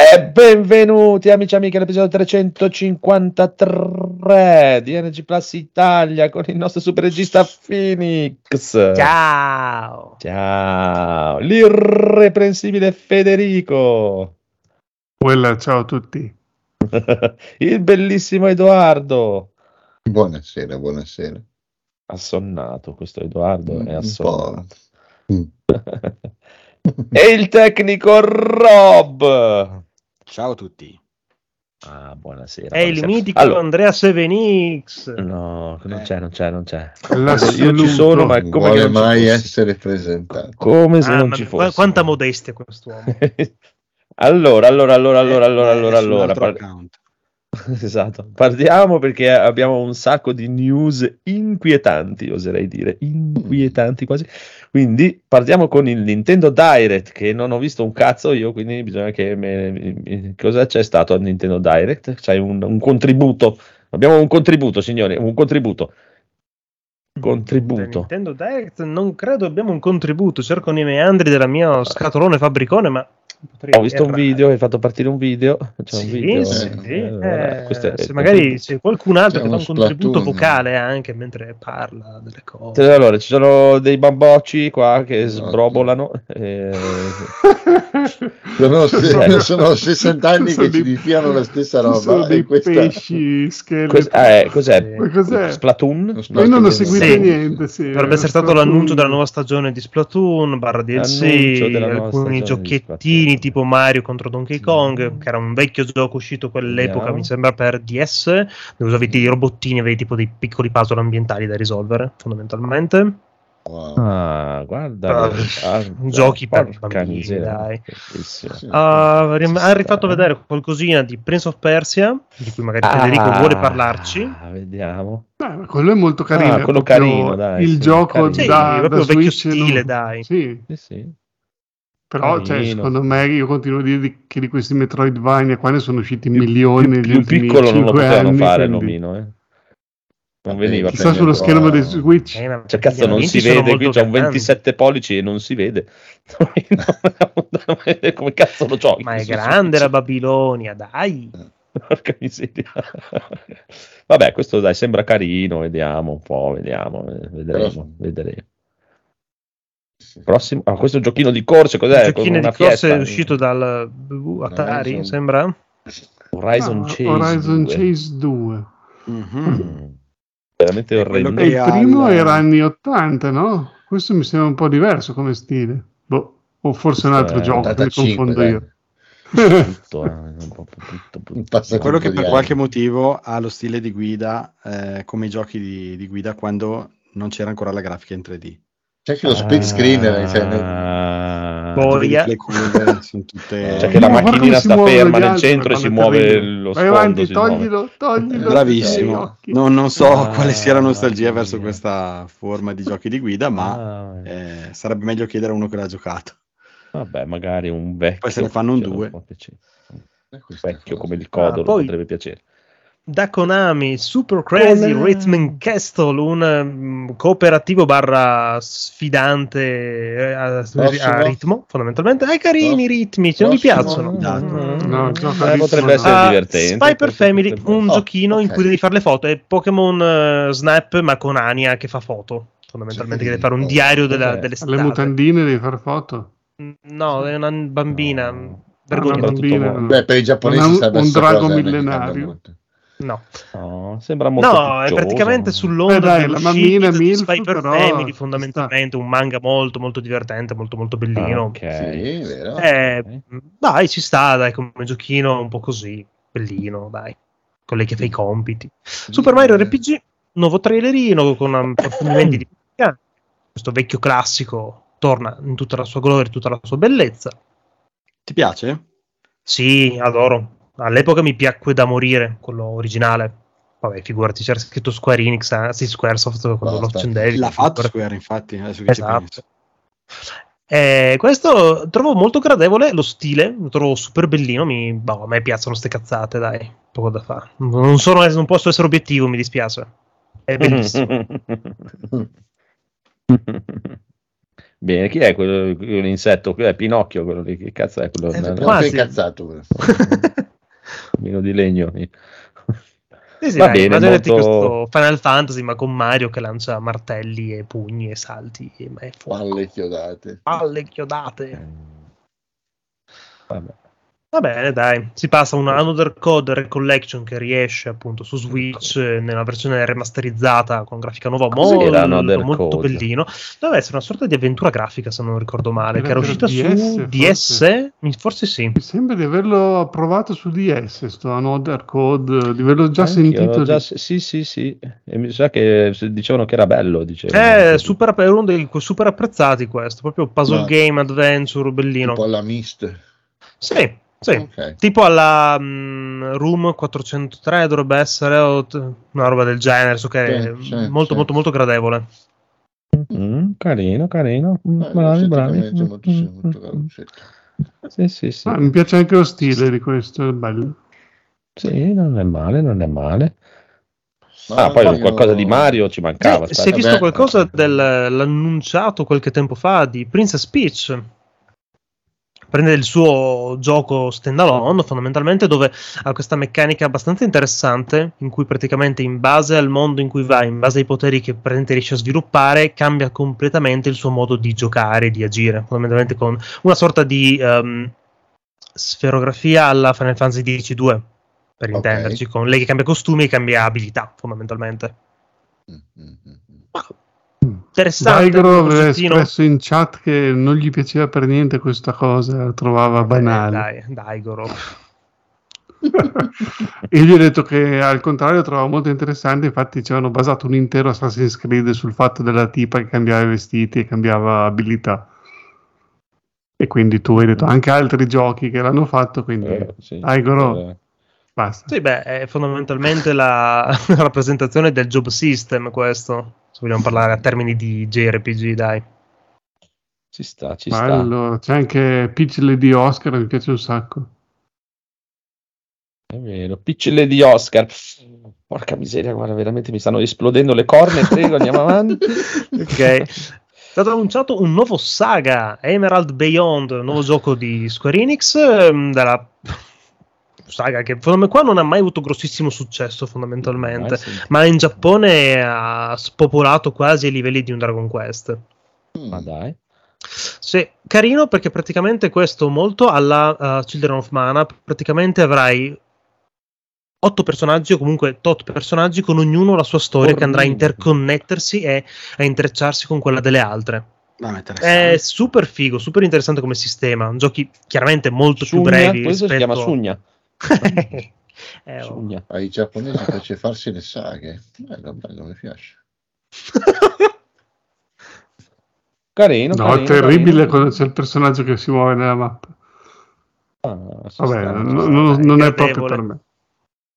E benvenuti amici e amiche all'episodio 353 di Energy Plus Italia con il nostro super regista Phoenix. Ciao. Ciao. L'irreprensibile Federico. Quella, ciao a tutti. il bellissimo Edoardo. Buonasera, buonasera. Assonnato, questo Edoardo è Un assonnato. Mm. e il tecnico Rob. Ciao a tutti. Ah, buonasera. È il mitico Allora, Andrea Sevenix. No, non Eh. c'è, non c'è, non c'è. L'assoluto. Io ci sono, ma come vuole non ci mai fosse. essere presentato. Come se Ah, non ci fosse. quanta modestia quest'uomo. allora, allora, allora, allora, allora, Eh, allora, un allora. esatto. Partiamo perché abbiamo un sacco di news inquietanti, oserei dire, inquietanti quasi. Quindi partiamo con il Nintendo Direct, che non ho visto un cazzo io, quindi bisogna che... me- cosa c'è stato al Nintendo Direct? C'hai un, un contributo. Abbiamo un contributo, signori, un contributo. Contributo. Nintendo Direct non credo abbiamo un contributo. Cerco nei meandri della mia scatolone fabbricone, ma potrei Ho visto un errare. video, hai fatto partire un video. C'è un Sì, video. sì. eh, allora, Eh, questo è- se magari c'è qualcun altro C'è che dà un contributo vocale anche mentre parla delle cose. Allora, ci sono dei bambocci qua che sbrobolano. eh, Sono, Eh. sono 60 anni Sono che ci dei- diffiano la stessa Ci roba. sono dei e questa... pesci scheletri. cos- eh, cos'è? Sì. Cos'è? Splatoon? Splatoon. non ho Sì. seguito Sì. niente. Sì, Dovrebbe essere stato Splatoon. l'annuncio della nuova stagione di Splatoon, barra DLC, alcuni giochettini Splatoon. tipo Mario contro Donkey Sì. Kong, che era un vecchio gioco uscito quell'epoca, Vediamo. mi sembra per DS, dove usavi dei robottini, avevi tipo dei piccoli puzzle ambientali da risolvere, fondamentalmente. Wow. Ah, guarda. Ah, ah, giochi per bambini, miseria, dai. Ah, rim- ha rifatto vedere qualcosina di Prince of Persia, di cui magari Ah, Federico vuole parlarci. Vediamo. Beh, ma quello è molto carino. Ah, quello carino, dai, Il sì, gioco carino. Sì, da, proprio da vecchio Switch, stile, non- dai. Sì, Sì, sì. Però cioè, secondo me io continuo a dire di- che di questi Metroidvania qua ne sono usciti milioni Più, negli più ultimi piccolo non lo 5 potevano anni, fare quindi- l'omino, eh. Non veniva Chissà Bene, sullo però- schermo del Switch. Eh, Cioè, cazzo, non si vede. Qui c'è un grandi. 27 pollici e non si vede. Come cazzo lo giochi? Ma è grande Switch? la Babilonia, dai. Porca miseria. Vabbè, questo dai, sembra carino. Vediamo un po', vediamo. eh, Vedremo, Però- vedremo. Prossimo, ah, questo giochino di corse, cos'è? Il giochino di corse fiesta? è uscito dal uh, Atari, Horizon. sembra? Horizon Ah, Chase. Horizon 2. Chase 2. Mhm. Mm. Veramente orrendo. Il primo il- era anni 80, no? Questo mi sembra un po' diverso come stile. Boh, o forse un altro Eh, gioco che 85, confondo dai. io. Tutto, eh, tutto, tutto. È quello che tutto per qualche anni. motivo ha lo stile di guida eh, come i giochi di, di guida quando non c'era ancora la grafica in 3D. C'è che lo split screen eh, cioè, Ah. Boh, Vedi Boia. sono tutte... Cioè che la Ma macchinina sta ferma nel centro e si muove lo Vai sfondo. avanti, si muove. toglilo, toglilo. Bravissimo. occhi. Non, so Ah, quale sia la nostalgia verso mia. questa forma di giochi di guida, ma Ah, eh, sarebbe meglio chiedere a uno che l'ha giocato. Vabbè, magari un vecchio. Poi se ne fanno un due. può piacere. Eh, Vecchio come il codolo Ah, poi- potrebbe piacere. Da Konami, Super Crazy Konami. Rhythm and Castle, un um, cooperativo barra sfidante eh, a, a ritmo, fondamentalmente. Ai carini i ritmi, non mi piacciono. No, il gioco a Eh, potrebbe no. essere Ah, divertente. Spy per Family, Potrebbe- un Oh, giochino in ok. cui devi fare le foto. È Pokémon eh, Snap, ma con Ania che fa foto. Fondamentalmente, che deve fare un diario della, Cos'è? dell'estate. Alle mutandine devi fare foto. No, è una bambina. No. Ah, no. Beh, per i giapponesi Un- un drago cosa, millenario. No, No, sembra molto no, è piccioso. praticamente sull'onda Beh, dai, la dell'uscita mammina di Milf, Spy per però, Family, fondamentalmente un manga molto molto divertente, molto molto Ah, bellino. ok. Sì, vero. Eh, Ok. dai, ci sta, dai, come giochino un po' così, bellino, dai. Con lei che fa i compiti. Super Mario RPG, nuovo trailerino con approfondimenti di questo vecchio classico torna in tutta la sua gloria, in tutta la sua bellezza. Ti piace? Sì, adoro. All'epoca mi piacque da morire quello originale. Vabbè, figurati, c'era scritto Square Enix, eh, sì, Squaresoft quando lo accendevi. L'ha fatto. Square, infatti. Adesso che ci Esatto. Eh, questo trovo molto gradevole lo stile, lo trovo super bellino. Mi, boh, a me piacciono ste cazzate, dai, poco da fare. Non, sono, non posso essere obiettivo, mi dispiace. È bellissimo. Bene, chi è quello, quell'insetto? Quello è Pinocchio, quello lì, che cazzo è quello? Eh, No, no, Quasi. incazzato. meno di legno. Sì, sì, Va dai, bene, immaginati molto- questo Final Fantasy, ma con Mario che lancia martelli e pugni e salti e ma è fuoco. Palle chiodate. Palle chiodate. Vabbè. Va bene, dai, si passa a una Another Code Recollection che riesce appunto su Switch eh, nella versione remasterizzata con grafica nuova Cos'era molto, molto Code? bellino. Deve essere una sorta di avventura grafica, se non ricordo male, Era che era uscita DS, su DS, Mi- forse sì. Mi sembra di averlo provato su DS, sto Another Code, di averlo già Anch'io, sentito. già- sì, sì, sì. E mi sa che dicevano che era bello. Dicevano. È super, è uno dei super apprezzati questo, proprio puzzle Ma- game, adventure, bellino. Tipo alla Mist. Sì, sì. Ok. Tipo alla mm, Room 403 dovrebbe essere o t- una roba del genere, so che è Sì, sì, molto sì. molto molto gradevole. Mm, carino, carino. Mm, Eh, bravi, bravi. molto, sì, Mm, molto mm, sì. Sì, sì. Ah, mi piace anche lo stile di questo, è bello. Sì, non è male, non è male. Ma Ah, poi io- qualcosa di Mario ci mancava. Sì, si è visto Vabbè. qualcosa dell'annunciato qualche tempo fa di Princess Peach. Prende il suo gioco standalone fondamentalmente dove ha questa meccanica abbastanza interessante in cui praticamente in base al mondo in cui vai, in base ai poteri che praticamente riesce a sviluppare, cambia completamente il suo modo di giocare, di agire, fondamentalmente con una sorta di ehm, sferografia alla Final Fantasy X-2 per Ok. intenderci, con lei che cambia costumi e cambia abilità fondamentalmente. Mm, mm, mm, mm. Interessante. Daigoro aveva espresso in chat che non gli piaceva per niente questa cosa, la trovava Eh, banale. dai, Daigoro. Io gli ho detto che al contrario trovavo molto interessante, infatti ci avevano basato un intero Assassin's Creed sul fatto della tipa che cambiava i vestiti e cambiava abilità. E quindi tu hai detto anche altri giochi che l'hanno fatto, quindi Eh, sì. Daigoro, Eh, basta. Sì, beh, è fondamentalmente la rappresentazione del job system questo, se vogliamo parlare a termini di JRPG, dai. Ci sta, ci sta. Bello. C'è anche Peach Lady Oscar, mi piace un sacco. È vero. Piccole di Oscar. Porca miseria, guarda, veramente mi stanno esplodendo le corna. Prego, andiamo avanti. Ok. È stato annunciato un nuovo saga, Emerald Beyond, un nuovo gioco di Square Enix, ehm, della saga che secondo me qua non ha mai avuto grossissimo successo fondamentalmente, Eh, sì. ma in Giappone ha spopolato quasi ai livelli di un Dragon Quest. Mm. Ma dai. Sì, carino perché praticamente questo molto alla uh, Children of Mana, praticamente avrai otto personaggi o comunque tot personaggi con ognuno la sua storia che andrà a interconnettersi e a intrecciarsi con quella delle altre. È super figo, super interessante come sistema. Giochi chiaramente molto più Sugna, brevi. questo si rispetto- chiama Sugna. Eh, oh. Ai giapponesi piace farsi le saghe. Bello, bello, mi piace. Carino. No, carino, è terribile carino. quando c'è il personaggio che si muove nella mappa. Ah, Vabbè, sta, ci no- sta. no- dai, non è proprio per me.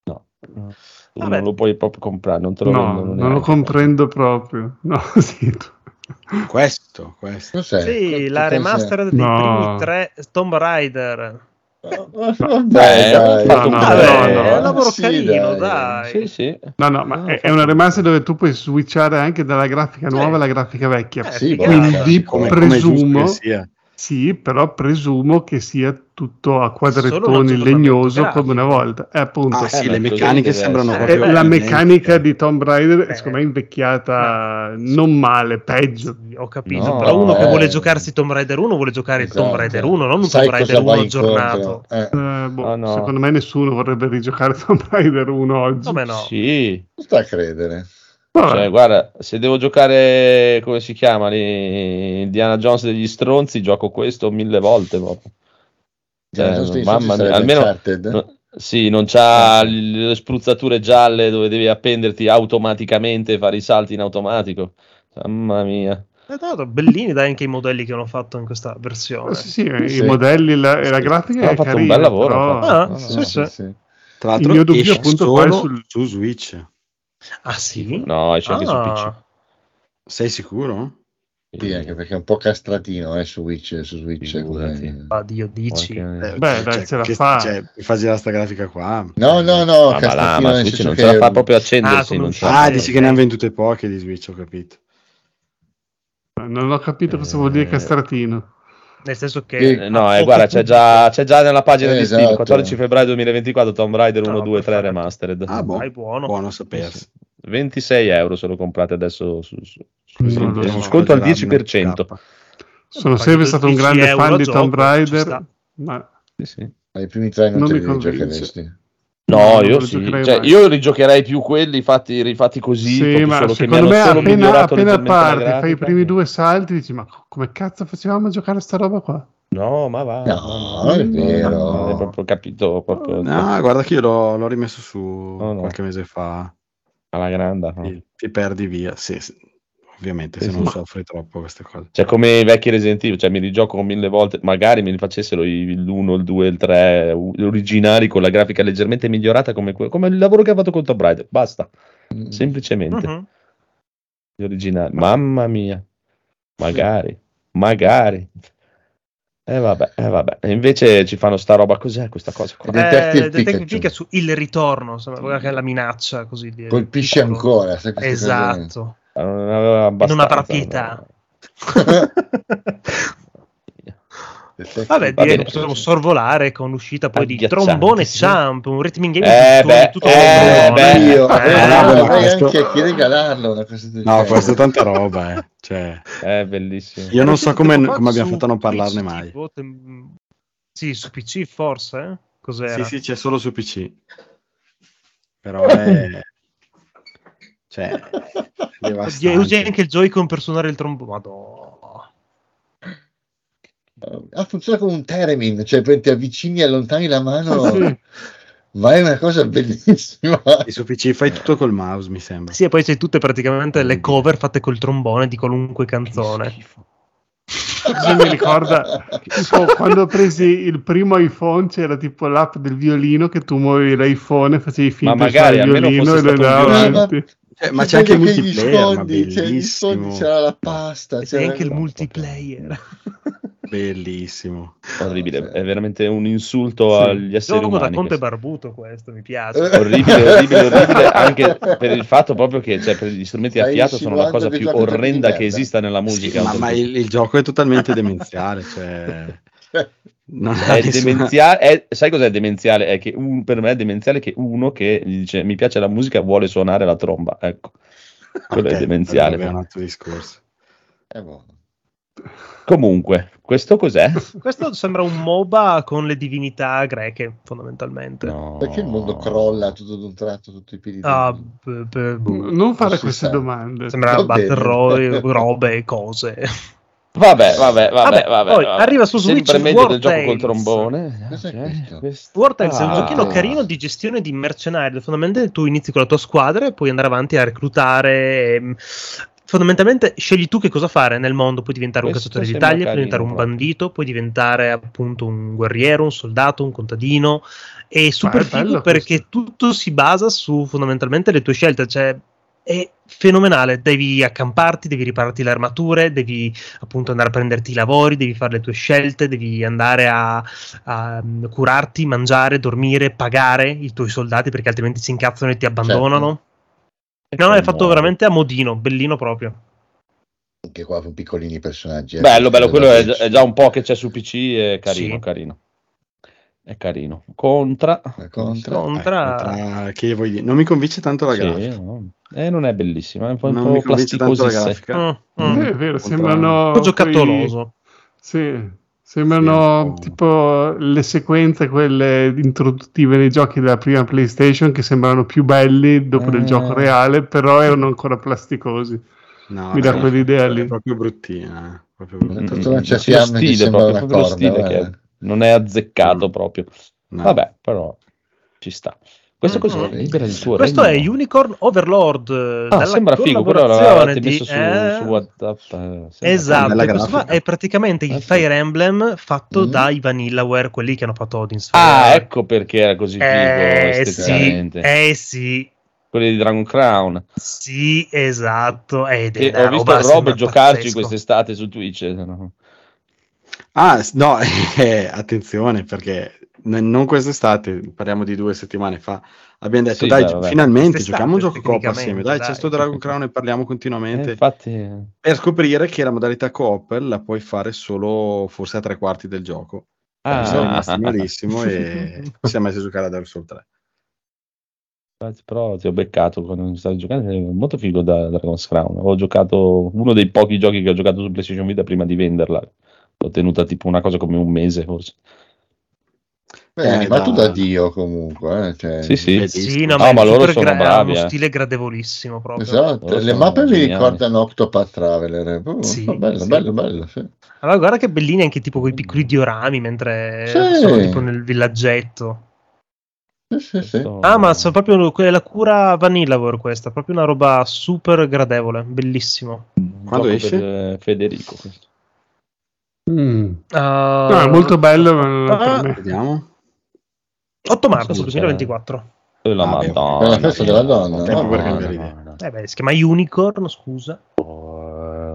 No, no. Non lo puoi proprio comprare, non te lo No, vendono non lo comprendo proprio. No, sì, tu- Questo, questo. Cos'è? Sì, Che la cos'è? remastered dei No. primi tre Tomb Raider. Vabbè, Beh, dai. fatto no, Vabbè, no, no. è un lavoro Sì, carino, dai. Sì, sì. No, no, ma è, è una remaster dove tu puoi switchare anche dalla grafica Sì. nuova alla grafica vecchia. Eh, Sì. Quindi Come, come presumo, che sia. Sì, però presumo che sia tutto a quadrettoni legnoso come una volta. E appunto, Ah, sì, ma le meccaniche sembrano essere. eh, proprio la meccanica di Tomb Raider Eh. è secondo me invecchiata non male, peggio. Sì, Ho capito, No, però uno che eh. vuole giocarsi Tomb Raider 1 vuole giocare il Tomb Esatto. Raider 1, non un Sai Tomb Raider cosa 1 vai aggiornato. Eh, Eh, boh, Ah, no. Secondo me nessuno vorrebbe rigiocare Tomb Raider 1 oggi. Come no? Sì. sta a credere. Cioè, guarda, se devo giocare, come si chiama, lì, Indiana Jones degli stronzi, gioco questo mille volte proprio. Cioè, Cioè, mamma mia, almeno Uncharted. no- sì, non c'ha Ah, le spruzzature gialle dove devi appenderti automaticamente e fare i salti in automatico. Mamma mia. Eh, l'altro, bellini dai anche i modelli che hanno fatto in questa versione. Sì, sì, Sì. i modelli la- e la grafica Hanno fatto un carina, bel lavoro, però-. Ah, No, no, sì, no. sì. sì. Tra l'altro Il mio dubbio, appunto, è sul- su Switch. Ah sì? No, esce anche su Ah. PC. Sei sicuro? Sì, anche perché è un po' castratino eh, su Switch. Su Switch come- Addio, dici. Porca- Eh, Beh, dai, ce la che- fa. Cioè, mi fa girare sta grafica qua. No, no, no, Ah, ma là, castratino ma Switch non che ce la fa proprio Ah, accendersi. come non. Ah, dici ok. che ne hanno vendute poche di Switch, ho capito. Non ho capito cosa vuol dire Eh, castratino. Nel senso che... Che- Eh, No, eh, guarda, c'è già, c'è già nella pagina Eh, di Steam, esatto. 14 febbraio 2024, Tomb Raider 1, No, 2, 3 perfetto. Remastered. Ah, boh. Dai, buono. Buono sapersi. 26 euro se lo comprate adesso su, su, su- su- su- so. sconto al Guardarmi, 10%. scappa. Sono sempre stato un 12 grande fan di Tomb Raider, ma Sì, sì. Ma i primi tre non, Non te mi convince. No, No, io sì. Cioè, io rigiocherei più quelli fatti, rifatti così, sì, ma secondo me appena, appena parti, fai i primi due salti, dici ma come cazzo facevamo a giocare a sta roba qua? No, ma va. No, non è vero. Non hai proprio capito proprio No, guarda che io l'ho, l'ho rimesso su no. qualche mese fa. alla grande. no. Ti, ti perdi via. Sì, sì. Ovviamente Sì, se sì. non soffri troppo queste cose. Cioè, come i vecchi Resident Evil, cioè mi rigioco mille volte, magari mi rifacessero i- l'1, il 2, il 3 u- originali con la grafica leggermente migliorata come, que- come il lavoro che ha fatto con Tomb Raider. Basta, Mm. semplicemente. Mhm. Gli originali. Mamma mia. Magari, magari. E vabbè, e vabbè. Invece ci fanno sta roba cos'è questa cosa qua? Detective Eh, Detective Pikachu. Pikachu, il ritorno, insomma, quella che è la minaccia così di Colpisce ancora. sai queste cose? Esatto. Non aveva abbastanza, Non avrà pietà. Vabbè, direi che possiamo sorvolare con l'uscita poi di Trombone sì. Champ, un rhythm game Eh, di beh, tutto eh, beh. Io Eh, eh, no, non ma avrei questo- anche a chi regalarlo una cosa del No, questo è tanta roba, eh. Cioè, È bellissimo. io non so come, come abbiamo fatto a non parlarne mai. tipo, tem- Sì, su PC forse, eh? Cos'era? Sì, sì, c'è solo su PC. Però è... Cioè, Oddio, usi anche il Joy-Con per suonare il trombone. Madonna. Ah, funziona come un theremin, cioè ti avvicini e allontani la mano, Sì. ma è una cosa bellissima. E su PC fai tutto col mouse, mi sembra. Sì, e poi c'è tutte praticamente le cover fatte col trombone di qualunque canzone. Così mi ricorda tipo, quando ho presi il primo iPhone c'era tipo l'app del violino che tu muovevi l'iPhone e facevi finta di magari il almeno violino e lo violino. avanti. Cioè, ma Che c'è anche il multiplayer, ma sfondi, cioè, gli sfondi bellissimo. c'era la pasta. C'era c'è anche il la- multiplayer. Bellissimo. Orribile, è veramente un insulto Sì. agli esseri da umani. Conte questo. Barbuto questo, mi piace. Orribile, orribile, orribile, anche per il fatto proprio che cioè, per gli strumenti a Stai fiato sono la cosa più orrenda che esista nella Sì, musica. ma, ma il, il gioco è totalmente demenziale. Cioè, non È demenziale, è- sai cos'è demenziale? È che un- per me è demenziale che uno che gli dice mi piace la musica vuole suonare la tromba. Ecco, quello Ok, è demenziale. È un altro discorso. Eh, boh. Comunque, questo cos'è? Questo sembra un MOBA con le divinità greche, fondamentalmente. No. Perché il mondo crolla tutto d'un tratto, tutto i piedi? Ah, b- b- boh. Non fare Non queste sa. domande. Sembra battle robe, cose. Vabbè, vabbè, vabbè, Vabbè, vabbè, poi vabbè. arriva su Sempre Switch meglio War del gioco col Tales. trombone. Questo? War Tales è un Ah. giochino carino di gestione di mercenari. Fondamentalmente tu inizi con la tua squadra e puoi andare avanti a reclutare. ehm, Fondamentalmente scegli tu che cosa fare nel mondo. Puoi diventare un Questo cacciatore di taglia, puoi diventare un proprio. bandito, puoi diventare appunto un guerriero, un soldato, un contadino. È super è bello figo perché tutto si basa su fondamentalmente le tue scelte. Cioè, è fenomenale. Devi accamparti, devi ripararti le armature, devi appunto andare a prenderti i lavori, devi fare le tue scelte, devi andare a, a, mm, curarti, mangiare, dormire, pagare i tuoi soldati perché altrimenti si incazzano e ti abbandonano. No, è fatto veramente a modino, bellino proprio. Anche qua con piccolini personaggi. eh, Bello, bello, quello è, è già un po' che c'è su PC, è carino, Sì. carino. È carino. Contra. Contra. Contra... Tra- che vuoi dire? Non mi convince tanto la Sì, grafica. no. Eh, non è bellissima, è un po', un Non po' mi convince tanto la plasticosissima. grafica. Mm, mm. Eh, è vero, Contra- sembrano Un po' giocattoloso. quei- Sì, sembrano Sì, un po'. tipo le sequenze quelle introduttive nei giochi della prima PlayStation che sembrano più belli dopo del Eh. gioco reale, però erano ancora plasticosi. No, Mi dà quell'idea È lì. proprio bruttina. eh, proprio Mm, bruttina. Tutto lancia Sì, lo fiamme che stile proprio, proprio lo stile che non è azzeccato Mm. proprio. No. Vabbè, però ci sta. Questo Mm. cos'è? Libera il tuo Questo è. Unicorn Overlord. eh, Ah, sembra figo, però l'avete di- messo su, eh, su WhatsApp. eh, Esatto, è praticamente il Eh. Fire Emblem fatto Mm. dai Vanillaware, quelli che hanno fatto Odin's Ah, Fire. ecco perché era così figo eh, sì, esteticamente. eh sì, Quelli di Dragon Crown. sì, esatto. Ed è ho visto Rob giocarci pazzesco. quest'estate su Twitch. no? Ah, no, eh, attenzione perché n- non quest'estate, parliamo di due settimane fa, abbiamo detto Sì, dai, beh, vabbè. finalmente Quest'estate, giochiamo un gioco coop assieme, dai, dai. c'è sto Dragon Crown e parliamo Eh, continuamente. infatti, per scoprire che la modalità coop la puoi fare solo forse a tre quarti del gioco. Ah. Siamo rimasti malissimo e siamo messi a giocare a Dark Souls 3. però ti ho beccato quando stavi giocando, è molto figo da Dragon's Crown. Ho giocato uno dei pochi giochi che ho giocato su PlayStation Vita prima di venderla. L'ho tenuta tipo una cosa come un mese forse. Beh, Eh, ma tu da- da Dio comunque. eh, cioè- Sì, sì. Sì, no, Ah, ma, è ma loro sono gra- bravi, ha uno eh. stile gradevolissimo proprio. Esatto, le mappe mi ricordano Octopath Traveler. eh, proprio- Sì, oh, bello, sì. bello, bello, sì. Allora, guarda che bellini anche tipo quei piccoli diorami mentre Sì. sono tipo nel villaggetto. Sì, sì, Ah, ma sono proprio la cura Vanillaware questa, proprio una roba super gradevole, bellissimo. Quando esce? Federico. questo. Mm. Ah, No, è molto bello Ah. me. Vediamo. 8 marzo Scusa, 2024. E la Ah, Madonna. per la festa della donna, Tempo no? per no, cambiare no, idea. no. Eh beh, si chiama Unicorn, scusa. Oh.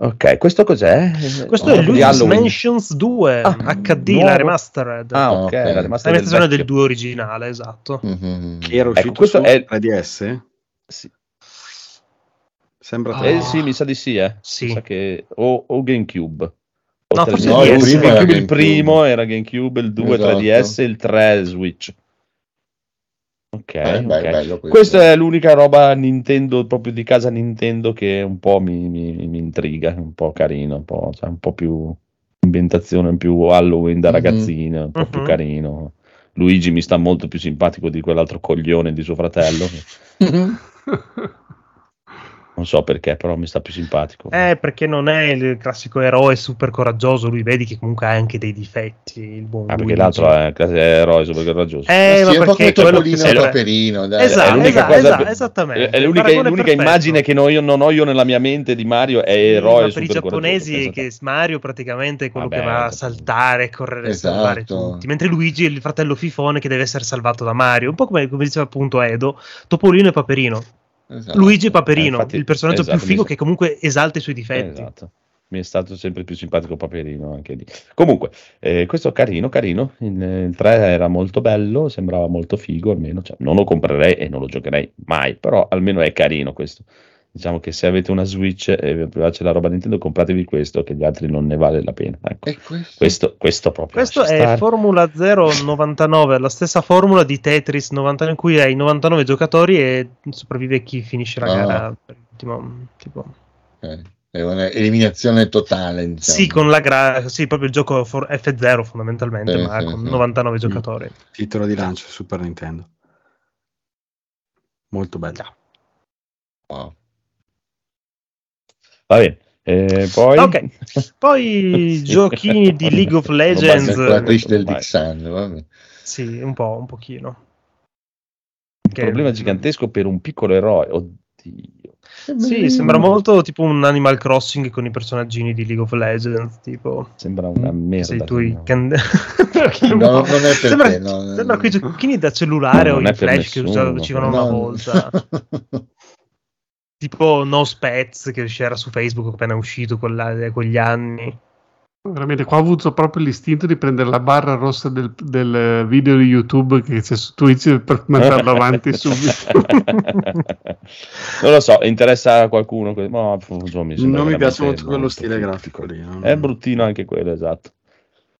Ok, questo cos'è? Questo Oh, è Luigi's. Mansions 2 Ah, HD, nuovo. la remastered. Ah, ok, Ok. la remastered del versione del vecchio. 2 originale, esatto. Mhm. Che era Ecco, uscito questo su è- 3DS? Sì. Sembra Ah. Eh, sì, mi sa di sì, eh. Sì. Mi sa che... O, o GameCube. O No, 3DS. forse No, il primo era GameCube, il GameCube. primo era GameCube, il 2 Esatto. 3DS, il 3 Switch. Ok, Eh, beh, bello questo. Questa è l'unica roba Nintendo, proprio di casa Nintendo, che un po' mi, mi- mi intriga, un po' carino, un po', cioè, un po' più ambientazione, più Halloween da Mhm. ragazzino, un po' più Mhm. carino. Luigi mi sta molto più simpatico di quell'altro coglione di suo fratello. Non so perché, però mi sta più simpatico. Eh, perché non è il classico eroe super coraggioso, lui vedi che comunque ha anche dei difetti, il buon Ah, perché l'altro è, è eroe super coraggioso. Eh, Ma sì, ma è un po' perché come quello Topolino e serve- Paperino, dai. Esatto, È l'unica esatto, cosa- esatto, esattamente. È l'unica, l'unica immagine che non, io, non ho io nella mia mente di Mario è Sì, eroe ma per i super giapponesi coraggioso, che esatto. Mario praticamente è quello Vabbè, che va a esatto. saltare, correre e salvare Esatto. tutti, mentre Luigi è il fratello fifone che deve essere salvato da Mario, un po' come, come diceva appunto Edo, Topolino e Paperino. Esatto. Luigi e Paperino, Eh, infatti, il personaggio esatto, più figo che comunque esalta i suoi difetti. Esatto. Mi è stato sempre più simpatico Paperino anche lì. Comunque, eh, questo carino, carino. Il, il 3 era molto bello, sembrava molto figo almeno. Cioè, non lo comprerei e non lo giocherei mai, però almeno è carino questo. Diciamo che se avete una Switch e vi piace la roba Nintendo, compratevi questo, che gli altri non ne vale la pena. Ecco. Questo? Questo, questo proprio. Questo è stare. Formula 099, la stessa formula di Tetris 99 in cui hai 99 giocatori e sopravvive chi finisce la Ah. gara per ultimo, tipo. Ok. È un'eliminazione totale, diciamo. Sì, con la gra- sì, proprio il gioco for- F0 fondamentalmente, Sì, ma sì, con sì. 99 giocatori. Titolo di lancio Super Nintendo. Molto bello. Wow. Va bene. Eh, poi... Ok, poi giochini di League of Legends. Calcolatrice del. Dixan. Sì, un po', un pochino. Un Che- problema gigantesco per un piccolo eroe. Oddio. Sì, sembra molto tipo un Animal Crossing con i personaggini di League of Legends, tipo Sembra una merda. sei tu i no? can- No, un po'- non è per sembra, te, no, no, sembra no. quei giochini da cellulare No, o in per flash che nessuno, usa- uscivano No, una no. volta. tipo No Spets che c'era su Facebook appena uscito con la- quegli anni. Veramente, qua ho avuto proprio l'istinto di prendere la barra rossa del, del video di YouTube che c'è su Twitch per mandarlo avanti subito. non lo so, interessa a qualcuno. que- No, mi Non mi piace molto quello stile grafico lì. non- È bruttino anche quello, esatto.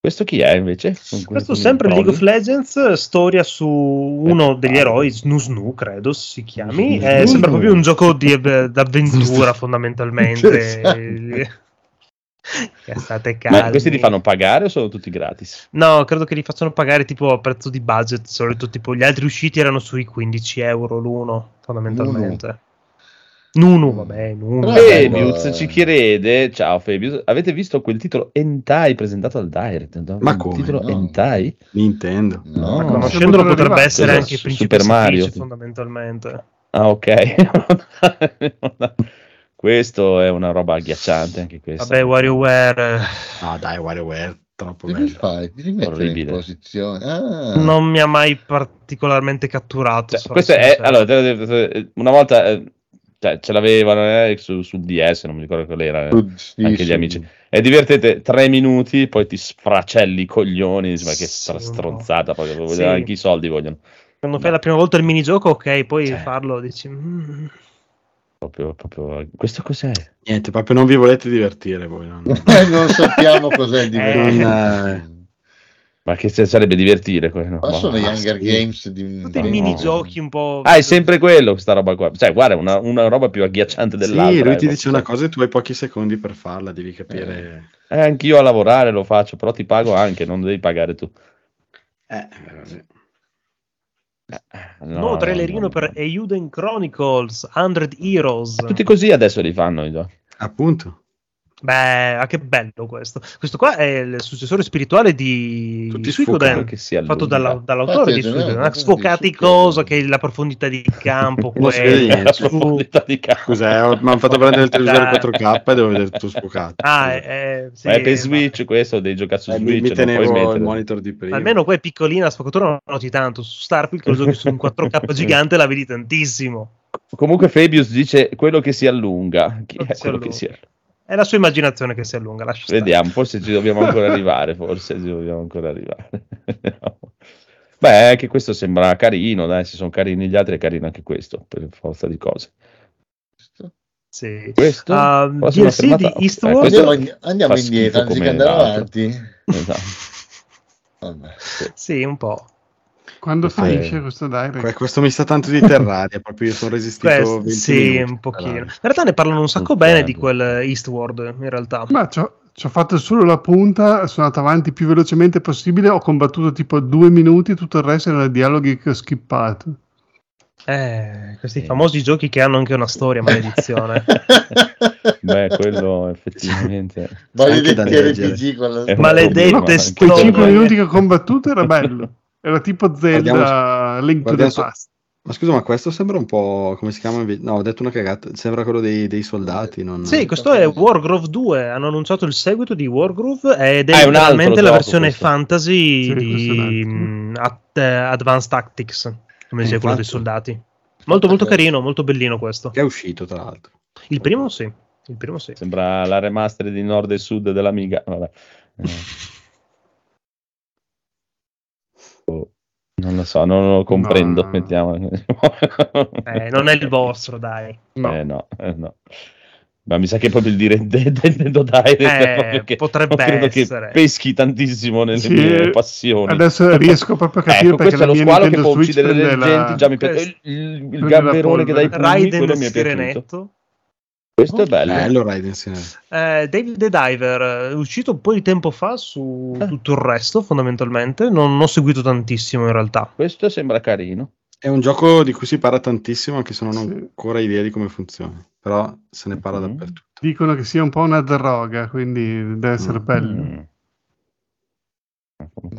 Questo chi è invece? Con- Questo i sempre? League of Legends, storia su uno Eh, degli eroi, Snu Snu credo si chiami. Snu Eh, sembra proprio un gioco di, d'avventura fondamentalmente. State calmi. Ma questi li fanno pagare o sono tutti gratis? No, credo che li facciano pagare tipo a prezzo di budget. Solito, tipo gli altri usciti erano sui 15 euro l'uno, fondamentalmente. Nunu, vabbè, Nunu. Fabius ci chiede, ciao Fabius, avete visto quel titolo Hentai presentato al Direct? Ma Un come? Titolo No. Hentai? Nintendo. No, Ma No. conoscendolo Potrebbe arrivare. essere anche Principe Super Mario? Peach, fondamentalmente. Ah, ok. Questo è una roba agghiacciante anche questa. Vabbè, WarioWare No, dai, WarioWare, troppo Devi fare, devi mettere Orribile. in posizione. Ah. non mi ha mai particolarmente catturato. Cioè, questo è, allora, una volta eh, cioè, ce l'avevano eh, su, sul DS, non mi ricordo qual era. eh. Sì, Anche gli sì. amici. È divertente tre minuti, poi ti sfracelli i coglioni. dici, Ma che Sì, stronzata, poi vogliono- Sì. anche i soldi vogliono. Quando No. fai la prima volta il minigioco, ok, poi Cioè. farlo dici... "Mm". Proprio, proprio... Questo cos'è? Niente, proprio non vi volete divertire voi. non- Eh, non sappiamo cos'è il Eh. Ma che se- sarebbe divertire quello? Ma sono gli Hunger sì. Games di Tutti i no. minigiochi un po'... Ah, è sempre quello, questa roba qua. Cioè, guarda, una, una roba più agghiacciante dell'altra. Sì, lui eh, ti dice una cosa e tu hai pochi secondi per farla, devi capire. Eh, anch'io a lavorare lo faccio, però ti pago anche, non devi pagare tu. Eh, vabbè. No, Nuovo trailerino no, per no. Euden Chronicles 100 Heroes. Tutti così adesso li fanno appunto. Beh, ah, che bello questo. Questo qua è il successore spirituale di Tutti Suikoden, fatto dalla- dall'autore di Infatti, Suikoden. no, sfocati di cosa che è la profondità di campo. La profondità di campo. Scusa, eh, mi hanno fatto prendere il televisore 4K e devo vedere tutto sfocato. Ah, eh, eh, sì, Ma è per ma- Switch questo, devi giocare su Eh, Switch, mi non puoi tenevo il monitor di prima. Almeno qua è piccolina, la sfocatura non la noti tanto. Su Starfield che lo giochi su un 4K gigante la vedi tantissimo. Comunque Fabius dice quello che si allunga. Chi Quello è che si quello che si allunga? È la sua immaginazione che si allunga, lascia stare. Vediamo, forse ci dobbiamo ancora arrivare, forse ci dobbiamo ancora arrivare. Beh, anche questo sembra carino, dai, se sono carini gli altri è carino anche questo, per forza di cose. Sì. Questo? Ah, Prossima DLC fermata- di. Eh, questo Andiamo, andiamo fa indietro anziché andare avanti. Esatto. Vabbè. Sì, un po'. Quando Questo è- finisce questo direct? Que- Questo mi sa tanto di Terraria, proprio io sono resistito 20 sì, minuti. un pochino. In realtà ne parlano un sacco bene di quel Eastward, in realtà. Ma ci ho, ci ho fatto solo la punta, sono andato avanti più velocemente possibile, ho combattuto tipo due minuti, tutto il resto erano dialoghi che ho skippato. Eh, questi Sì. famosi giochi che hanno anche una storia, maledizione. Beh, quello effettivamente... Maledetti. RPG con la... Maledette storie. Quei quello. 5 minuti che ho combattuto era bello. Era tipo Zelda Guardiamo- Link to guardiamo the Past. Ma scusa, ma questo sembra un po' come si chiama? No, ho detto una cagata. Sembra quello dei, dei soldati. Non... Sì, questo è Wargrove 2. Hanno annunciato il seguito di Wargrove ed è, Ah, è altro letteralmente la versione questo. fantasy Sì, di è altro. mm, At- eh, Advanced Tactics, come Eh, sia quello dei soldati. Molto molto carino, molto bellino questo. Che è uscito, tra l'altro. Il primo sì, il primo sì. Sembra la remaster di nord e sud dell'Amiga. Vabbè. Eh. Non lo so, non lo comprendo. No. Mettiamo. Eh, non è il vostro, dai. No. Eh, no, eh, no. Ma mi sa che proprio il dire Nintendo Direct è Eh, potrebbe non credo che essere. peschi tantissimo nelle Sì, mie passioni. Adesso riesco proprio a capire Ecco, perché questo è lo squalo che può Switch uccidere le la- Già mi piace. Il, il- il gamberone che dai pugni, Raiden quello mi è piaciuto. Questo è bello. Bello Raiden Sinner. Eh, David the Diver è uscito un po' di tempo fa su Ah. tutto il resto, fondamentalmente. Non, ho seguito tantissimo in realtà. Questo sembra carino. È un gioco di cui si parla tantissimo, anche se non ho Sì. ancora idea di come funziona. Però se ne parla Mm. dappertutto. Dicono che sia un po' una droga, quindi deve essere Mm. bello.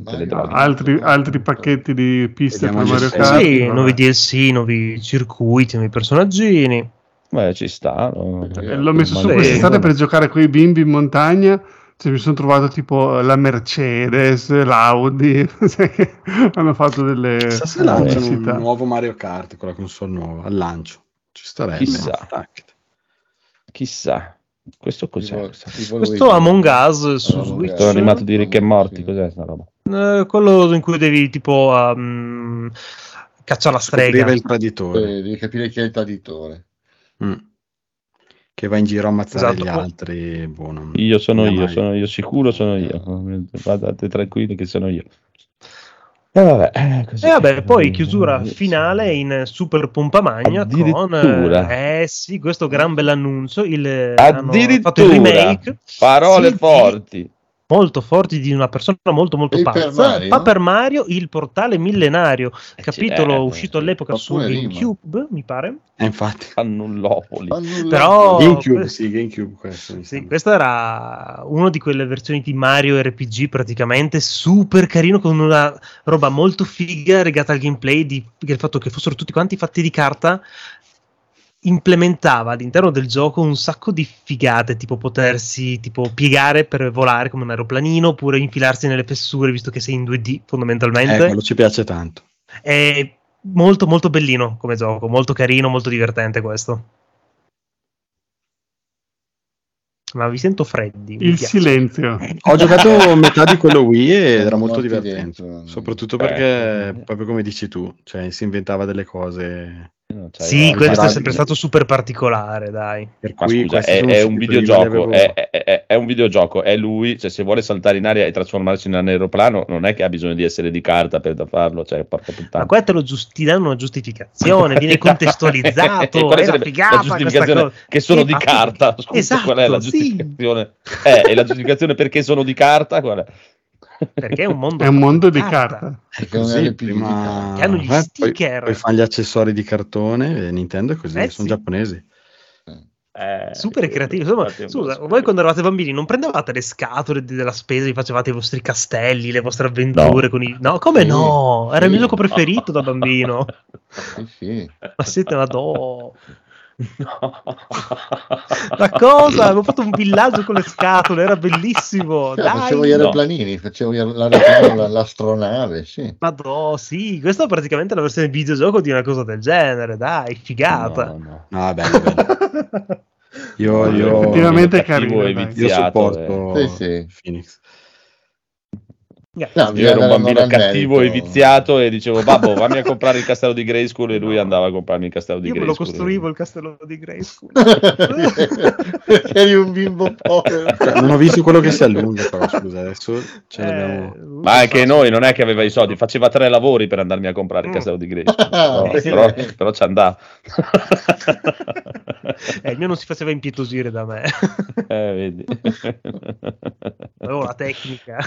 Mario. Altri, altri pacchetti di piste per Vediamo Mario se- Kart. sì, nuovi DLC, nuovi circuiti, nuovi personaggini. Beh, ci sta. no? E L'ho messo su quest'estate per giocare con i bimbi in montagna. Cioè, mi sono trovato tipo la Mercedes, l'Audi, hanno fatto delle Chissà se Eh, lanciano un nuovo Mario Kart con la console nuova al lancio. Ci starebbe. Chissà. Chissà. Questo cos'è? Tipo- Questo? Luigi. Among Us su Among Switch. Sono animato di Rick e Morty. Sì. Cos'è sta roba? Eh, quello in cui devi tipo um, caccia la strega. Scoprire il traditore. Eh, devi capire chi è il traditore. Mm. Che va in giro a ammazzare Esatto. gli altri. Boh, non- Io sono io, mai. sono io, sicuro sono io. Guardate tranquilli che sono io. E vabbè, eh, così. E vabbè, poi chiusura finale in Super Pompa Magna con eh sì, questo gran bell'annuncio, il hanno Addirittura. fatto il remake Parole Sì, forti. Molto forti di una persona molto molto Paper pazza, Mario? Paper Mario, il portale millenario, Eh, capitolo eh, uscito all'epoca su rima. GameCube, mi pare. Eh, infatti. Fannullopoli. Fanno Però- GameCube, sì, GameCube questo. Sì, questa era una di quelle versioni di Mario RPG praticamente super carino con una roba molto figa legata al gameplay di, del fatto che fossero tutti quanti fatti di carta implementava all'interno del gioco un sacco di figate tipo potersi tipo piegare per volare come un aeroplanino oppure infilarsi nelle fessure visto che sei in 2D Eh, fondamentalmente quello ci piace tanto. è molto molto bellino come gioco molto carino molto divertente questo Ma vi sento freddi. Il piace. silenzio. Ho giocato metà di quello Wii ed era molto divertente. dentro. Soprattutto Eh. perché, proprio come dici tu, cioè si inventava delle cose. Cioè, Sì, no, questo è sempre stato super particolare, dai. Per Ma cui scusa, è, è un videogioco, è, è- è- è un videogioco, è lui, cioè se vuole saltare in aria e trasformarsi in un aeroplano, non è che ha bisogno di essere di carta per da farlo, cioè porca Ma puttana. qua te lo gius- ti danno una giustificazione, viene contestualizzato. è la sarebbe figata la giustificazione cosa. che sono Sì, di ma- carta? Scusa, Esatto, qual è la sì. giustificazione? Eh, e la giustificazione perché sono di carta? Qual è? Perché è un mondo, È un mondo di carta. Perché non Così, è RPG di prima- carta. Che hanno gli eh, poi- sticker. Poi, fanno gli accessori di cartone e Nintendo è così, Eh, sono sì. giapponesi. Eh, Super quello- creativo. Insomma, scusa, voi quando eravate bambini non prendevate le scatole di- della spesa, vi facevate i vostri castelli, le vostre avventure No. con i... No, come Sì, no? Era il mio sì. gioco preferito da bambino. Sì, sì. Ma siete una do... No. Ma cosa? Avevo fatto un villaggio con le scatole, era bellissimo. Cioè, facevo Dai. gli aeroplanini, facevo l'aeroplano, la- l'astronave, sì. Madò, sì, questa è praticamente la versione videogioco di una cosa del genere, dai, figata. No, no. No, bello, bello. Io, No, io, Effettivamente carino, io sopporto eh. Sì, sì. Phoenix. No, Io ero un bambino cattivo e viziato e dicevo babbo fammi a comprare il castello di Grayskull e lui andava a comprarmi il castello di Io me lo Grayskull costruivo il castello di Grayskull. Perché eri un bimbo povero. Non ho visto quello che si allunga, però scusa, adesso ce l'abbiamo. Eh, ma anche noi non è che aveva i soldi faceva tre lavori per andarmi a comprare il Mm. castello di Grayskull però, sì. però, però ci andava eh, il mio non si faceva impietosire da me. eh, vedi Avevo la tecnica.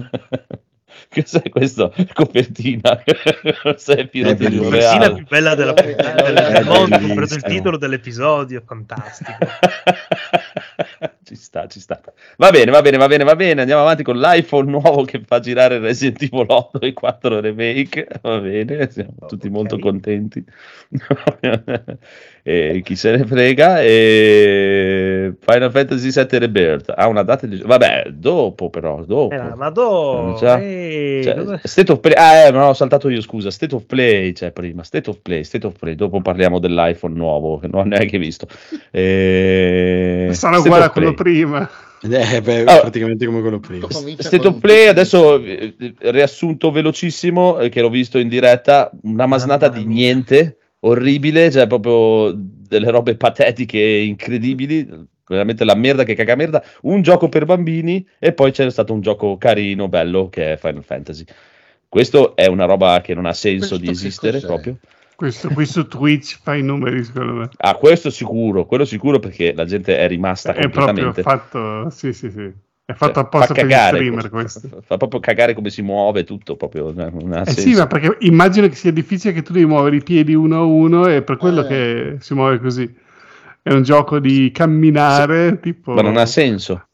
Cos'è questo? Copertina. Sei È pirata di un bellissimo. La reale. più bella della, del mondo, bellissimo. preso il titolo dell'episodio, fantastico. ci sta, ci sta. Va bene, va bene, va bene, va bene. Andiamo avanti con l'iPhone nuovo che fa girare Resident Evil 8 e 4 remake. Va bene, siamo tutti Ok. molto contenti. E chi se ne frega. E Final Fantasy VII Rebirth ha una data di. Vabbè, dopo, però, dopo. Eh, ma do, Già. eh, Cioè, dove- State of Play, ah, eh, ma ho saltato io, scusa. State of Play, cioè prima, State of Play, State of Play. Dopo parliamo dell'iPhone nuovo, che non ho neanche visto. E... Sarà State uguale a quello prima. Eh, beh, Ah. praticamente come quello prima. State of Play, adesso eh, riassunto velocissimo, eh, che l'ho visto in diretta, una masnata di mia. niente, orribile, cioè proprio delle robe patetiche, incredibili, veramente la merda che caga merda, un gioco per bambini e poi c'è stato un gioco carino, bello, che è Final Fantasy. Questo è una roba che non ha senso Questo di esistere cos'è? proprio. Questo qui su Twitch fa i numeri, secondo me. Ah, questo sicuro, quello sicuro perché la gente è rimasta È proprio completamente... fatto, sì, sì, sì. È fatto cioè, apposta fa per gli cagare, streamer fa- questo. Fa, fa proprio cagare come si muove tutto, proprio non non ha Eh senso. sì, ma perché immagino che sia difficile che tu devi muovere i piedi uno a uno e per quello Eh. che si muove così. È un gioco di camminare, tipo... Ma non ha senso.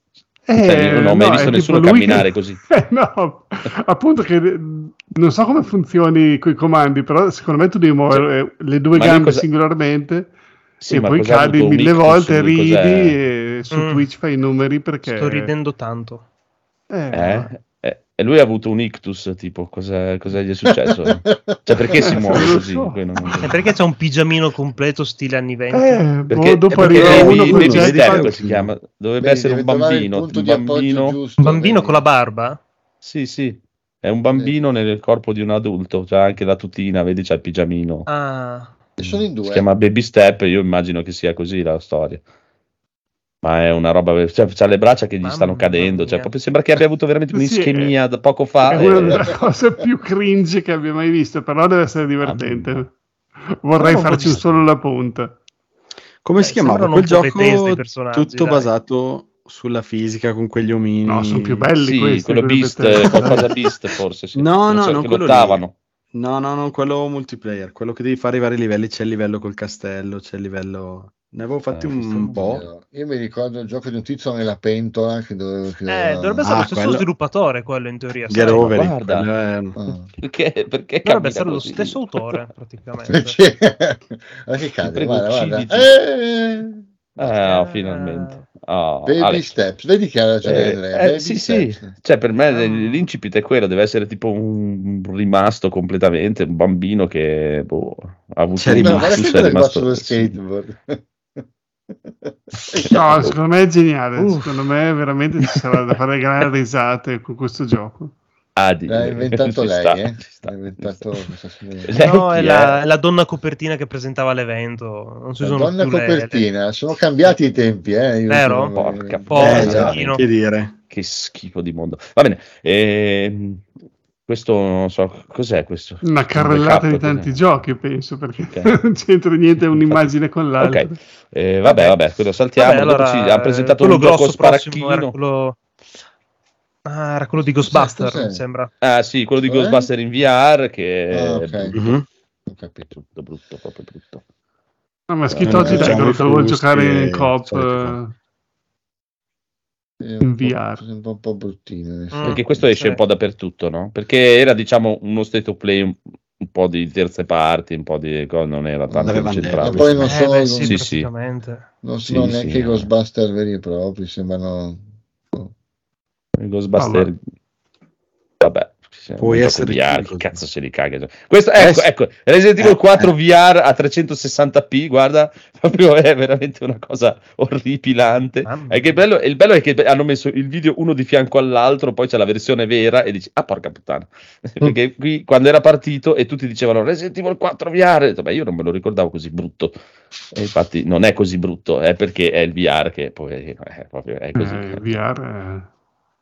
Eh, Cioè, io non ho mai no, visto è nessuno camminare che- così. Eh, no, appunto che non so come funzioni con i comandi, però secondo me tu devi muovere eh, le due Cioè, gambe cosa- singolarmente Sì, ma poi cadi mille volte, ridi cos'è? e su Mm. Twitch fai i numeri perché... Sto ridendo tanto. Eh, Eh? Eh, E lui ha avuto un ictus, tipo, cosa, cosa gli è successo? Cioè, perché si muove così? so. E perché c'è un pigiamino completo stile anni 20? Eh, Perché, boh, dopo arriva uno con baby step si chiama. Dovrebbe Vedi, essere un bambino. Un bambino. giusto, Un bambino con la barba? Sì, sì. È un bambino nel corpo di un adulto. C'ha anche la tutina, vedi, c'ha il pigiamino. Ah, sono in due. Si chiama Baby Step. Io immagino che sia così la storia. Ma è una roba. Cioè, c'ha le braccia che gli Mamma stanno cadendo. Cioè, proprio sembra che abbia avuto veramente Sì, un'ischemia da poco fa. è una e- delle cose più cringe che abbia mai visto, però deve essere divertente. Vorrei un po' farci solo la punta. Come Eh, si chiamava quel gioco? Tutto dai. basato sulla fisica con quegli omini. No, sono più belli Sì, questi. quello Beast, qualcosa Beast forse. Sì. No, no, so, non che quello. No, no, no, quello multiplayer, quello che devi fare i vari livelli, c'è il livello col castello, c'è il livello... Ne avevo fatti Eh, un, un po'. Io mi ricordo il gioco di un tizio nella pentola che doveva... che eh, dovrebbe essere Ah, lo stesso quello- sviluppatore quello in teoria. Get sai? over guarda. è- Ah. Perché, perché Dovrebbe essere lo così? stesso autore praticamente. Perché? Ma che cade? prego, Guarda, guarda. ucciditi. Eh, Ah, Eh. finalmente. Oh, baby Alex. steps, vedi che ha ragione Eh, Andrea, eh, sì, sì, steps. cioè per me Ah. l'incipit è quello, deve essere tipo un rimasto completamente, un bambino che boh, ha avuto C'è un rimasto. No, che è rimasto- sullo sì. skateboard. No, secondo me è geniale. Uff. Secondo me veramente ci sarà da fare grandi risate con questo gioco. Ah, di- L'ha inventato lei, sta, eh? sta, inventato ci sta. Lei No, è la, è? è la donna copertina che presentava l'evento. Non si La usano donna più le- copertina, sono cambiati i tempi, eh? io Vero? sono- Porca Eh, Porca pochino. che dire. Che schifo di mondo. Va bene. ehm, questo non so cos'è questo. Una Un carrellata di tanti cos'è? giochi, penso, perché Ok. non c'entra niente un'immagine con l'altra. Ok. Eh, vabbè, vabbè, quello saltiamo. Vabbè, allora, ci ha presentato quello un gioco era sparacchino. quello... Ah, era quello di Ghostbuster, mi sembra. Ah, sì, quello di Eh? Ghostbuster in VR che Ah, è ok. Mhm. Ho capito. brutto, brutto, proprio brutto. No, ma scritto Eh, oggi diciamo dicono i che lo flussi giocare in solite eh, È In un po'- VR. Un po' bruttino. Mm. Perché questo esce sì. un po' dappertutto, no? Perché era, diciamo, uno state of play un, un po' di terze parti, un po' di cose, non era tanto aveva incentrato. Ma poi non Eh, sono, beh, sì, Sì, sì. praticamente. non sono Sì, neanche sì, i eh. Ghostbuster veri e propri, sembrano... Il Ghostbuster... Vabbè. sì, Puoi essere VR, che cazzo se li caga. Questo, ecco, ecco, Resident Evil Eh, 4 VR a 360p, guarda, proprio è veramente una cosa orripilante. È che bello, il bello è che hanno messo il video uno di fianco all'altro, poi c'è la versione vera e dici, ah porca puttana. Perché qui quando era partito e tutti dicevano Resident Evil 4 VR, ho detto, beh, io non me lo ricordavo così brutto. E infatti non è così brutto, è perché è il VR che poi è, proprio, è così. eh, VR eh,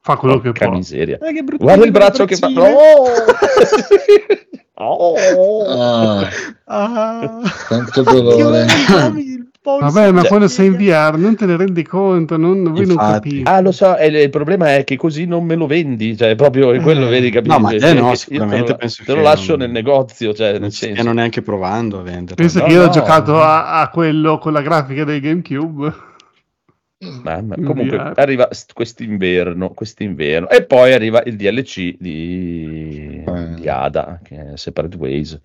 fa quello che Porca può. miseria. Eh, che Guarda il braccio che fa. braccine. Oh! Ah, Ah. tanto dolore. Vabbè, ma Cioè- quando sei in VR non te ne rendi conto, non, voi non Infatti. capite. Ah, lo so, e il il problema è che così non me lo vendi, cioè proprio è quello, vedi, capisci? No, ma te Cioè, no, che io sicuramente te lo, penso te lo che lascio non- nel negozio, cioè Non nel senso. stiano neanche provando a venderlo. Pensa no, che io no. ho giocato a, a quello con la grafica del GameCube. Mamma, in comunque VR. arriva st- quest'inverno, quest'inverno e poi arriva il DLC di, Eh. di Ada, che è Separate Ways.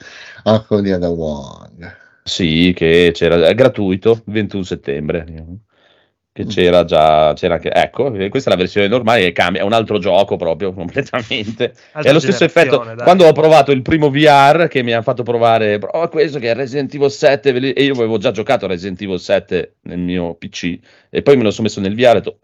Ah, quello di Ada Wong. Sì, che c'era, è gratuito, il 21 settembre. Che c'era già, c'era anche, ecco, questa è la versione normale che cambia, è un altro gioco proprio completamente. Altra è lo stesso effetto. dai. Quando ho provato il primo VR che mi ha fatfatto provare, prova questo che è Resident Evil 7, ve li- e io avevo già giocato a Resident Evil 7 nel mio PC, e poi me lo sono messo nel VR e ho detto.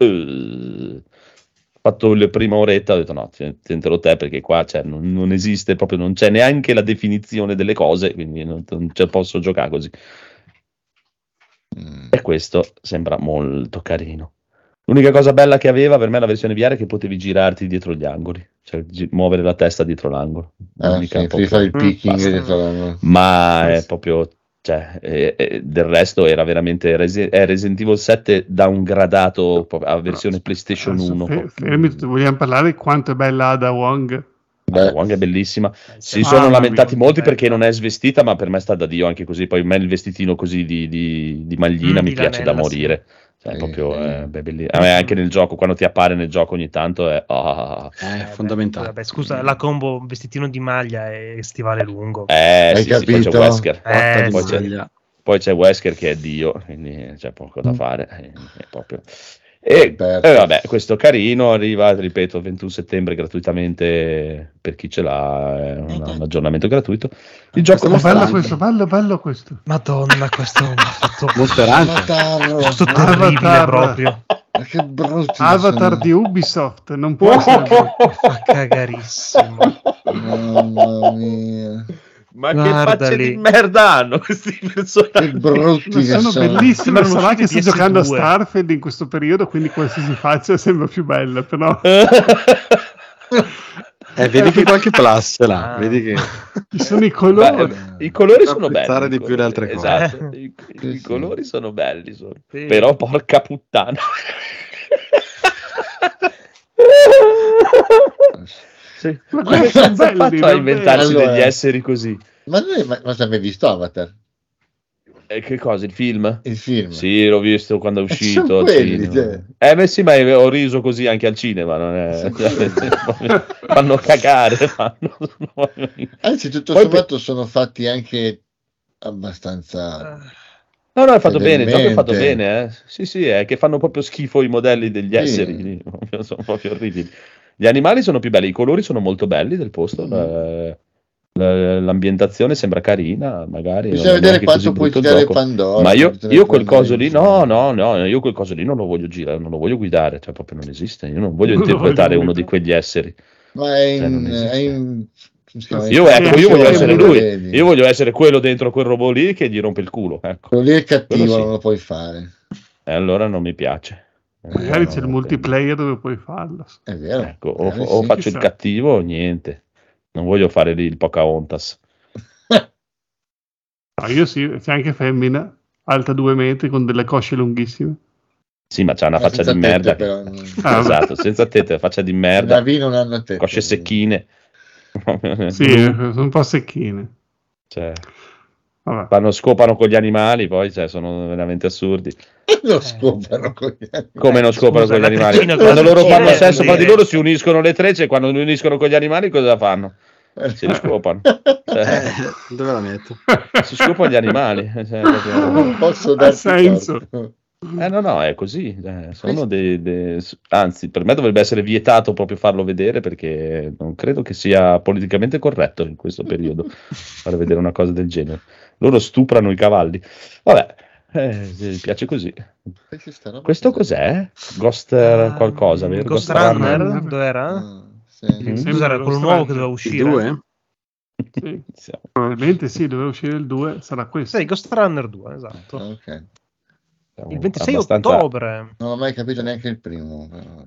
Ho fatto la prima oretta, ho detto no, tenterò te perché qua cioè, non, non esiste proprio, non c'è neanche la definizione delle cose, quindi non, non ce posso giocare così. Mm. E questo sembra molto carino. L'unica cosa bella che aveva per me la versione VR è che potevi girarti dietro gli angoli, cioè gi- muovere la testa dietro l'angolo. Ah, sì, proprio- fare il Mm, picking basta. dietro la- Ma è Sì. proprio, cioè, eh, eh, del resto era veramente Resi- è Resident Evil 7 downgradato proprio a versione PlayStation Adesso 1. fe- proprio. fermi vogliamo parlare di quanto è bella Ada Wong? Beh, Wong è bellissima. Si Ah, sono lamentati mia, molti bella. perché non è svestita, ma per me sta da Dio anche così. Poi a me il vestitino così di, di- di maglina Mm, mi di piace da lanella, morire. Cioè, Sì, proprio, sì. eh, beh, a me anche nel gioco, quando ti appare nel gioco ogni tanto è... È Eh, fondamentale. vabbè, scusa, la combo vestitino di maglia e stivale lungo. Eh, Hai sì, sì, poi c'è capito? Wesker. Eh, poi, c'è, poi c'è Wesker che è Dio, quindi c'è poco da fare. eh, è proprio... E, e vabbè, questo carino arriva, ripeto, il 21 settembre gratuitamente per chi ce l'ha, è un, un aggiornamento gratuito. Il gioco Oh, Questo bello questo, bello, bello questo. Madonna, questo mi ha fatto Monster Hunter. Questo terribile Avatar. proprio. che brutti Avatar sono. di Ubisoft, non può essere brutto. Fa cagarissimo. Mamma mia, Ma Guarda che facce lì. di merda hanno questi che personaggi? brutti che sono sono. bellissime, Sembrano sarà che sto giocando a PS2. Starfield in questo periodo, quindi qualsiasi faccia sembra più bella, però Eh, vedi che qualche plus ce l'ha. Ah. Vedi che... ci sono i colori. Beh, I colori sono belli. di più le altre cose. Esatto, i, Sì, i sì. colori sono belli, sono- Sì. però porca puttana. Sì. Ma questi sono belli, fatto a inventarsi Allora- degli esseri così? Ma noi, ma, ma hai mai visto Avatar? Eh, che cosa, il film? Il film? Sì, l'ho visto quando è Eh, uscito. quelli, cioè. Eh, beh, sì, ma ho riso così anche al cinema. Non è... fanno cagare. Fanno... Anzi, tutto Poi sommato sono fatti anche abbastanza... No, no, è fatto bene, il gioco è fatto bene. Eh. Sì, sì, è che fanno proprio schifo i modelli degli Sì. esseri. sono proprio orribili. Gli animali sono più belli, i colori sono molto belli del posto. Mm. eh, L- L'ambientazione sembra carina, magari. Bisogna vedere quanto puoi gioco. Pandora. Ma io, io quel coso lì, no, no, no, io quel coso lì non lo voglio girare, non lo voglio guidare, cioè proprio non esiste. Io non voglio Non interpretare voglio uno di quegli esseri. Ma è Cioè, in, esiste. è in- chiama? Io, ecco, io voglio essere lui. Io voglio essere quello dentro quel robot lì che gli rompe il culo. Ecco. Quello lì è cattivo, sì. non lo puoi fare. E allora non mi piace. Magari no, c'è il multiplayer dove puoi farlo. È vero. Ecco, o, Magari o sì. faccio il chissà. cattivo o niente. Non voglio fare lì il Pocahontas. No, io sì, c'è anche femmina, alta due metri con delle cosce lunghissime. Sì, ma c'ha una Ma faccia di tette, merda. però, Ah, esatto, senza tette, faccia di merda, Navi non hanno tette. cosce secchine. Sì, sono un po' secchine. cioè, Vabbè. fanno, scopano con gli animali, poi cioè, sono veramente assurdi. Lo scopano con gli animali. Come non scopano scusa, con gli animali? Quando loro fanno sesso Vuol fra di dire- loro si uniscono le trecce e quando si uniscono con gli animali cosa fanno? Si scopano. Cioè, Eh, dove la metto? si scopano gli animali. Cioè, proprio- Non posso Ha darti senso. Eh no, no, è così. eh, sono dei, dei- Anzi, per me dovrebbe essere vietato proprio farlo vedere perché non credo che sia politicamente corretto in questo periodo fare vedere una cosa del genere. Loro stuprano i cavalli. Vabbè, eh, mi piace così. Questo cos'è? Ghost eh, qualcosa, vero? Ghost Runner? Runner? Dove era? Ah, sì. Mm. Sembra quello nuovo che doveva Il uscire? 2? Sì, probabilmente sì, doveva uscire il 2, sarà questo. Sì, Ghost Runner 2, esatto. Ok. siamo Il 26 abbastanza- ottobre. Non ho mai capito neanche il primo. però.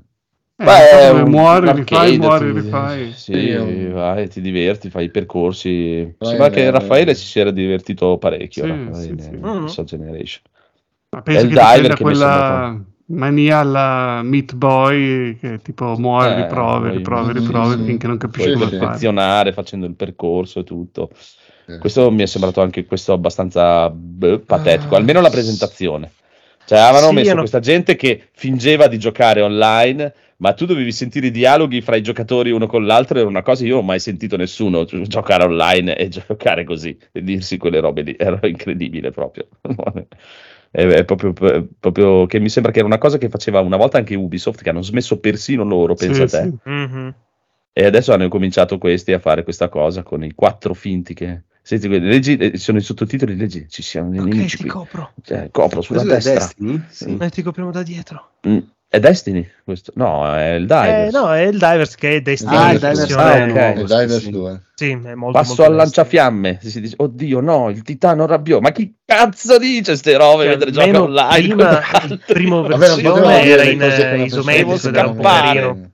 Eh, Beh, è dove un muori, rifai, muori, ti- rifai. Sì, un- vai, ti diverti, fai i percorsi. Vai, Sembra che vai, Raffaele vai. si sia divertito parecchio Sì, Raffaele, sì, sì. questa generation. Ma penso È il che diver che quella mania alla Meat Boy che tipo muore, Eh, riprove, riprove, Sì, riprove sì. finché non capisci Puoi cosa sì. fare. perfezionare facendo il percorso e tutto. Sì. Questo mi è sembrato anche questo abbastanza beh, patetico, Ah. almeno la presentazione. Cioè, avevano Sì, messo hanno- questa gente che fingeva di giocare online, ma tu dovevi sentire i dialoghi fra i giocatori uno con l'altro. Era una cosa, io non ho mai sentito nessuno gi- giocare online e giocare così e dirsi quelle robe lì. Era incredibile proprio. È, proprio, proprio che mi sembra che era una cosa che faceva una volta anche Ubisoft, che hanno smesso persino loro, pensa Sì, a te. sì. Mhm. E adesso hanno cominciato questi a fare questa cosa con i quattro finti che... Senti, leggi, eh, sono i sottotitoli, leggi, ci siano dei Ok, nemici ti qui. copro. Cioè, copro sulla Questo è destra. Destiny? Sì. Noi ti copriamo da dietro. Mm, È Destiny questo? No, è il Divers. Eh, no, è il Divers che è Destiny. Ah, il Divers ah, ok. E nuovo, Divers sì, sì. 2. Sì, è molto, Passo molto al Destiny. lanciafiamme. Si dice, oddio, no, il titano rabbio. Ma chi cazzo dice ste robe Cioè, mentre gioca meno online? prima, il primo Vabbè, versione dire era in eh, isometrico era un po'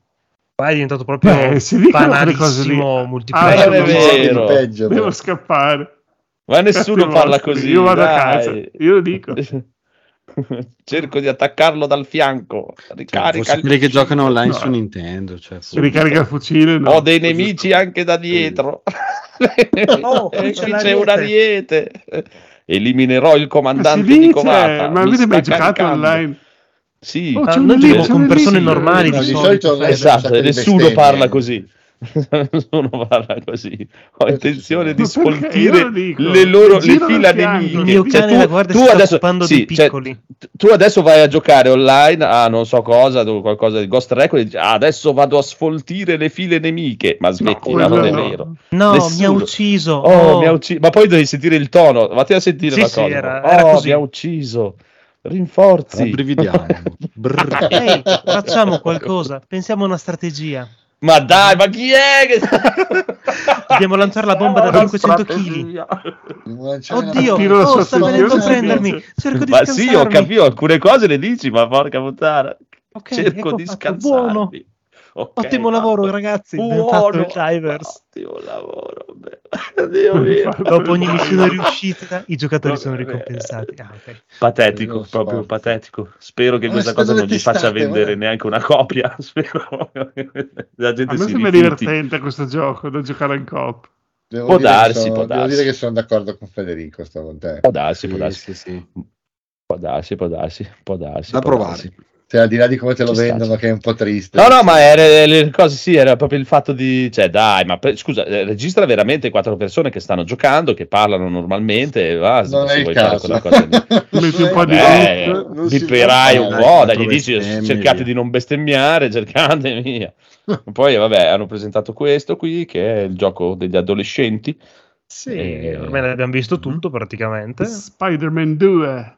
Poi è diventato proprio Beh, si banalissimo Ah, multiplayer. non è vero. peggio, Devo però. scappare. Ma nessuno parla così. Io vado a dai. casa, io lo dico. Cerco di attaccarlo dal fianco. Cioè, Ricarica forse il quelli che giocano online No. su Nintendo. Cioè, Si ricarica il fucile. no. Ho dei nemici anche da dietro. Oh, E qui c'è qui l'ariete. c'è un ariete. Eliminerò il Ma si comandante di dice, Comata. ma Mi avete mai giocato online? Sì. Oh, Ah, noi c'è con persone lì. normali No, di di solito. solito- eh. Esatto, nessuno parla così. nessuno parla così. Ho intenzione di sfoltire le loro le fila. Il mio Cioè, cane tu- la guardia tu adesso- occupando sì, di cioè, tu adesso vai a giocare online a non so cosa, qualcosa di Ghost Recon e dici "Ah, adesso vado a sfoltire le file nemiche. Ma smettila, quello non è no. vero. No, Nessuno. mi ha ucciso. Oh, mi ha ucciso. Ma poi devi sentire il tono. Vatti a sentire Sì, la sì, cosa. era- era oh, così. mi ha ucciso. Rinforzi. Rabbrividiamo. Brrr. Ehi, facciamo qualcosa, pensiamo a una strategia. Ma dai, ma chi è che... Dobbiamo lanciare la bomba da Una 500 kg. Oddio, oh, sta venendo a prendermi. Cerco di Ma sì, ho capito, alcune cose le dici, ma porca puttana. Ok, Cerco ecco di fatto, scansarmi. buono. Ok, Ottimo lavoro, fatto. ragazzi. Fatto il Buono. Ottimo lavoro. beh. Dio mio. Dopo ogni missione riuscita, i giocatori No, sono vabbè. ricompensati. Ah, ok. Patetico, so. proprio patetico. Spero che Ma questa cosa non gli faccia testate, vendere guarda. neanche una copia. Spero che la A gente me si sembra rifiuti. divertente questo gioco da giocare in coop. Devo Può dire che darsi, sono- può Devo darsi. dire che sono d'accordo con Federico stavolta. Può darsi, può Sì, darsi, sì, sì. può darsi, può darsi, può darsi. Da può provare. darsi. Cioè, al di là di come te lo Ci sta, vendono, ci che è un po' triste. No, no, ma era, le cose sì, era proprio il fatto di, cioè, dai, ma per- scusa, eh, registra veramente quattro persone che stanno giocando, che parlano normalmente, e va, Non se vuoi fare caso. quella cosa lì. Metti un po' di Beh, bipperai un po', dai, gli dici, cercate via. di non bestemmiare, cercate, via. Poi, vabbè, hanno presentato questo qui, che è il gioco degli adolescenti. Sì, Eh, ormai l'abbiamo visto tutto praticamente. Spider-Man 2.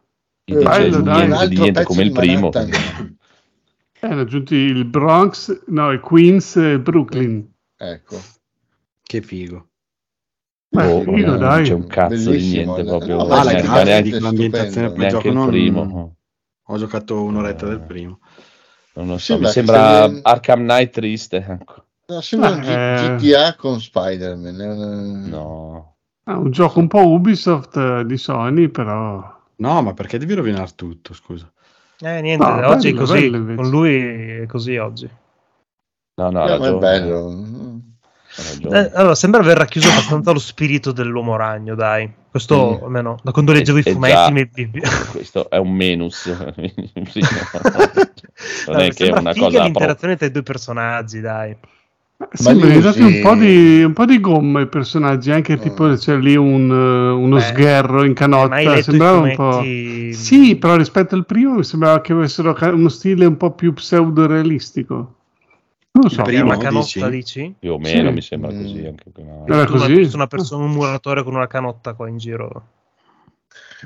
Eh, bello, dai. niente, Un altro di niente pezzo come il di primo. Eh, hanno aggiunto il Bronx, no, il Queens e il Brooklyn. Ecco. Che figo. Ma Oh, figo, non dai. c'è un cazzo di Bellissimo, niente no, proprio. no, Ah, ma la neanche, neanche- l'ambientazione per il neanche gioco non... primo. Ho giocato un'oretta del primo. Non lo so, Sembra mi sembra stia- Arkham Knight triste. Ecco. No, sembra un Eh. GTA con Spider-Man. è una- No. Ah, un gioco un po' Ubisoft eh, di Sony, però... No, ma perché devi rovinare tutto, scusa? Eh, niente, No, oggi bello, è così. bello. Con lui è così oggi. No, no, Eh, è bello. Eh, allora, sembra aver racchiuso abbastanza lo spirito dell'uomo ragno, dai. Questo, Mm. almeno, da quando leggevo i Eh, fumetti già. Questo è un menus. Sì, non Allora, è che è una cosa l'interazione tra i due personaggi, dai. Ma Sembrano sì. un, po di, un po' di gomma i personaggi, anche Mm. tipo c'è lì un, eh, uno Beh, sgherro in Hai canotta, sembrava un po'... Sì, però rispetto al primo mi sembrava che avessero uno stile un po' più pseudo-realistico. Non lo so. Primo, una canotta, dici? dici? più o meno Sì. mi sembra Mm. così. Anche no. Era Tu una- così? una persona, un muratore con una canotta qua in giro.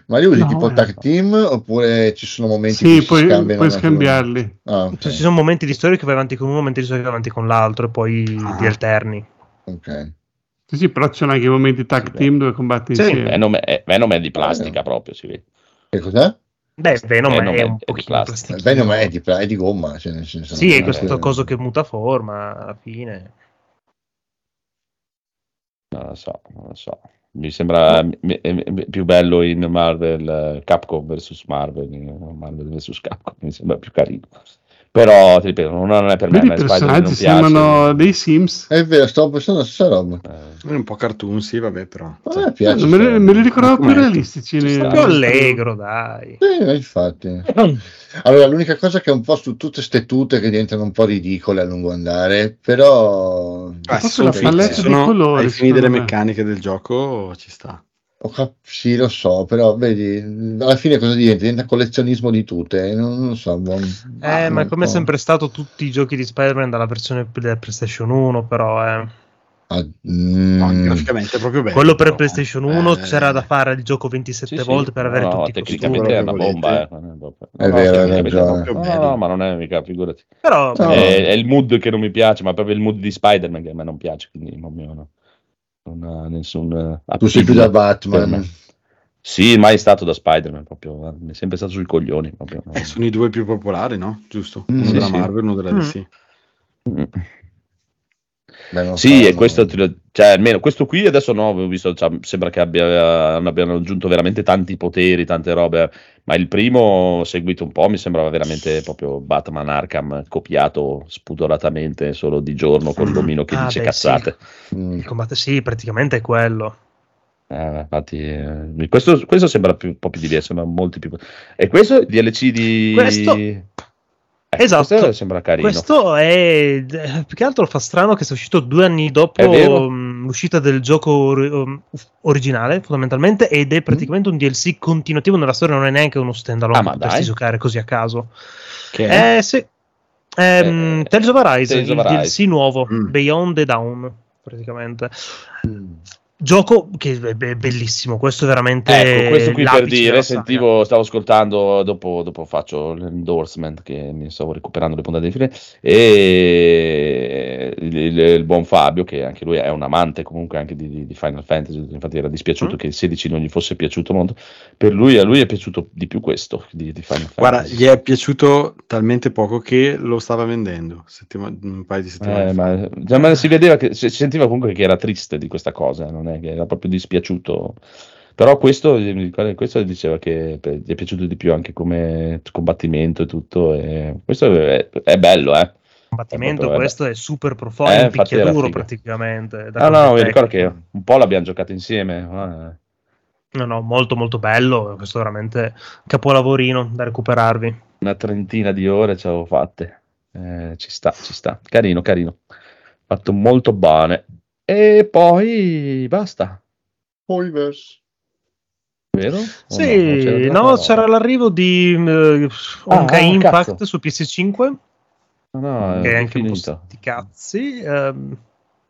Ma li usi No, tipo eh. tag team oppure ci sono momenti Sì, che puoi, si scambiano? puoi scambiarli. Ah, ok. Cioè, ci sono momenti di storia che vai avanti con uno, momenti di storia che vai avanti con l'altro, e poi Ah. di alterni. ok. Sì, sì, però ci sono anche i momenti tag Sì, beh. team dove combatti Sì, insieme. Venom è, Venom è di plastica proprio, si vede. Che cos'è? Beh, Venom, Venom è è- un è di pochino plastica. Il Venom è di, è di gomma. Cioè nel senso, Sì, è questo coso che muta forma alla fine. Non lo so, non lo so. Mi sembra mi- mi- mi- più bello in Marvel eh, Capcom vs Marvel, eh, Marvel vs Capcom, mi sembra più carino. Però, ti ripeto, non non è per me, a Vedi, me i personaggi sembrano dei Sims. È vero, stavo pensando la stessa roba. Eh, È un po' cartoon, sì, vabbè, però. A me Eh, piace. me, li- stare- me li ricordavo più realistici. Più allegro, dai. Sì, infatti. Allora, l'unica cosa che è un po' su tutte ste tute che diventano un po' ridicole a lungo andare, però... Ah, sono sono colori, ai fini delle meccaniche del gioco ci sta. Ho cap- sì, lo so, però vedi, alla fine cosa diventa? Diventa collezionismo di tute, non, non so. buon- Eh, ma un come è po'. sempre stato tutti i giochi di Spider-Man dalla versione della PlayStation 1, però eh. Ah, mm, No, graficamente è proprio bello. quello per però. PlayStation 1 Eh, c'era da fare il gioco 27 sì, sì, volte per avere no, tutti i tecnicamente è una bomba, eh. è no, vero, è Bello. No, no, ma non è mica, figurati. Però No. È, è il mood che non mi piace, ma proprio il mood di Spider-Man che a me non piace, quindi non, mi- non- non ha nessun eh, tu sei più da. Batman. Sì, mai stato da Spider-Man, proprio, eh, mi è sempre stato sui coglioni. Proprio, no. Eh, sono i due più popolari, no? Giusto? Uno sì, della sì. Marvel, uno della. DC. Mm. Beh, Sì, e questo, cioè, almeno questo qui adesso no, ho visto, cioè, sembra che abbia, abbiano aggiunto veramente tanti poteri, tante robe, ma il primo, seguito un po', mi sembrava veramente proprio Batman Arkham copiato spudoratamente solo di giorno con l'omino che Ah, dice beh, cazzate. Mm. il combattere, sì, praticamente è quello. Eh, infatti, eh, questo, questo sembra più- un po' più diverso, sembra molti più... E questo è il DLC di... Questo- Ecco, Esatto. questo sembra carino. Questo è eh, più che altro fa strano che sia uscito due anni dopo mh, l'uscita del gioco ori- um, originale, fondamentalmente, ed Mm. è praticamente un DLC continuativo nella storia, non è neanche uno standalone Ah, che ma potresti giocare così a caso. Che è? Eh sì. Ehm, Eh, Tales of Arise, Tales il of Arise. DLC nuovo, Mm. Beyond the Dawn, praticamente. Gioco che è be- bellissimo, questo è veramente Ecco, questo qui per dire, sentivo, stavo ascoltando, dopo, dopo faccio l'endorsement che mi stavo recuperando le puntate di fine, e il, il- il buon Fabio, che anche lui è un amante comunque anche di, di- Final Fantasy, infatti era dispiaciuto Mm. che il 16 non gli fosse piaciuto molto, per lui, a lui è piaciuto di più questo di, di Final Guarda, Fantasy. gli è piaciuto talmente poco che lo stava vendendo settima- un paio di settimane Eh, fa. ma, già, ma si vedeva che si sentiva comunque che era triste di questa cosa, non è che era proprio dispiaciuto. Però questo, ricordo- questo diceva che gli è piaciuto di più anche come combattimento e tutto. E questo è, è bello, eh. Combattimento È questo è super profondo, Eh, picchiaduro praticamente. Ah, no, no, mi ricordo che un po' l'abbiamo giocato insieme. eh. No, no, molto molto bello, questo è veramente capolavorino da recuperarvi. una trentina di ore ce l'avevo fatte. Eh, ci sta, ci sta. Carino, carino. Fatto molto bene. E poi basta, Poi verso. vero? Sì, no, c'era no, c'era l'arrivo di uh, Honkai ah, Impact cazzo. su PS5, No, che è anche un po' finito. sti cazzi. ehm,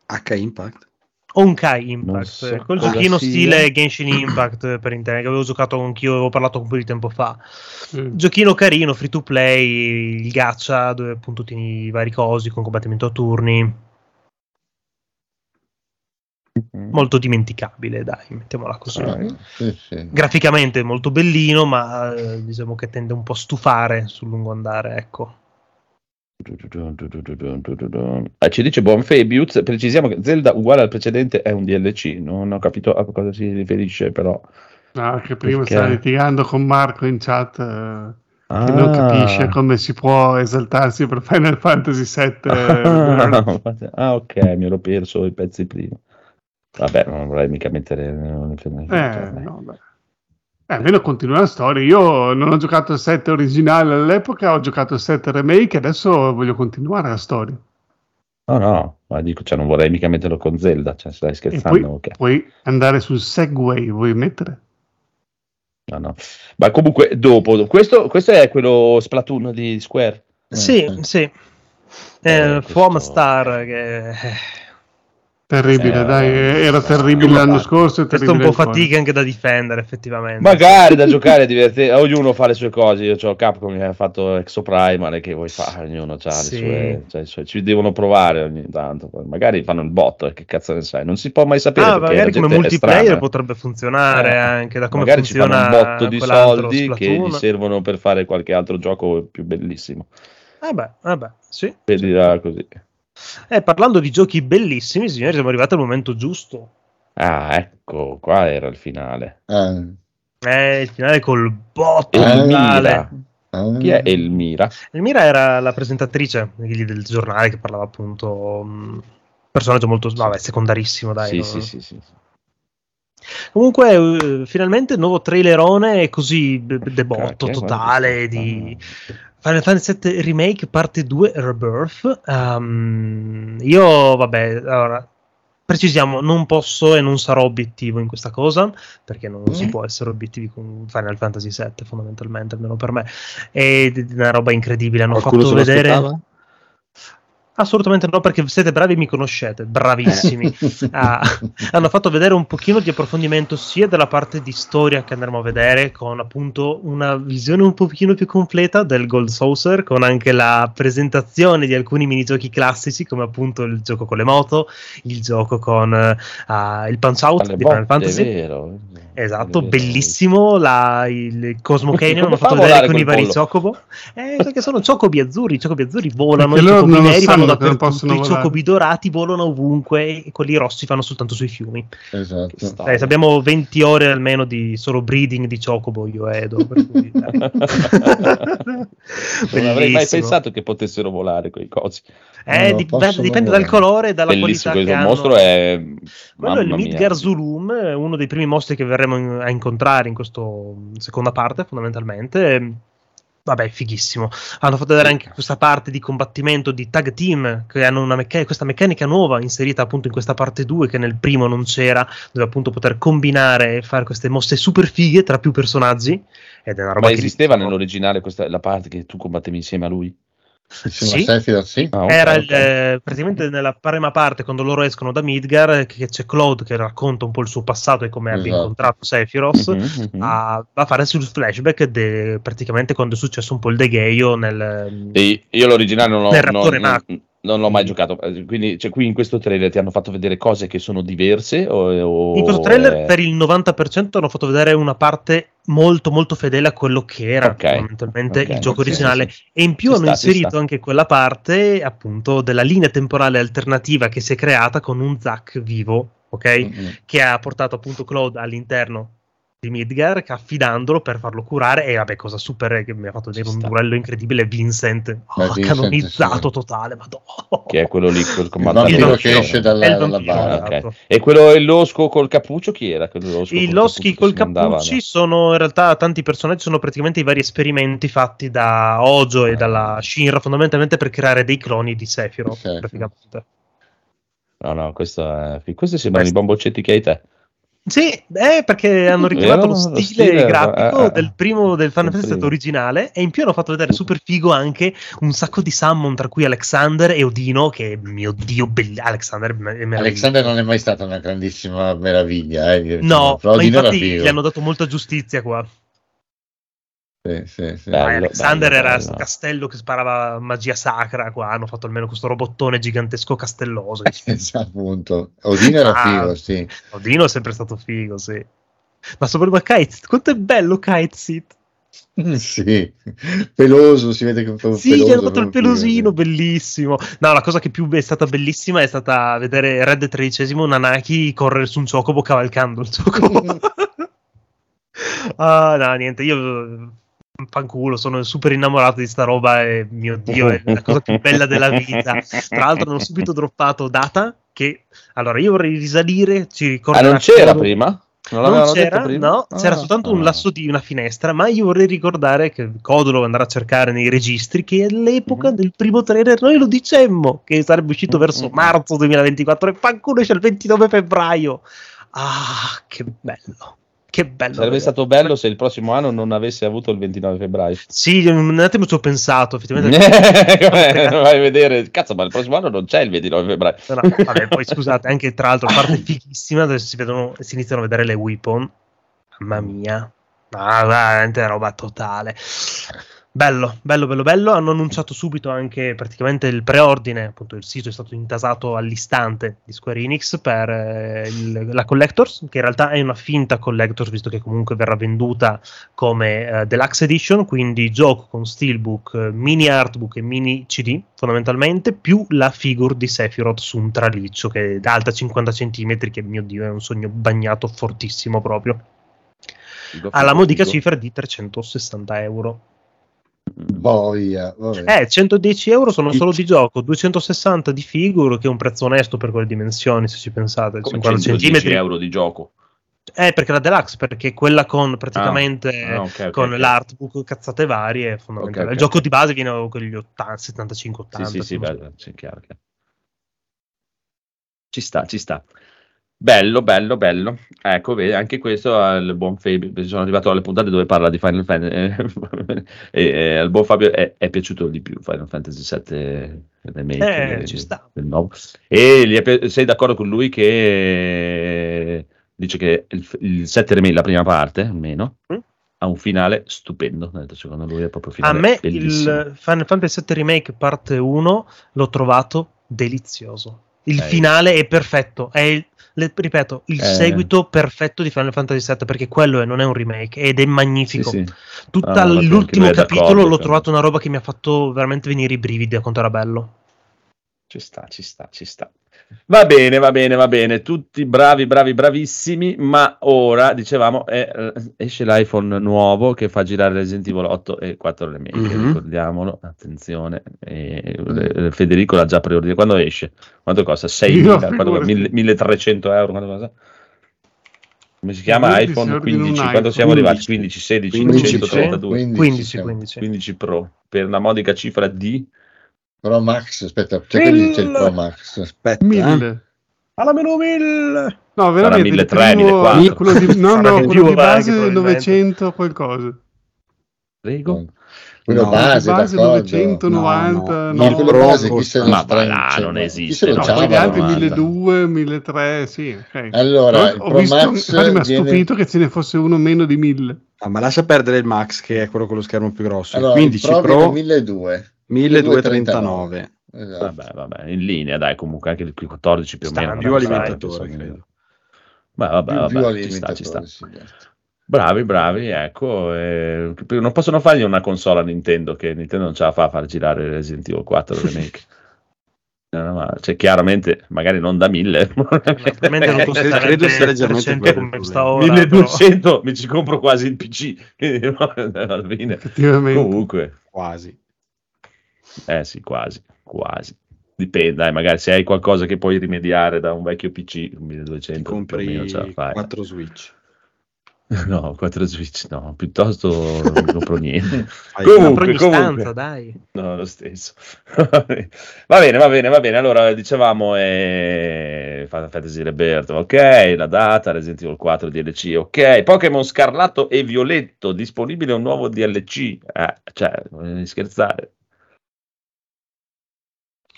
H Impact. Honkai Impact, so quel giochino sia. stile Genshin Impact per intendere, che avevo giocato anch'io, avevo parlato un po' di tempo fa. Mm. Giochino carino, free to play, il gacha, dove appunto tieni i vari cosi con combattimento a turni. Mm. Molto dimenticabile, dai, mettiamola così. Ah, sì, sì. Graficamente molto bellino, ma eh, diciamo che tende un po' a stufare sul lungo andare, ecco. Ah, ci dice Bonfabius, precisiamo che Zelda uguale al precedente è un DLC, non ho capito a cosa si riferisce però. Ah, che prima Perché? stava litigando con Marco in chat eh, Ah. che non capisce come si può esaltarsi per Final Fantasy VII. Ah, ah, ok, mi ero perso i pezzi prima. Vabbè, non vorrei mica mettere... Eh, no, beh. Eh, almeno continua la storia. Io non ho giocato il 7 originale all'epoca, ho giocato il 7 remake, adesso voglio continuare la storia. No, no, ma dico, cioè, non vorrei mica metterlo con Zelda, cioè, stai E scherzando? poi ok. puoi andare sul Segway, vuoi mettere? No, no. Ma comunque, dopo, questo, questo è quello Splatoon di Square. Sì, eh. sì. Eh, Eh, questo- Foam Star, che eh, Terribile, Eh, dai, era eh, terribile eh, l'anno eh, scorso. è questo è un po' fatica anche da difendere, effettivamente. Magari da giocare è divertente, ognuno fa le sue cose. Io ho Capcom che ha fatto Exoprimal, che vuoi fare, ognuno ha Sì. le sue, cioè, i suoi- ci devono provare ogni tanto. Magari fanno il botto, che cazzo ne sai? Non si può mai sapere. Ah, magari come multiplayer potrebbe funzionare Eh, anche da come Magari ci fanno funziona un botto di soldi che gli servono per fare qualche altro gioco più bellissimo. Vabbè, vabbè, sì. Vedila così. Eh, parlando di giochi bellissimi, signori, siamo arrivati al momento giusto. Ah, ecco, qua era il finale. Ah, Eh, il finale col botto Eh, ah. Chi è Elmira? Elmira era la presentatrice del del giornale che parlava appunto. mh, personaggio molto vabbè, secondarissimo, dai. sì, no? sì, sì, sì. Comunque, eh, finalmente il nuovo trailerone così debotto Cacchio, totale di. Final Fantasy VII Remake parte 2 Rebirth. Ehm, io, vabbè, allora, precisiamo, non posso e non sarò obiettivo in questa cosa, perché non si Mm. può essere obiettivi con Final Fantasy VII, fondamentalmente, almeno per me. È una roba incredibile, hanno Qualcuno fatto vedere... aspettava? Assolutamente no, perché siete bravi e mi conoscete, bravissimi. Ah, hanno fatto vedere un pochino di approfondimento sia della parte di storia che andremo a vedere con appunto una visione un pochino più completa del Gold Saucer con anche la presentazione di alcuni minigiochi classici come appunto il gioco con le moto il gioco con ah, il punch out Alle di Final Fantasy è vero. Esatto, È vero. bellissimo. La, il Cosmo Canyon hanno fa fatto vedere con i vari pollo? Chocobo. Eh, perché sono Chocobi azzurri. I Chocobi azzurri volano. I loro Chocobi non lo neri vanno dappertutto. I. Chocobi dorati volano ovunque. E quelli rossi fanno soltanto sui fiumi. esatto. Eh, abbiamo 20 ore almeno di solo breeding di Chocobo, io e Edo. per cui, non avrei mai pensato che potessero volare quei cosi. Eh, dip- dipende volare. dal colore e dalla Bellissimo, qualità che questo hanno. mostro è... Quello è il. Midgar Zulum, eh, uno dei primi mostri che verremo in- a incontrare in questa seconda parte, fondamentalmente. Vabbè, fighissimo. Hanno fatto vedere anche questa parte di combattimento di tag team, che hanno una mecca- questa meccanica nuova inserita appunto in questa parte 2, che nel primo non c'era, dove appunto poter combinare e fare queste mosse super fighe tra più personaggi. Ed è una roba Ma esisteva nell'originale questa, la parte che tu combattevi insieme a lui? Sì. a Sephiroth, sì. Ah, Era il, eh, praticamente nella prima parte, quando loro escono da Midgar, che c'è Claude che racconta un po' il suo passato e come abbia Esatto. incontrato Sephiroth. Mhm, mhm. a, a fare sul flashback de- praticamente quando è successo un po' il degheio nel E io l'originale non, l'ho- Nel non- non-. Non l'ho mai giocato, eh, quindi cioè, qui in questo trailer ti hanno fatto vedere cose che sono diverse? O, o- in questo trailer eh, per il 90% hanno fatto vedere una parte molto molto fedele a quello che era Ok, fondamentalmente ok, il gioco originale sì, sì. e in più Ci hanno sta, inserito anche quella parte appunto della linea temporale alternativa che si è creata con un Zack vivo ok Mm-mm. che ha portato appunto Claude all'interno di Midgar affidandolo per farlo curare e vabbè cosa super che mi ha fatto vedere un duello incredibile Vincent oh, Vincent, canonizzato sì. totale madonna Che è quello lì col comandante. Il che esce dalla, il dalla bara. esatto. Ok. E quello il losco col cappuccio chi era? Losco I col loschi cappuccio col che si mandava, cappucci no? sono in realtà tanti personaggi, sono praticamente i vari esperimenti fatti da Ojo e Ah. dalla Shinra fondamentalmente per creare dei cloni di Sephiroth. Sephiroth. praticamente. No, no, questo è... questi sembrano i Questo. bamboccetti che hai te. Sì, eh, perché hanno richiamato lo stile, stile, grafico eh, eh, del primo del Final Fantasy primo. originale e in più hanno fatto vedere super figo anche un sacco di summon tra cui Alexander e Odino che mio dio bellissimo Alexander è. Alexander non è mai stata una grandissima meraviglia. Eh, No, però ma infatti gli hanno dato molta giustizia qua. Sì, sì, sì. Bello, Alexander bello, era bello. castello che sparava magia sacra. Qua hanno fatto almeno questo robottone gigantesco castelloso. Esatto, appunto. Odino era Ah. figo, sì. Odino è sempre stato figo, sì. Ma soprattutto Kite, quanto è bello Kite Seat. sì, peloso, si vede che è un Sì, peloso gli hanno dato il pelosino, bellissimo. No, la cosa che più è stata bellissima è stata vedere Red XIII Nanaki correre su un chocobo cavalcando il chocobo. ah, no, niente, io fanculo, sono super innamorato di sta roba e mio dio, è la cosa più bella della vita. Tra l'altro hanno subito droppato Data che allora io vorrei risalire, ci Ah, ricordo non c'era prima? Non, non c'era, no, c'era Ah, soltanto un ah. lasso di una finestra, ma io vorrei ricordare che Codolo andrà a cercare nei registri che all'epoca Mhm. del primo trailer noi lo dicemmo che sarebbe uscito Mhm. verso marzo 2024 e fanculo esce il 29 febbraio. Ah, che bello. Che bello. Sarebbe vedere. stato bello se il prossimo anno non avesse avuto il 29 febbraio. Sì, un attimo ci ho pensato, effettivamente. Vai a vedere, cazzo, ma il prossimo anno non c'è il 29 febbraio. No, no, vabbè, poi scusate, anche tra l'altro, parte fighissima dove si, vedono, si iniziano a vedere le weapon. Mamma mia, ah, veramente roba totale. Bello, bello, bello, bello. Hanno annunciato subito anche praticamente il preordine. Appunto, il sito è stato intasato all'istante di Square Enix per eh, il- la Collectors, che in realtà è una finta Collectors, visto che comunque verrà venduta come eh, Deluxe Edition. Quindi gioco con Steelbook, mini artbook e mini CD, fondamentalmente, più la figure di Sephiroth su un traliccio che è alta 50 cm, che mio dio è un sogno bagnato fortissimo proprio. Alla modica cifra di 360 euro. Boia, vabbè. Eh, 110 euro sono solo di gioco, 260 di figure, che è un prezzo onesto per quelle dimensioni, se ci pensate. Come 50 110 centimetri. euro di gioco. Eh, perché la deluxe, perché quella con praticamente Ah, ok, ok, con ok. l'artbook, cazzate varie, fondamentalmente. Ok, ok, Il gioco di base viene con gli 80, 75-80. Sì, sì, sì, bello, sì, chiaro, chiaro. Ci sta, ci sta. Bello, bello, bello. Ecco, vedi, anche questo al buon Fabio. Sono arrivato alle puntate dove parla di Final Fantasy e, e al buon Fabio è, è piaciuto di più Final Fantasy VII Remake Eh, ci sta. del nuovo. E pi- sei d'accordo con lui che dice che il, il 7 Remake, la prima parte, almeno, Mm. ha un finale stupendo. Secondo lui è proprio un A finale me bellissimo. il Final Fantasy VII Remake parte 1 l'ho trovato delizioso. Il Eh. finale è perfetto, è il, le- ripeto, il Eh. seguito perfetto di Final Fantasy VII perché quello è, non è un remake ed è Sì, magnifico. sì. Tutto Ah, l'ultimo capitolo l'ho però. trovato una roba che mi ha fatto veramente venire i brividi a quanto era bello. Ci sta, ci sta, ci sta. Va bene, va bene, va bene. Tutti bravi, bravi, bravissimi. Ma ora, dicevamo, è- esce l'iPhone nuovo che fa girare Resident Evil 8 e 4 remake. Mhm. Ricordiamolo, attenzione. E- eh, Federico l'ha già preordinato. Quando esce? Quanto costa? 6.000? Io, Quanto costa? figurati. 1.000 1.300 euro? Quanto costa? Come si chiama? IPhone ordina un 15. iPhone. Quando siamo arrivati? 15. 15, 16, 15 132. 15, 15, siamo. 15. 15 Pro per una modica cifra di Pro Max, aspetta, c'è che dice il Pro Max. Aspetta, eh. 1000. Alla meno 1000! No, veramente. il 1300, primo- 1400. quello di, no, Sarà no, quello di base probabilmente. 900 qualcosa. Prego. Quello No, base, base d'accordo. 990, No, no, no. quello base chi se lo Ma là, cioè, non chi esiste, se lo no, poi gli altri guarda. 1200, 1300, sì. ok. Allora, Pro visto, Max mi ha viene- stupito che ce ne fosse uno meno di 1000. Ah, ma lascia perdere il Max, che è quello con lo schermo più grosso. Allora, il 15 il Pro, Pro, viene 1200. 1239. Esatto. Vabbè, vabbè, in linea, dai, comunque anche il 14 più o meno. più più alimentatore, sai, credo. Ma vabbè, più, più vabbè, ci sta, ci sta. sì, certo. Bravi, bravi, ecco. eh, non possono fargli una console a Nintendo, che Nintendo non ce la fa a far girare Resident Evil 4 Remake. No, no, ma, cioè, chiaramente, magari non da 1000, Probabilmente non Credo costa credo sia leggermente 300 quello il come sta ora, 1200 mi ci compro quasi il PC. Quindi, alla fine, comunque, Quasi. Eh sì, quasi, quasi. Dipende, dai, magari se hai qualcosa che puoi rimediare da un vecchio PC, 1200 Ti più o meno ce la compri fai. 4 Switch. No, 4 Switch no, piuttosto non compro niente. Comunque, comunque. stanza, dai. No, lo stesso. va bene, va bene, va bene. Allora, dicevamo eh, Final Fantasy Rebirth, ok, la data, Resident Evil 4 DLC, ok. Pokémon Scarlatto e Violetto, disponibile un nuovo DLC. Eh, cioè, non devi scherzare.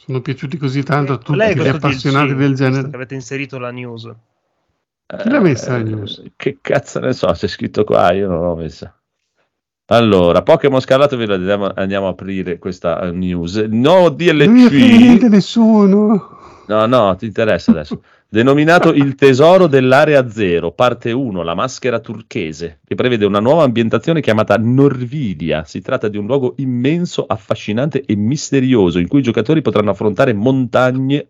Sono piaciuti così tanto a tutti gli appassionati DLC, del genere. Che avete inserito la news. Chi l'ha messa la Eh, news? Che cazzo ne so, c'è scritto qua, io non l'ho messa. Allora, Pokémon Scarlatto, ve la andiamo, andiamo a aprire questa eh, news. Non frega DLC. niente nessuno. No, no, ti interessa adesso. Denominato Il tesoro dell'area zero, parte 1, la maschera turchese, che prevede una nuova ambientazione chiamata Norvidia. Si tratta di un luogo immenso, affascinante e misterioso, in cui i giocatori potranno affrontare montagne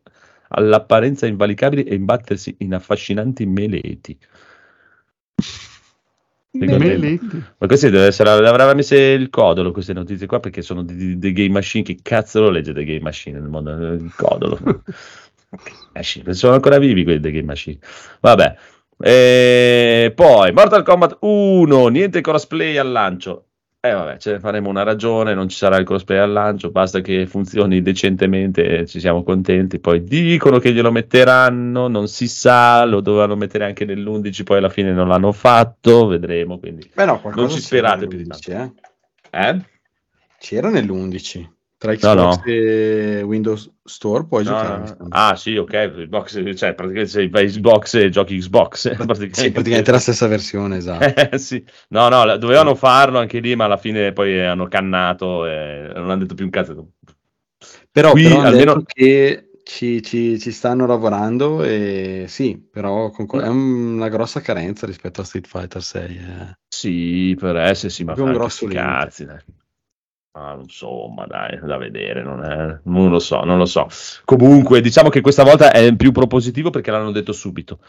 all'apparenza invalicabili e imbattersi in affascinanti meleti. Meletti. Ma queste deve essere, avrebbe messo il codolo queste notizie qua perché sono dei game machine. Che cazzo lo legge dei game machine nel mondo? Il codolo. Sono ancora vivi quelli dei game machine. Vabbè. E poi Mortal Kombat 1, niente crossplay al lancio. E vabbè, ce ne faremo una ragione, non ci sarà il crossplay al lancio, basta che funzioni decentemente ci siamo contenti. Poi dicono che glielo metteranno, non si sa, lo dovevano mettere anche nell'11, poi alla fine non l'hanno fatto, vedremo. Quindi Beh no, non ci sperate più di nell'11, tanto. eh. Eh? C'era nell'11. Tra No, Xbox no. e Windows Store puoi No, giocare. no, no. Ah, sì, ok. Xbox, cioè, praticamente se vai Xbox e giochi Xbox. Sì, praticamente la stessa versione, esatto. Eh, sì. No, no, dovevano farlo anche lì, ma alla fine poi hanno cannato e non hanno detto più un cazzo. Però, Qui però almeno- che ci, ci- ci stanno lavorando e sì, però con- è una grossa carenza rispetto a Street Fighter 6. eh. Sì, per essere sì, ma un grosso cazzi, dai. Ah, insomma, dai, da vedere, non, è- non lo so, non lo so. Comunque, diciamo che questa volta è più propositivo perché l'hanno detto subito.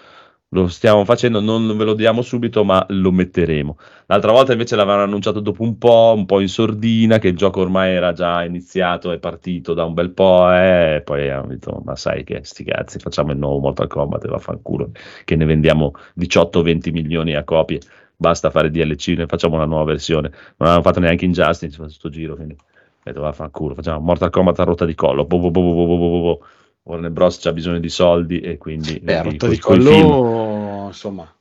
Lo stiamo facendo, non ve lo diamo subito, ma lo metteremo. L'altra volta invece l'avevano annunciato dopo un po', un po' in sordina, che il gioco ormai era già iniziato, è partito da un bel po', eh, e poi hanno detto, ma sai che sti cazzi, facciamo il nuovo Mortal Kombat e vaffanculo, che ne vendiamo 18-20 milioni a copie, basta fare DLC, ne facciamo una nuova versione. Non avevano fatto neanche Injustice, si fa questo giro, quindi ho detto vaffanculo, facciamo Mortal Kombat a rotta di collo, boh, boh, boh, boh, boh, boh, boh. boh. Warner Bros c'ha bisogno di soldi e quindi... Beh, a rotta di collo, film. insomma...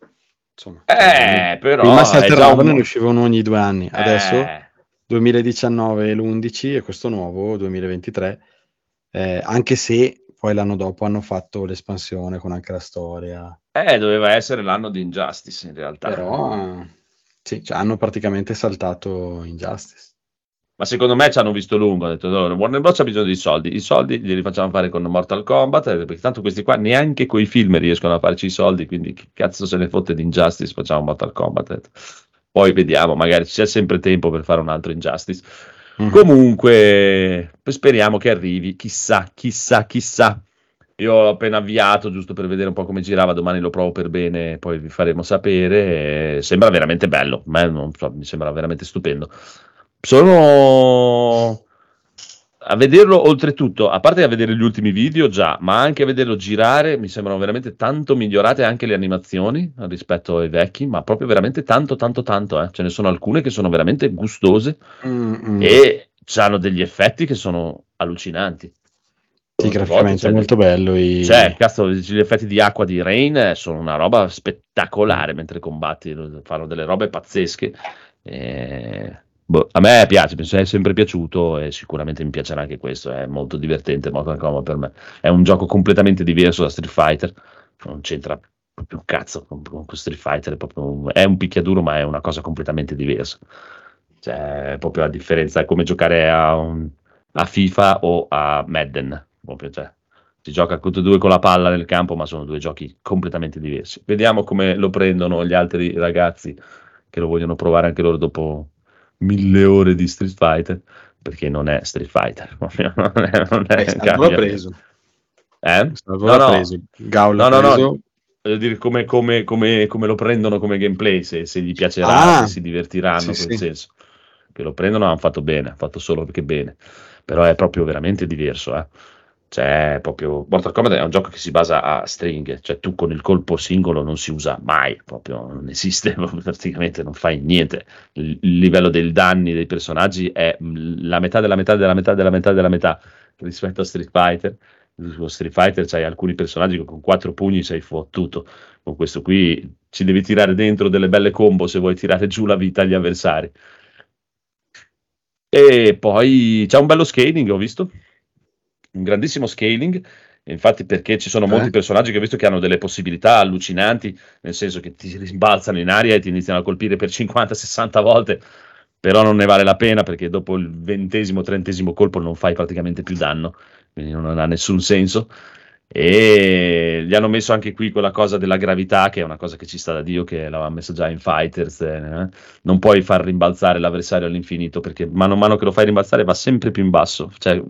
insomma eh, però... Prima salteravano e ne uscivano ogni due anni, eh. adesso... Eh. 2019 l'11 e questo nuovo 2023, eh, anche se poi l'anno dopo hanno fatto l'espansione con anche la storia eh, doveva essere l'anno di Injustice in realtà. Però eh, sì, cioè, hanno praticamente saltato Injustice. Ma secondo me ci hanno visto lungo. Hanno detto: "No, Warner Bros. ha bisogno di soldi. I soldi glieli facciamo fare con Mortal Kombat. eh, Perché tanto questi qua neanche coi film riescono a farci i soldi. Quindi che cazzo se ne fotte di Injustice? Facciamo Mortal Kombat. Poi vediamo, magari c'è sempre tempo per fare un altro Injustice. Mhm. Comunque, speriamo che arrivi. Chissà, chissà, chissà. Io ho appena avviato giusto per vedere un po' come girava. Domani lo provo per bene, poi vi faremo sapere. eh, Sembra veramente bello. So, mi sembra veramente stupendo. Sono a vederlo oltretutto, a parte a vedere gli ultimi video già, ma anche a vederlo girare, mi sembrano veramente tanto migliorate anche le animazioni rispetto ai vecchi, ma proprio veramente tanto, tanto, tanto. eh. Ce ne sono alcune che sono veramente gustose Mm, mm. e hanno degli effetti che sono allucinanti. Sì, graficamente è c'è- molto bello. i- Cioè, cazzo, gli effetti di acqua di Rain sono una roba spettacolare mentre combatti, fanno delle robe pazzesche. E, boh, a me piace, mi è sempre piaciuto e sicuramente mi piacerà anche questo. È molto divertente Mortal Kombat per me. È un gioco completamente diverso da Street Fighter, non c'entra proprio un cazzo con, con Street Fighter, è, un, è un picchiaduro, ma è una cosa completamente diversa. Cioè, è proprio la differenza, è come giocare a, un- a FIFA o a Madden. Proprio, cioè, si gioca tutti e due con la palla nel campo, ma sono due giochi completamente diversi. Vediamo come lo prendono gli altri ragazzi che lo vogliono provare anche loro dopo mille ore di Street Fighter, perché non è Street Fighter. non è, non è l'ha preso. Eh? No, no. preso. Gaul No, no, no. preso- Voglio dire come, come- come- come lo prendono come gameplay, se, se gli piacerà, Ah. se si divertiranno, Sì, in quel sì. senso. Che lo prendono hanno fatto bene, hanno fatto solo perché bene. Però è proprio veramente diverso, eh. Cioè, proprio Mortal Kombat è un gioco che si basa a stringhe, cioè tu con il colpo singolo non si usa mai, proprio non esiste, praticamente non fai niente. Il, livello dei danni dei personaggi è la metà della metà della metà della metà della metà rispetto a Street Fighter. Su Street Fighter c'hai alcuni personaggi che con quattro pugni sei fottuto, con questo qui ci devi tirare dentro delle belle combo se vuoi tirare giù la vita agli avversari. E poi c'è un bello scaling, ho visto, un grandissimo scaling, infatti perché ci sono molti Eh? personaggi che ho visto che hanno delle possibilità allucinanti, nel senso che ti rimbalzano in aria e ti iniziano a colpire per 50-60 volte, però non ne vale la pena perché dopo il ventesimo, trentesimo colpo non fai praticamente più danno, quindi non ha nessun senso. E gli hanno messo anche qui quella cosa della gravità, che è una cosa che ci sta da Dio, che l'aveva messo già in Fighters. eh. Non puoi far rimbalzare l'avversario all'infinito, perché mano a mano che lo fai rimbalzare va sempre più in basso, cioè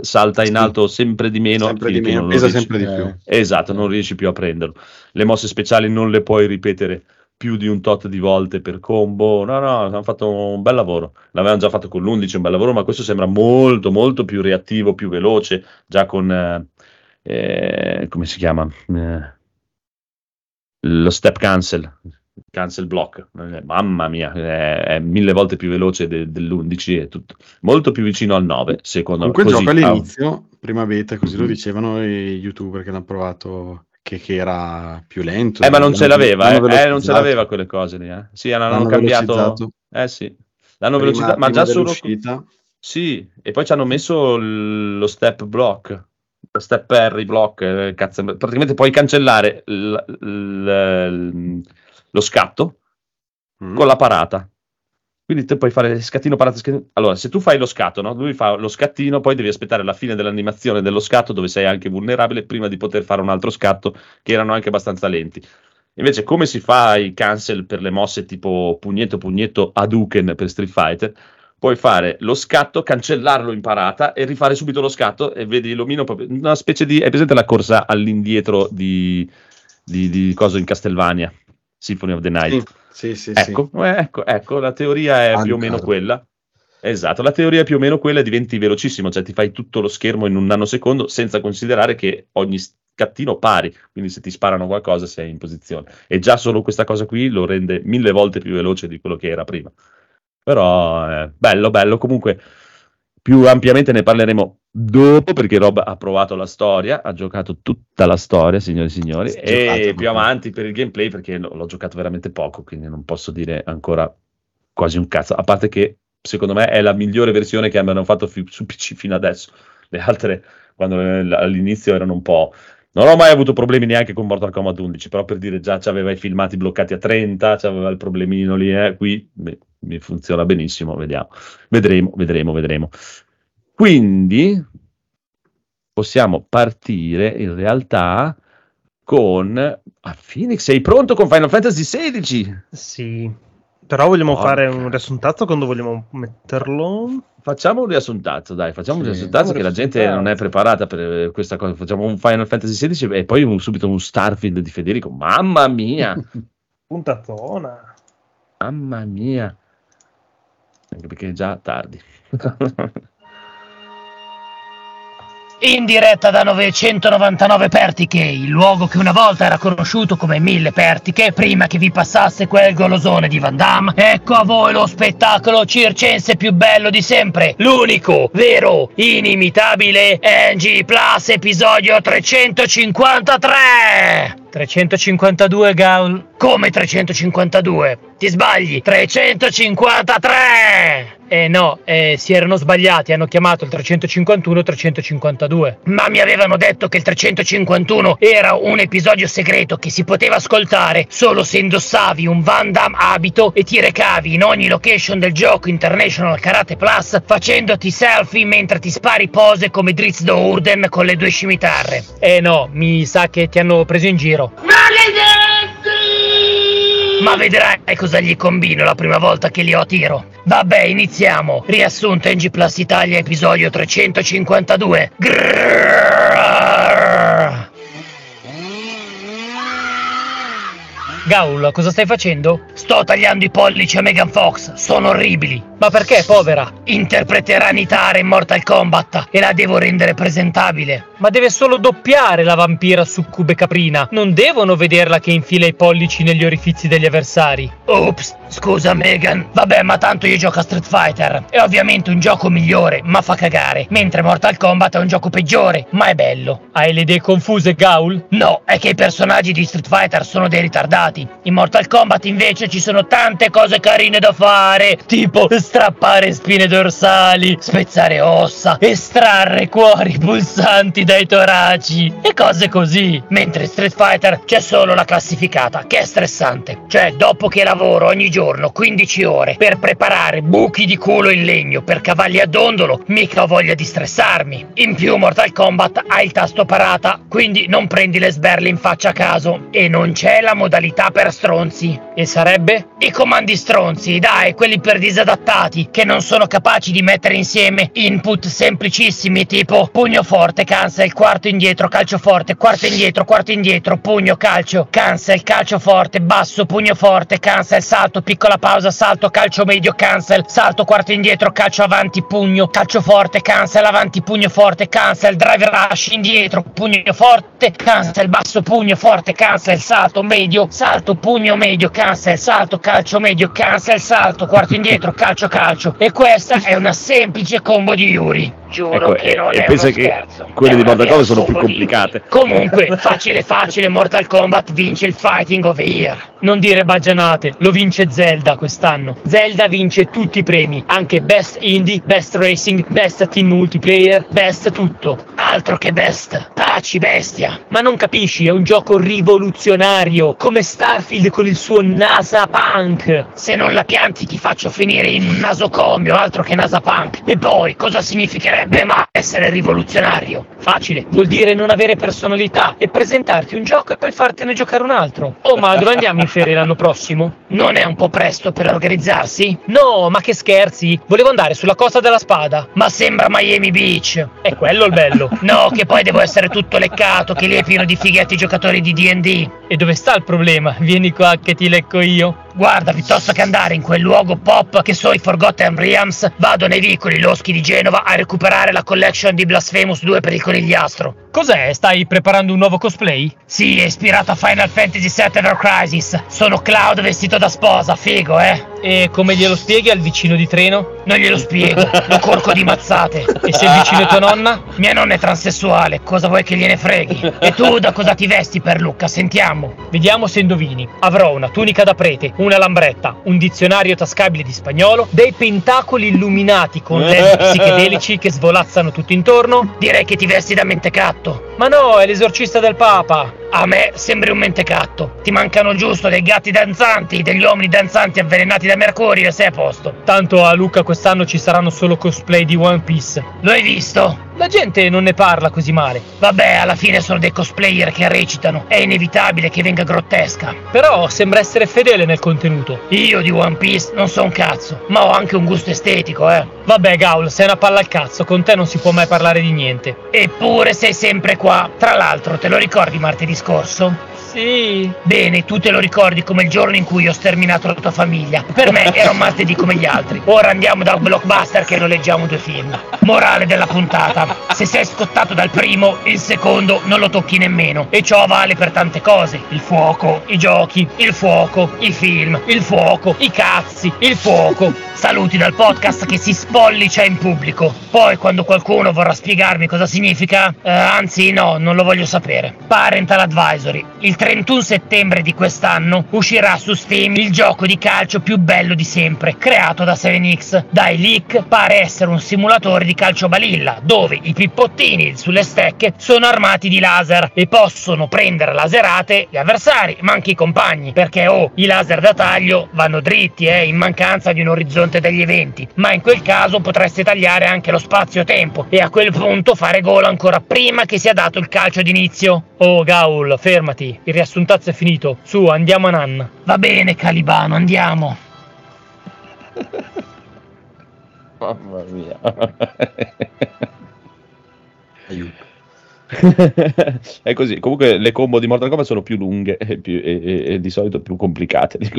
salta in alto sempre di meno. sempre di meno, pesa riesci- sempre di più. Eh, Esatto, non riesci più a prenderlo. Le mosse speciali non le puoi ripetere più di un tot di volte per combo. No, no, hanno fatto un bel lavoro. L'avevano già fatto con l'11, un bel lavoro, ma questo sembra molto, molto più reattivo, più veloce, già con... eh, eh, come si chiama? Eh, lo step cancel. Cancel block, Eh, mamma mia, è, è mille volte più veloce de- dell'11 e tutto. Molto più vicino al 9, secondo me. Comunque gioco ah, all'inizio, prima beta, così lo dicevano i youtuber che l'hanno provato, che, che era più lento. Eh, ma non L'hanno- ce l'aveva, l'hanno eh, eh, non ce l'aveva quelle cose lì. Eh. Sì, hanno, L'hanno cambiato. Eh sì, l'hanno velocizzato, ma già solo. Sì, e poi ci hanno messo lo step block, lo step parry block, eh, cazzo, praticamente puoi cancellare l- l- lo scatto Mm. con la parata. Quindi tu puoi fare scattino parata. scattino- Allora, se tu fai lo scatto, no? lui fa lo scattino, poi devi aspettare la fine dell'animazione dello scatto, dove sei anche vulnerabile, prima di poter fare un altro scatto, che erano anche abbastanza lenti. Invece, come si fa i cancel per le mosse tipo pugnetto, pugnetto, Hadouken per Street Fighter? Puoi fare lo scatto, cancellarlo in parata e rifare subito lo scatto e vedi l'omino proprio una specie di. Hai presente la corsa all'indietro di, di, di cosa in Castelvania? Symphony of the Night. Sì, sì, sì. Ecco, eh, ecco, ecco, la teoria è più o meno Ancora. quella. Esatto, la teoria è più o meno quella e diventi velocissimo, cioè ti fai tutto lo schermo in un nanosecondo senza considerare che ogni scattino pari, quindi se ti sparano qualcosa sei in posizione. E già solo questa cosa qui lo rende mille volte più veloce di quello che era prima. Però è bello, bello, comunque più ampiamente ne parleremo dopo perché Rob ha provato la storia, ha giocato tutta la storia, signori e signori, Sì, e giocato, più avanti per il gameplay perché lo- l'ho giocato veramente poco, quindi non posso dire ancora quasi un cazzo, a parte che secondo me è la migliore versione che abbiano fatto fi- su PC fino adesso. Le altre, quando eh, all'inizio erano un po'... Non ho mai avuto problemi neanche con Mortal Kombat 11, però per dire già c'aveva i filmati bloccati a 30, c'aveva il problemino lì, eh, qui beh, mi funziona benissimo, vediamo. Vedremo, vedremo, vedremo. Quindi possiamo partire in realtà con ah, Phoenix. Sei pronto con Final Fantasy XVI? Sì. Però vogliamo Porca. fare un riassuntazzo quando vogliamo metterlo? Facciamo un riassuntazzo, dai, facciamo un Sì, riassuntazzo un che la gente riassuntazzo. non è preparata per questa cosa. Facciamo un Final Fantasy XVI e poi un- subito un Starfield di Federico. Mamma mia, Puntatona. mamma mia. Anche perché è già tardi. In diretta da 999 Pertiche, il luogo che una volta era conosciuto come Mille Pertiche, prima che vi passasse quel golosone di Van Damme, ecco a voi lo spettacolo circense più bello di sempre, l'unico, vero, inimitabile NG Plus episodio 353! 352 Gaul. Come 352? Ti sbagli! 353! Eh no, eh, si erano sbagliati, hanno chiamato il 351 352. Ma mi avevano detto che il 351 era un episodio segreto che si poteva ascoltare solo se indossavi un Van Damme abito e ti recavi in ogni location del gioco International Karate Plus facendoti selfie mentre ti spari pose come Dritz Urden con le due scimitarre. Eh no, mi sa che ti hanno preso in giro. Ma vedrai cosa gli combino la prima volta che li ho a tiro. Vabbè, iniziamo. Riassunto NG Plus Italia, episodio 352. Grrrr. Gaul, cosa stai facendo? Sto tagliando i pollici a Megan Fox, sono orribili. Ma perché, povera? Interpreterà Nitara in Mortal Kombat e la devo rendere presentabile. Ma deve solo doppiare la vampira succube caprina. Non devono vederla che infila i pollici negli orifizi degli avversari. Ops, scusa Megan. Vabbè, ma tanto io gioco a Street Fighter. È ovviamente un gioco migliore, ma fa cagare. Mentre Mortal Kombat è un gioco peggiore, ma è bello. Hai le idee confuse, Gaul? No, è che i personaggi di Street Fighter sono dei ritardati. In Mortal Kombat invece ci sono tante cose carine da fare, tipo strappare spine dorsali, spezzare ossa, estrarre cuori pulsanti dai toraci e cose così. Mentre Street Fighter c'è solo la classificata, che è stressante. Cioè, dopo che lavoro ogni giorno 15 ore per preparare buchi di culo in legno per cavalli a dondolo, mica ho voglia di stressarmi. In più Mortal Kombat ha il tasto parata, quindi non prendi le sberle in faccia a caso. E non c'è la modalità per stronzi. E sarebbe? I comandi stronzi, dai, quelli per disadattati, che non sono capaci di mettere insieme input semplicissimi tipo pugno forte, cancel, quarto indietro, calcio forte, quarto indietro, quarto indietro, pugno, calcio, cancel, calcio forte, basso, pugno forte, cancel, salto, piccola pausa, salto, calcio medio, cancel, salto, quarto indietro, calcio avanti, pugno, calcio forte, cancel, avanti, pugno forte, cancel, drive rush, indietro, pugno forte, cancel, basso, pugno forte, cancel, salto, medio, salto, pugno medio, cancel, salto, calcio medio, cancel, salto, quarto indietro, calcio, calcio. E questa è una semplice combo di Yuri. Giuro Ecco, che non e è pensa uno che scherzo. quelle È di Mortal Kombat sono più complicate. Comunque, facile facile, Mortal Kombat vince il Fighting of the Year. Non dire baggianate, lo vince Zelda quest'anno. Zelda vince tutti i premi, anche Best Indie, Best Racing, Best Team Multiplayer, Best tutto. Altro che Best. Taci bestia. Ma non capisci, è un gioco rivoluzionario, come Starfield con il suo NASA Punk. Se non la pianti ti faccio finire in un nasocomio, altro che NASA Punk. E poi, cosa significherebbe mai essere rivoluzionario? Facile, vuol dire non avere personalità e presentarti un gioco e poi fartene giocare un altro. Oh, ma dove andiamo in ferie l'anno prossimo? Non è un po' presto per organizzarsi? No, ma che scherzi? Volevo andare sulla costa della spada. Ma sembra Miami Beach. È quello il bello. No, che poi devo essere tutto leccato, che lì è pieno di fighetti giocatori di D&D. E dove sta il problema? Vieni qua che ti lecco io. Guarda, piuttosto che andare in quel luogo pop che so i Forgotten Realms, vado nei vicoli loschi di Genova a recuperare la collection di Blasphemous 2 per il conigliastro. Cos'è? Stai preparando un nuovo cosplay? Sì, è ispirato a Final Fantasy VII Ever Crisis. Sono Cloud vestito da sposa, figo, eh? E come glielo spieghi al vicino di treno? Non glielo spiego, lo corco di mazzate. E se il vicino è tua nonna? Mia nonna è transessuale, cosa vuoi che gliene freghi? E tu da cosa ti vesti per Lucca? Sentiamo. Vediamo se indovini. Avrò una tunica da prete, una lambretta, un dizionario tascabile di spagnolo, dei pentacoli illuminati con led psichedelici che svolazzano tutto intorno. Direi che ti vesti da mentecatto. Ma no, è l'esorcista del Papa. A me sembri un mentecatto. Ti mancano giusto dei gatti danzanti, degli uomini danzanti avvelenati da Mercurio e sei a posto. Tanto a Luca quest'anno ci saranno solo cosplay di One Piece. Lo hai visto? La gente non ne parla così male. Vabbè, alla fine sono dei cosplayer che recitano. È inevitabile che venga grottesca. Però sembra essere fedele nel contenuto. Io di One Piece non so un cazzo, ma ho anche un gusto estetico, eh. Vabbè, Gaul, sei una palla al cazzo, con te non si può mai parlare di niente. Eppure sei sempre qua. Tra l'altro, te lo ricordi martedì scorso? Sì. Bene, tu te lo ricordi come il giorno in cui ho sterminato la tua famiglia. Per me era un martedì come gli altri. Ora andiamo da Blockbuster che noleggiamo due film. Morale della puntata. Se sei scottato dal primo, il secondo non lo tocchi nemmeno. E ciò vale per tante cose. Il fuoco, i giochi, il fuoco, i film, il fuoco, i cazzi, il fuoco. Saluti dal podcast che si spollicia in pubblico. Poi quando qualcuno vorrà spiegarmi cosa significa, eh, anzi no, non lo voglio sapere. Parental Advisory. Il 31 settembre di quest'anno uscirà su Steam il gioco di calcio più bello di sempre, creato da 7X. Dai leak pare essere un simulatore di calcio balilla, dove i pippottini sulle stecche sono armati di laser e possono prendere laserate gli avversari, ma anche i compagni, perché oh, i laser da taglio vanno dritti, eh, in mancanza di un orizzonte degli eventi, ma in quel caso potreste tagliare anche lo spazio-tempo e a quel punto fare gol ancora prima che sia dato il calcio d'inizio. Oh Gaul, fermati, il riassuntazzo è finito, su andiamo a Nanna. Va bene Calibano, andiamo. Mamma mia. Aiuto. È così. Comunque le combo di Mortal Kombat sono più lunghe e, più, e, e, e di solito più complicate.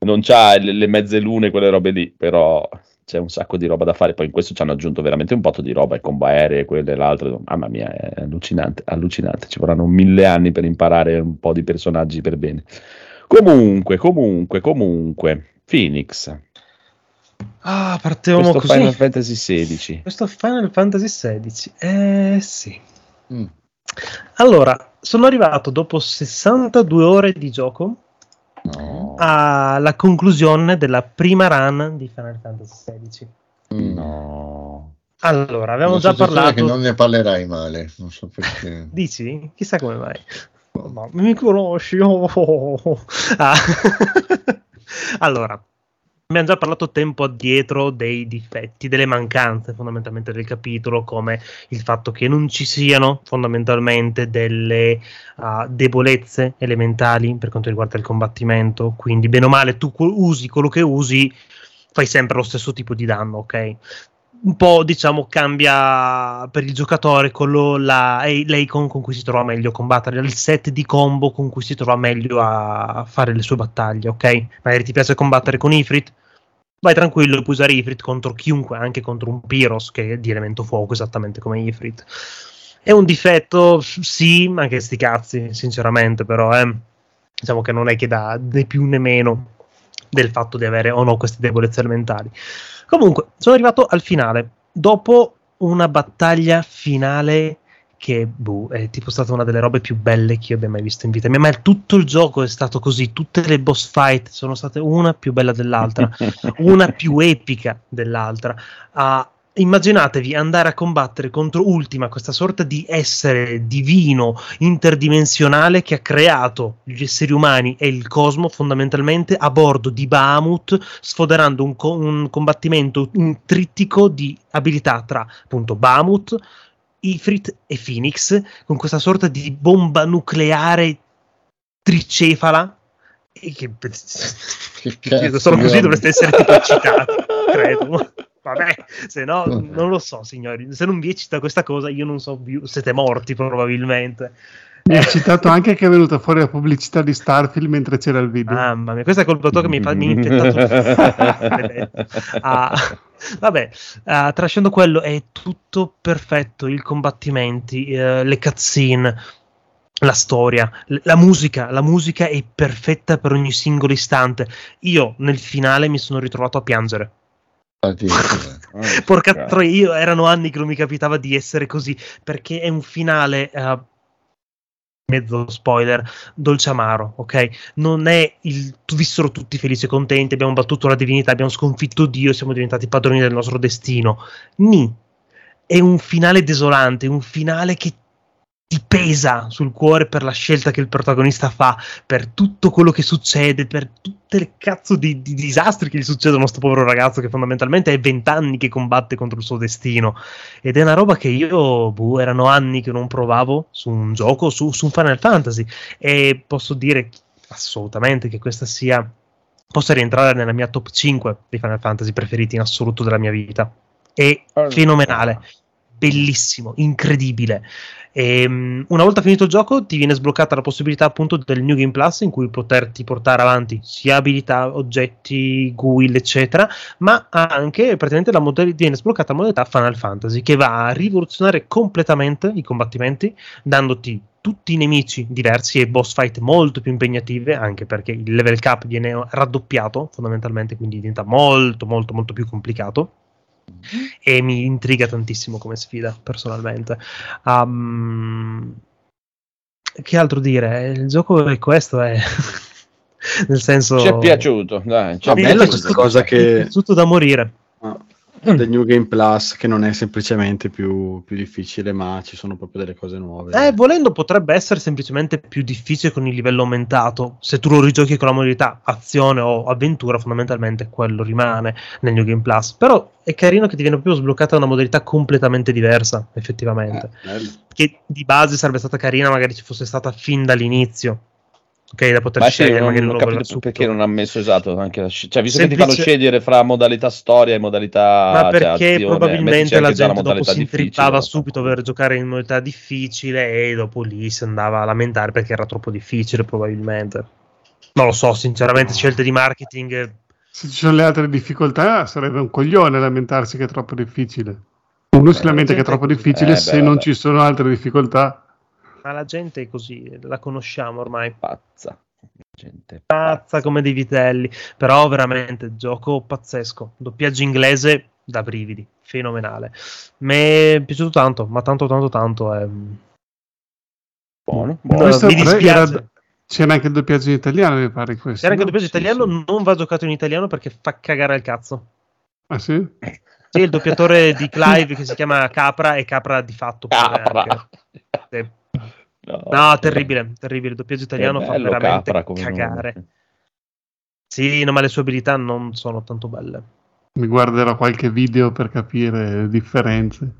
non c'ha le, le mezze lune, quelle robe lì, però c'è un sacco di roba da fare. Poi in questo ci hanno aggiunto veramente un po' di roba, il combo aereo, quelle e l'altro. Mamma mia, è allucinante, allucinante. Ci vorranno mille anni per imparare un po' di personaggi per bene. Comunque, comunque, comunque, Phoenix. Ah, partiamo Questo così. Final Fantasy XVI. Questo Final Fantasy XVI. Eh sì. Mm. Allora, sono arrivato dopo 62 ore di gioco No, alla conclusione della prima run di Final Fantasy XVI. No. Allora, avevamo già parlato. che non ne parlerai male, non so perché. Dici? Chissà come mai. Ma mi conosci? Oh, oh, oh. Ah. allora, abbiamo già parlato tempo addietro dei difetti, delle mancanze fondamentalmente del capitolo, come il fatto che non ci siano fondamentalmente delle ah, debolezze elementali per quanto riguarda il combattimento. Quindi, bene o male, tu usi quello che usi, fai sempre lo stesso tipo di danno, ok? Un po' diciamo cambia per il giocatore quello la, l'icon con cui si trova meglio a combattere, il set di combo con cui si trova meglio a fare le sue battaglie, ok? Magari ti piace combattere con Ifrit, vai tranquillo, puoi usare Ifrit contro chiunque, anche contro un Pyros che è di elemento fuoco esattamente come Ifrit. È un difetto, sì, anche sti cazzi, sinceramente, però eh. diciamo che non è che dà né più né meno del fatto di avere o no queste debolezze elementali. Comunque, sono arrivato al finale. Dopo una battaglia finale che boh, è tipo stata una delle robe più belle che io abbia mai visto in vita mia. Ma tutto il gioco è stato così. Tutte le boss fight sono state una più bella dell'altra, una più epica dell'altra. Ah, immaginatevi andare a combattere contro Ultima, questa sorta di essere divino interdimensionale che ha creato gli esseri umani e il cosmo fondamentalmente a bordo di Bahamut, sfoderando un, co- un combattimento, un trittico di abilità tra appunto Bahamut, Ifrit e Phoenix, con questa sorta di bomba nucleare tricefala. E che, Che solo così dovreste essere tipo eccitati, credo. Vabbè, se no, non lo so, signori. Se non vi eccita questa cosa, io non so più. Siete morti probabilmente. Mi ha citato anche che è venuta fuori la pubblicità di Starfield mentre c'era il video. Mamma mia, questa è colpa tua che mi, fa, mi ha infettato. Ah, vabbè, ah, tralasciando quello, è tutto perfetto. I combattimenti, eh, le cutscene, la storia, l- la musica. La musica è perfetta per ogni singolo istante. Io nel finale mi sono ritrovato a piangere. Addirittura. Porca troia, io erano anni che non mi capitava di essere così, perché è un finale, eh, mezzo spoiler, dolce amaro, ok? Non è il vissero tutti felici e contenti, abbiamo battuto la divinità, abbiamo sconfitto Dio, siamo diventati padroni del nostro destino. Ni. È un finale desolante, un finale che ti pesa sul cuore per la scelta che il protagonista fa, per tutto quello che succede, per tutte le cazzo di, di disastri che gli succedono a sto povero ragazzo che fondamentalmente è vent'anni che combatte contro il suo destino. Ed è una roba che io, boh, erano anni che non provavo su un gioco, su, su un Final Fantasy. E posso dire assolutamente che questa sia. possa rientrare nella mia top 5 dei Final Fantasy preferiti in assoluto della mia vita. È fenomenale, bellissimo, incredibile. E, um, una volta finito il gioco ti viene sbloccata la possibilità appunto del New Game Plus in cui poterti portare avanti sia abilità, oggetti, guild eccetera ma anche praticamente la modalità viene sbloccata la modalità Final Fantasy che va a rivoluzionare completamente i combattimenti dandoti tutti i nemici diversi e boss fight molto più impegnative anche perché il level cap viene raddoppiato fondamentalmente quindi diventa molto molto molto più complicato e mi intriga tantissimo come sfida personalmente. Um, che altro dire? Il gioco è questo, è nel senso. Ci è piaciuto, dai. Ci è No, piaciuto. questa cosa che tutto da morire. ah, del New Game Plus che non è semplicemente più, più difficile, ma ci sono proprio delle cose nuove. Eh, volendo potrebbe essere semplicemente più difficile con il livello aumentato. Se tu lo rigiochi con la modalità azione o avventura, fondamentalmente quello rimane nel New Game Plus. Però è carino che ti viene proprio sbloccata una modalità completamente diversa, effettivamente. Eh. Che di base sarebbe stata carina, magari ci fosse stata fin dall'inizio. Ok, da poter Ma scegliere, non, magari non ho capito perché non ha messo esatto anche la sci- cioè visto che ti Semplice- fanno scegliere fra modalità storia e modalità Ma cioè, perché azione, metteci probabilmente la gente dopo si intrippava no? subito per giocare in modalità difficile e dopo lì si andava a lamentare perché era troppo difficile probabilmente. Non lo so, sinceramente, scelte di marketing. eh, Se ci sono le altre difficoltà, sarebbe un coglione lamentarsi che è troppo difficile. Uno si Eh, lamenta la che è troppo così. difficile Eh, beh, se non vabbè. ci sono altre difficoltà. Ma la gente è così, la conosciamo ormai. Pazza. Gente Pazza come dei vitelli. Però veramente, gioco pazzesco. Doppiaggio inglese da brividi. Fenomenale. Mi è piaciuto tanto, ma tanto, tanto, tanto. eh. Buono, No, buono. Questo mi dispiace. era- c'era anche il doppiaggio in italiano, mi pare questo. C'era anche il no? doppiaggio Sì, italiano, non va giocato in italiano perché fa cagare al cazzo. Ah sì? Sì, il doppiatore di Clive che si chiama Capra e Capra di fatto. Capra. anche. No, No, terribile, terribile. Il doppiaggio italiano fa veramente Capra cagare. nome. Sì, no, ma le sue abilità non sono tanto belle. Mi guarderò qualche video per capire le differenze.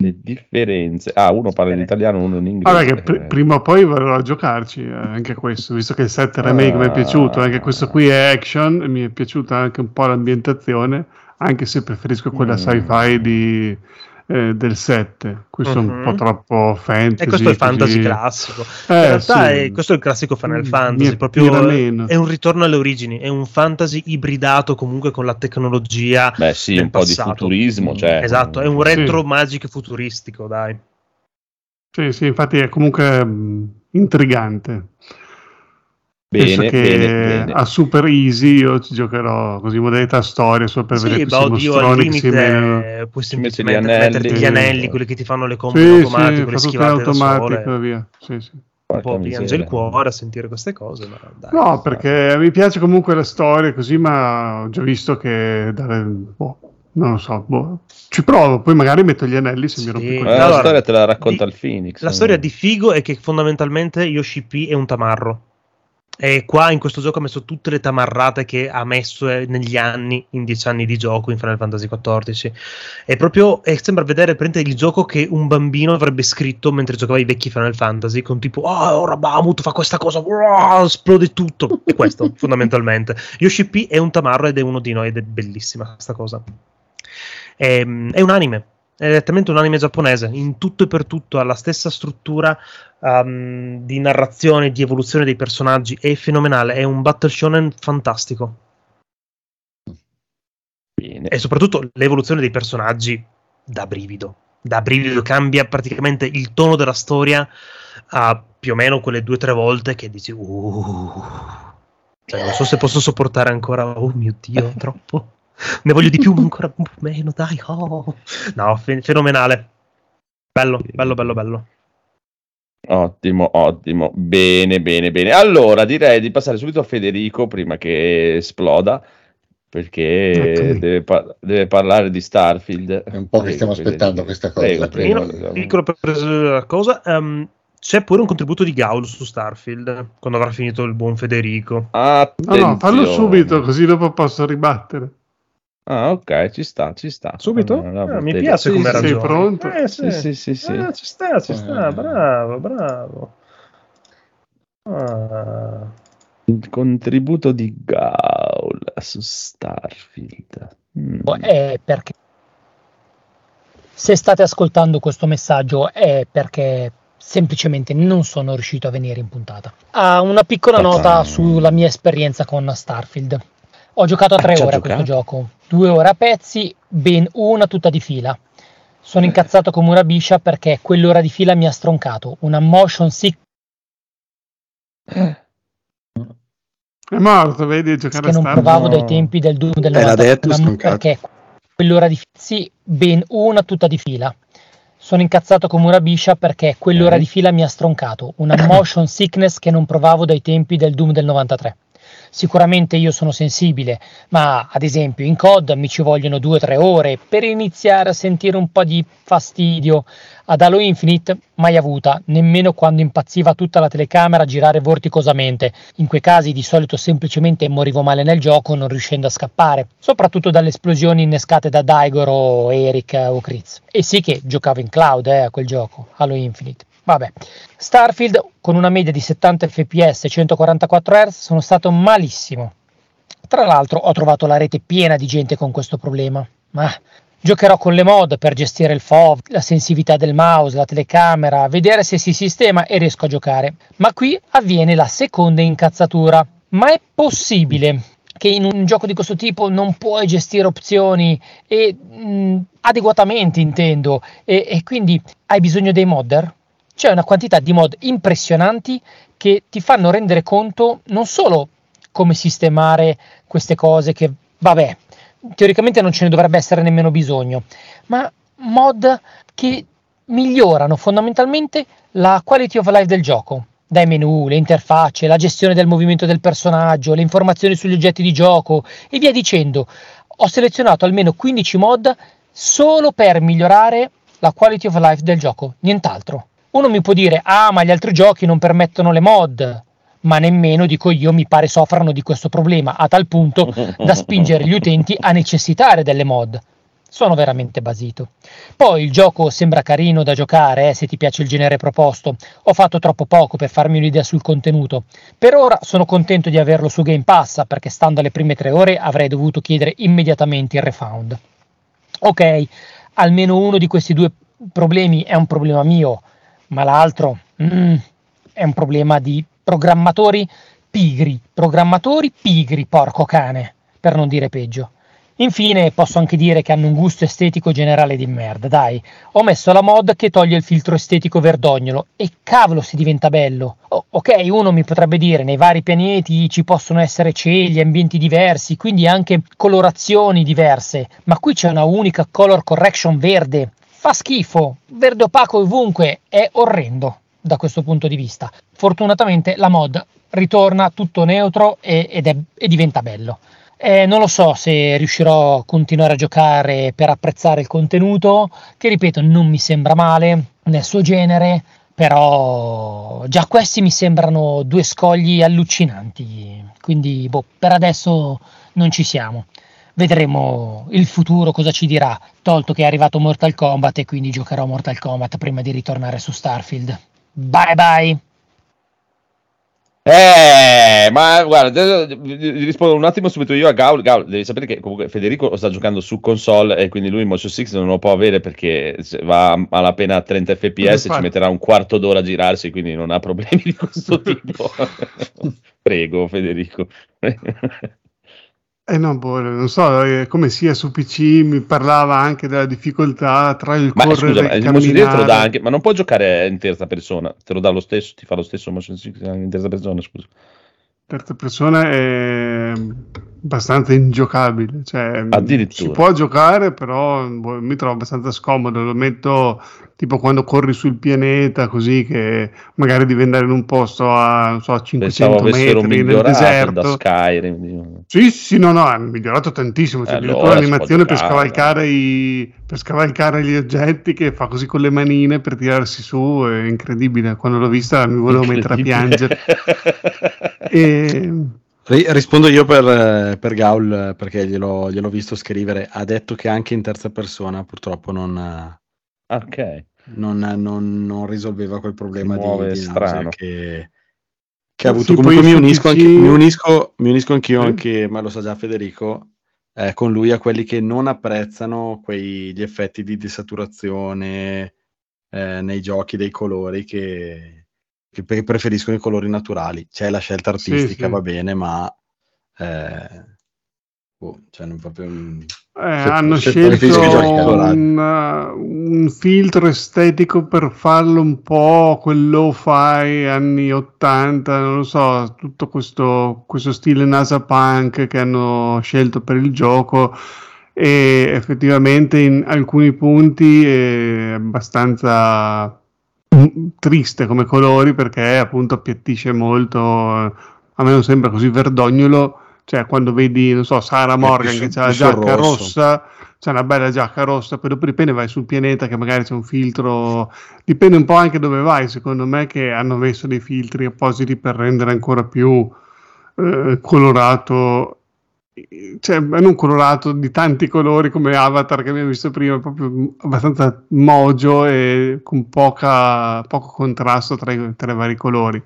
Le differenze. Ah, uno parla in italiano, uno in inglese. Vabbè, che pr- prima o poi vorrò giocarci eh, anche questo, visto che il 7 remake mi è piaciuto, anche questo qui è action, e mi è piaciuta anche un po' l'ambientazione, anche se preferisco quella Mm. sci-fi di, eh, del 7. Questo è un Mhm. po' troppo fantasy. E questo è il fantasy così. classico. Eh, In realtà sì. è- questo è il classico Final Mm, Fantasy, mi proprio attira meno. è un ritorno alle origini, è un fantasy ibridato comunque con la tecnologia. Beh, sì, del un po' di passato. futurismo. Cioè, Esatto, è un Sì. retro magic futuristico, dai. Sì, sì, infatti è comunque mh, intrigante. Bene, Penso che bene, bene. a Super Easy io ci giocherò così modalità storia solo per vedere Sì, questi ma oddio, al mostroni che si menano. limite puoi semplicemente anelli. metterti gli anelli, quelli che ti fanno le combo Sì, in sì, le automatico sole. via. Sì, sì. Un po' piange il cuore a sentire queste cose, ma dai. No, perché mi piace comunque la storia così, ma ho già visto che dare, boh, non lo so, boh, ci provo, poi magari metto gli anelli se mi Sì. rompo i Eh, coglioni. la storia te la racconta di- il Phoenix. La storia di Figo è che fondamentalmente Yoshi P è un tamarro. E qua in questo gioco ha messo tutte le tamarrate che ha messo eh, negli anni, in dieci anni di gioco in Final Fantasy XIV. È proprio, e sembra vedere il gioco che un bambino avrebbe scritto mentre giocava i vecchi Final Fantasy, con tipo, oh, ora Bahamut fa questa cosa, wow, esplode tutto. È questo, fondamentalmente. Yoshi P è un tamarro ed è uno di noi ed è bellissima questa cosa. Ehm, È, un anime, è direttamente un anime giapponese, in tutto e per tutto ha la stessa struttura um, di narrazione, di evoluzione dei personaggi, è fenomenale, è un battle shonen fantastico. Bene. E soprattutto l'evoluzione dei personaggi da brivido. Da brivido cambia praticamente il tono della storia a più o meno quelle due o tre volte che dici uh, cioè, non so se posso sopportare ancora oh mio dio troppo ne voglio di più ma ancora un po' meno dai oh. no fe- fenomenale bello bello bello bello Ottimo, ottimo. Bene, bene, bene. Allora, direi di passare subito a Federico prima che esploda, perché deve, par- deve parlare di Starfield. È un po' che stiamo aspettando questa cosa. Prego, prego. Io, piccolo per la cosa ehm, c'è pure un contributo di Gaul su Starfield quando avrà finito il buon Federico No, no, fallo Attenzione. subito così dopo posso ribattere. Ah, ok, ci sta, ci sta. subito? Ah, mi piace Sì, come sì, Sei ragione pronto? Eh, Sì, sì, sì, sì. Ah, ci sta, ci sta, Eh. bravo, bravo. Ah. Il contributo di Gaul su Starfield. Mm. è perché se state ascoltando questo messaggio è perché semplicemente non sono riuscito a venire in puntata. Ah, una piccola nota sulla mia esperienza con Starfield. Ho giocato a tre Ah, ci ha ore a questo gioco, due ore a pezzi, ben una tutta di fila. Sono incazzato come una biscia perché quell'ora di fila mi ha stroncato. Una motion sick È morto, vedi, a giocare che a non Starfield. provavo dai tempi del Doom del Eh, l'ha 90 detto, una- stroncato. perché quell'ora di sì, ben una tutta di fila. Sono incazzato come una biscia perché quell'ora Ok. di fila mi ha stroncato, una motion sickness che non provavo dai tempi del Doom del 93. Sicuramente io sono sensibile, ma ad esempio in COD mi ci vogliono 2-3 ore per iniziare a sentire un po' di fastidio. Ad Halo Infinite mai avuta, nemmeno quando impazziva tutta la telecamera a girare vorticosamente. In quei casi di solito semplicemente morivo male nel gioco non riuscendo a scappare, soprattutto dalle esplosioni innescate da Daigor o Eric o Kriz. E sì che giocavo in cloud eh, a quel gioco, Halo Infinite. Vabbè, Starfield con una media di 70 fps e 144 Hz sono stato malissimo. Tra l'altro ho trovato la rete piena di gente con questo problema. Ma giocherò con le mod per gestire il FOV, la sensitività del mouse, la telecamera, vedere se si sistema e riesco a giocare. Ma qui avviene la seconda incazzatura. Ma è possibile che in un gioco di questo tipo non puoi gestire opzioni e mh, adeguatamente intendo e, e quindi hai bisogno dei modder? C'è una quantità di mod impressionanti che ti fanno rendere conto non solo come sistemare queste cose che vabbè teoricamente non ce ne dovrebbe essere nemmeno bisogno ma mod che migliorano fondamentalmente la quality of life del gioco dai menu, le interfacce, la gestione del movimento del personaggio, le informazioni sugli oggetti di gioco e via dicendo. Ho selezionato almeno 15 mod solo per migliorare la quality of life del gioco, nient'altro. Uno mi può dire, ah, ma gli altri giochi non permettono le mod, ma nemmeno, dico io, mi pare soffrano di questo problema, a tal punto da spingere gli utenti a necessitare delle mod sono veramente basito. Poi il gioco sembra carino da giocare, eh, se ti piace il genere proposto. Ho fatto troppo poco per farmi un'idea sul contenuto. Per ora sono contento di averlo su Game Pass, perché stando alle prime tre ore avrei dovuto chiedere immediatamente il refund. Ok, almeno uno di questi due problemi è un problema mio, ma l'altro mm, è un problema di programmatori pigri, programmatori pigri, porco cane, per non dire peggio. Infine posso anche dire che hanno un gusto estetico generale di merda, dai. Ho messo la mod che toglie il filtro estetico verdognolo e cavolo si diventa bello. Oh, ok, uno mi potrebbe dire nei vari pianeti ci possono essere cieli, ambienti diversi, quindi anche colorazioni diverse, ma qui c'è una unica color correction verde. Fa schifo, verde opaco ovunque, è orrendo da questo punto di vista. Fortunatamente la mod ritorna tutto neutro e, ed è, e diventa bello. Eh, non lo so se riuscirò a continuare a giocare per apprezzare il contenuto, che ripeto non mi sembra male nel suo genere, però già questi mi sembrano due scogli allucinanti, quindi boh, per adesso non ci siamo. Vedremo il futuro cosa ci dirà, tolto che è arrivato Mortal Kombat e quindi giocherò Mortal Kombat prima di ritornare su Starfield. Bye bye! Eh, ma guarda, rispondo un attimo subito io a Gaul. Gaul, devi sapere che comunque Federico sta giocando su console e quindi lui Motion 6 non lo può avere perché va malapena a 30 fps e ci metterà un quarto d'ora a girarsi, quindi non ha problemi di questo tipo. Prego, Federico. Eh no, boh, non so eh, come sia su PC, mi parlava anche della difficoltà tra il ma correre scusa, e il motion te lo dà camminare. anche, ma non può giocare in terza persona, te lo dà lo stesso, ti fa lo stesso motion in terza persona, scusa. Terza persona è abbastanza ingiocabile, cioè Addirittura. si può giocare, però boh, mi trovo abbastanza scomodo, lo metto tipo quando corri sul pianeta, così che magari devi andare in un posto a, non so, a Pensavo 500 avessero metri nel migliorato da deserto. Skyrim. Sì, sì, no, no, è migliorato tantissimo. C'è Eh, addirittura allora si l'animazione per scavalcare, i, per scavalcare gli oggetti che fa così con le manine per tirarsi su. È incredibile. Quando l'ho vista mi volevo mettere a piangere. E, rispondo io per, per Gaul perché gliel'ho, gliel'ho visto scrivere. Ha detto che anche in terza persona purtroppo non, eh, ok. non, non- non risolveva quel problema Si di, di nausea strano. che, che ha Sì, avuto. poi Comunque mi unisco, PC anche, mi unisco, mi unisco anch'io, Sì. anche, ma lo sa già Federico, eh, con lui a quelli che non apprezzano quei, gli effetti di desaturazione eh, nei giochi dei colori che, che pre- preferiscono i colori naturali. C'è la scelta artistica, sì. va bene, ma eh, boh, cioè non proprio un- eh, hanno scelto un, uh, un filtro estetico per farlo un po' quel lo-fi anni 80, non lo so, tutto questo, questo stile NASA punk che hanno scelto per il gioco e effettivamente in alcuni punti è abbastanza triste come colori perché appunto appiattisce molto, eh, a me non sembra così verdognolo, cioè quando vedi, non so, Sara Morgan più che ha la giacca rossa, c'è una bella giacca rossa, poi dopo dipende vai sul pianeta che magari c'è un filtro, dipende un po' anche dove vai, secondo me che hanno messo dei filtri appositi per rendere ancora più eh, colorato cioè, non colorato di tanti colori come Avatar che abbiamo visto prima, proprio abbastanza mogio e con poca, poco contrasto tra i, tra i vari colori.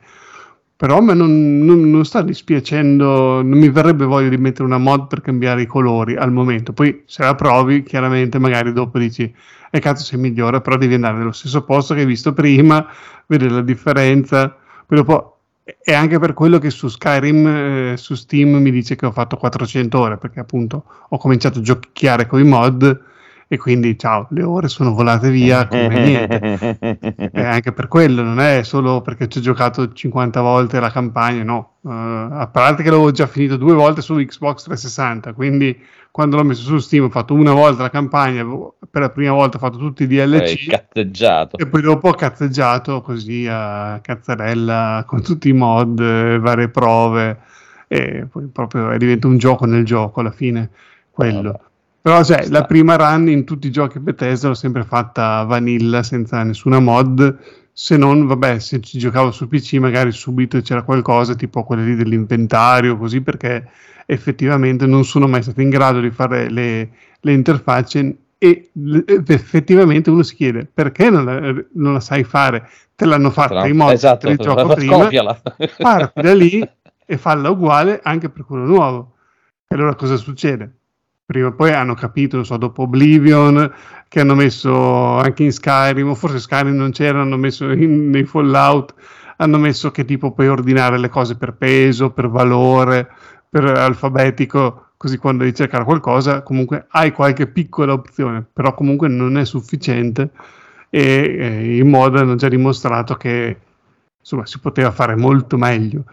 Però a me non, non, non, sta dispiacendo, non mi verrebbe voglia di mettere una mod per cambiare i colori al momento. Poi se la provi, chiaramente magari dopo dici, e eh, cazzo sei migliore, però devi andare nello stesso posto che hai visto prima, vedere la differenza. Poi dopo è anche per quello che su Skyrim, eh, su Steam mi dice che ho fatto 400 ore, perché appunto ho cominciato a giochicchiare con i mod e quindi ciao, le ore sono volate via come niente. e anche per quello, non è solo perché ci ho giocato 50 volte la campagna, no. Uh, a parte che l'avevo già finito due volte su Xbox 360, quindi quando l'ho messo su Steam ho fatto una volta la campagna, per la prima volta ho fatto tutti i DLC. cazzeggiato. E poi dopo ho cazzeggiato così a cazzarella con tutti i mod, eh, varie prove, e poi proprio è diventato un gioco nel gioco alla fine, quello. Oh, però cioè, la prima run in tutti i giochi Bethesda l'ho sempre fatta vanilla, senza nessuna mod, se non, vabbè, se ci giocavo su PC magari subito c'era qualcosa, tipo quelle lì dell'inventario, così, perché effettivamente non sono mai stato in grado di fare le, le interfacce e effettivamente uno si chiede perché non la, non la sai fare, te l'hanno fatta in modo esatto, te il gioco prima, parti da lì e falla uguale anche per quello nuovo. E allora cosa succede? prima o poi hanno capito, non so, dopo Oblivion, che hanno messo anche in Skyrim, o forse Skyrim non c'era, hanno messo in, nei Fallout, hanno messo che tipo puoi ordinare le cose per peso, per valore, per alfabetico, così quando devi cercare qualcosa comunque hai qualche piccola opzione, però comunque non è sufficiente e eh, i mod hanno già dimostrato che insomma si poteva fare molto meglio.